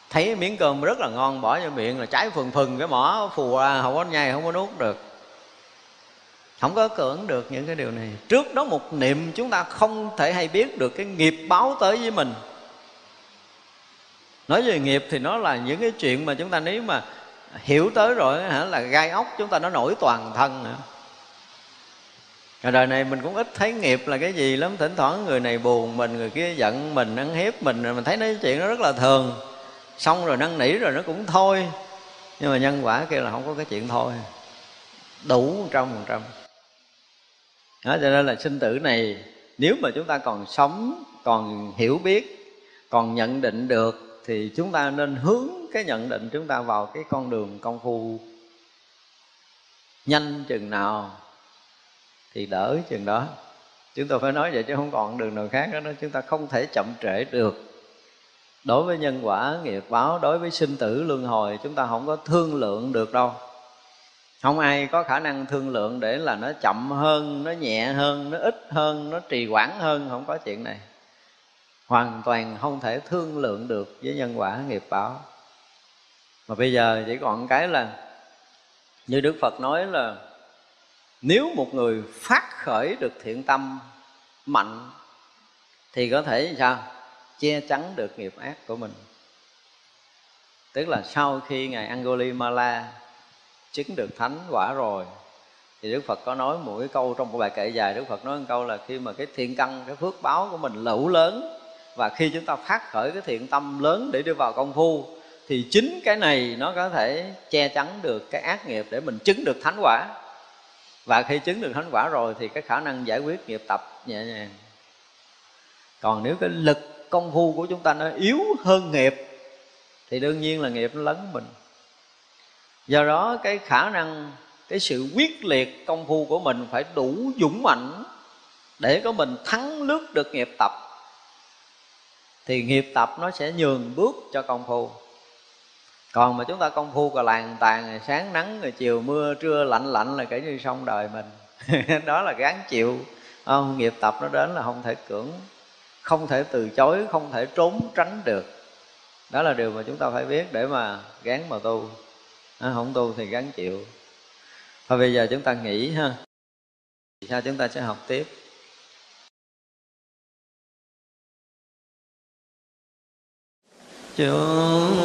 Thấy miếng cơm rất là ngon bỏ vô miệng là cháy phừng phừng cái mỏ phù ra không có nhai không có nuốt được không có cưỡng được những cái điều này. Trước đó một niệm chúng ta không thể hay biết được cái nghiệp báo tới với mình. Nói về nghiệp thì nó là những cái chuyện mà chúng ta nếu mà hiểu tới rồi hả là gai ốc chúng ta nó nổi toàn thân nữa Rồi đời này mình cũng ít thấy nghiệp là cái gì lắm. Thỉnh thoảng người này buồn mình, người kia giận mình, ăn hiếp mình Rồi mình thấy nói chuyện nó rất là thường. Xong rồi năn nỉ rồi nó cũng thôi. Nhưng mà nhân quả kia là không có cái chuyện thôi. Đủ một trăm phần trăm đó, cho nên là sinh tử này nếu mà chúng ta còn sống còn hiểu biết còn nhận định được thì chúng ta nên hướng cái nhận định chúng ta vào cái con đường công phu. Nhanh chừng nào thì đỡ chừng đó. Chúng tôi phải nói vậy chứ không còn đường nào khác đó chúng ta không thể chậm trễ được. Đối với nhân quả nghiệp báo đối với sinh tử luân hồi chúng ta không có thương lượng được đâu không ai có khả năng thương lượng để là nó chậm hơn, nó nhẹ hơn, nó ít hơn, nó trì hoãn hơn, không có chuyện này. Hoàn toàn không thể thương lượng được với nhân quả nghiệp báo. Mà bây giờ chỉ còn cái là như đức phật nói là nếu một người phát khởi được thiện tâm mạnh, thì có thể sao? Che chắn được nghiệp ác của mình. Tức là sau khi ngài Angulimala chứng được thánh quả rồi. Thì Đức Phật có nói một cái câu trong một bài kệ dài, Đức Phật nói một câu là khi mà cái thiện căn, cái phước báo của mình lũ lớn và khi chúng ta phát khởi cái thiện tâm lớn để đưa vào công phu, thì chính cái này nó có thể che chắn được cái ác nghiệp để mình chứng được thánh quả. Và khi chứng được thánh quả rồi thì cái khả năng giải quyết nghiệp tập nhẹ nhàng. Còn nếu cái lực công phu của chúng ta nó yếu hơn nghiệp, thì đương nhiên là nghiệp nó lấn mình do đó cái khả năng, cái sự quyết liệt công phu của mình phải đủ dũng mạnh để có mình thắng lướt được nghiệp tập. Thì nghiệp tập nó sẽ nhường bước cho công phu. Còn mà chúng ta công phu còn làng tàn sáng nắng rồi chiều mưa, trưa lạnh lạnh là kể như xong đời mình. Đó là gán chịu. Không, nghiệp tập nó đến là không thể cưỡng, không thể từ chối, không thể trốn tránh được. Đó là điều mà chúng ta phải biết để mà gán mà tu à, không tu thì gắng chịu. Thôi bây giờ chúng ta nghỉ ha. Sao chúng ta sẽ học tiếp. Chúng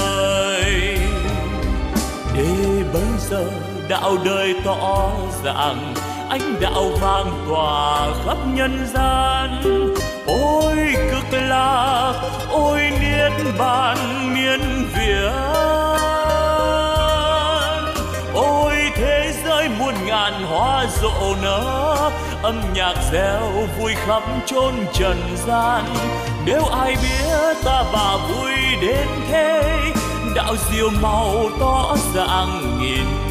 bây giờ, đạo đời tỏ rằng ánh đạo vang tỏa khắp nhân gian. Ôi cực lạc, ôi niết bàn miên việt ôi thế giới muôn ngàn hoa rộ nở, âm nhạc reo vui khắp chốn trần gian. Nếu ai biết ta bà vui đến thế đạo diệu màu tỏ dạng nghìn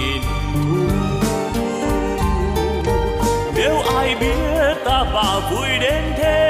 nghìn thu nếu ai biết ta bà vui đến thế.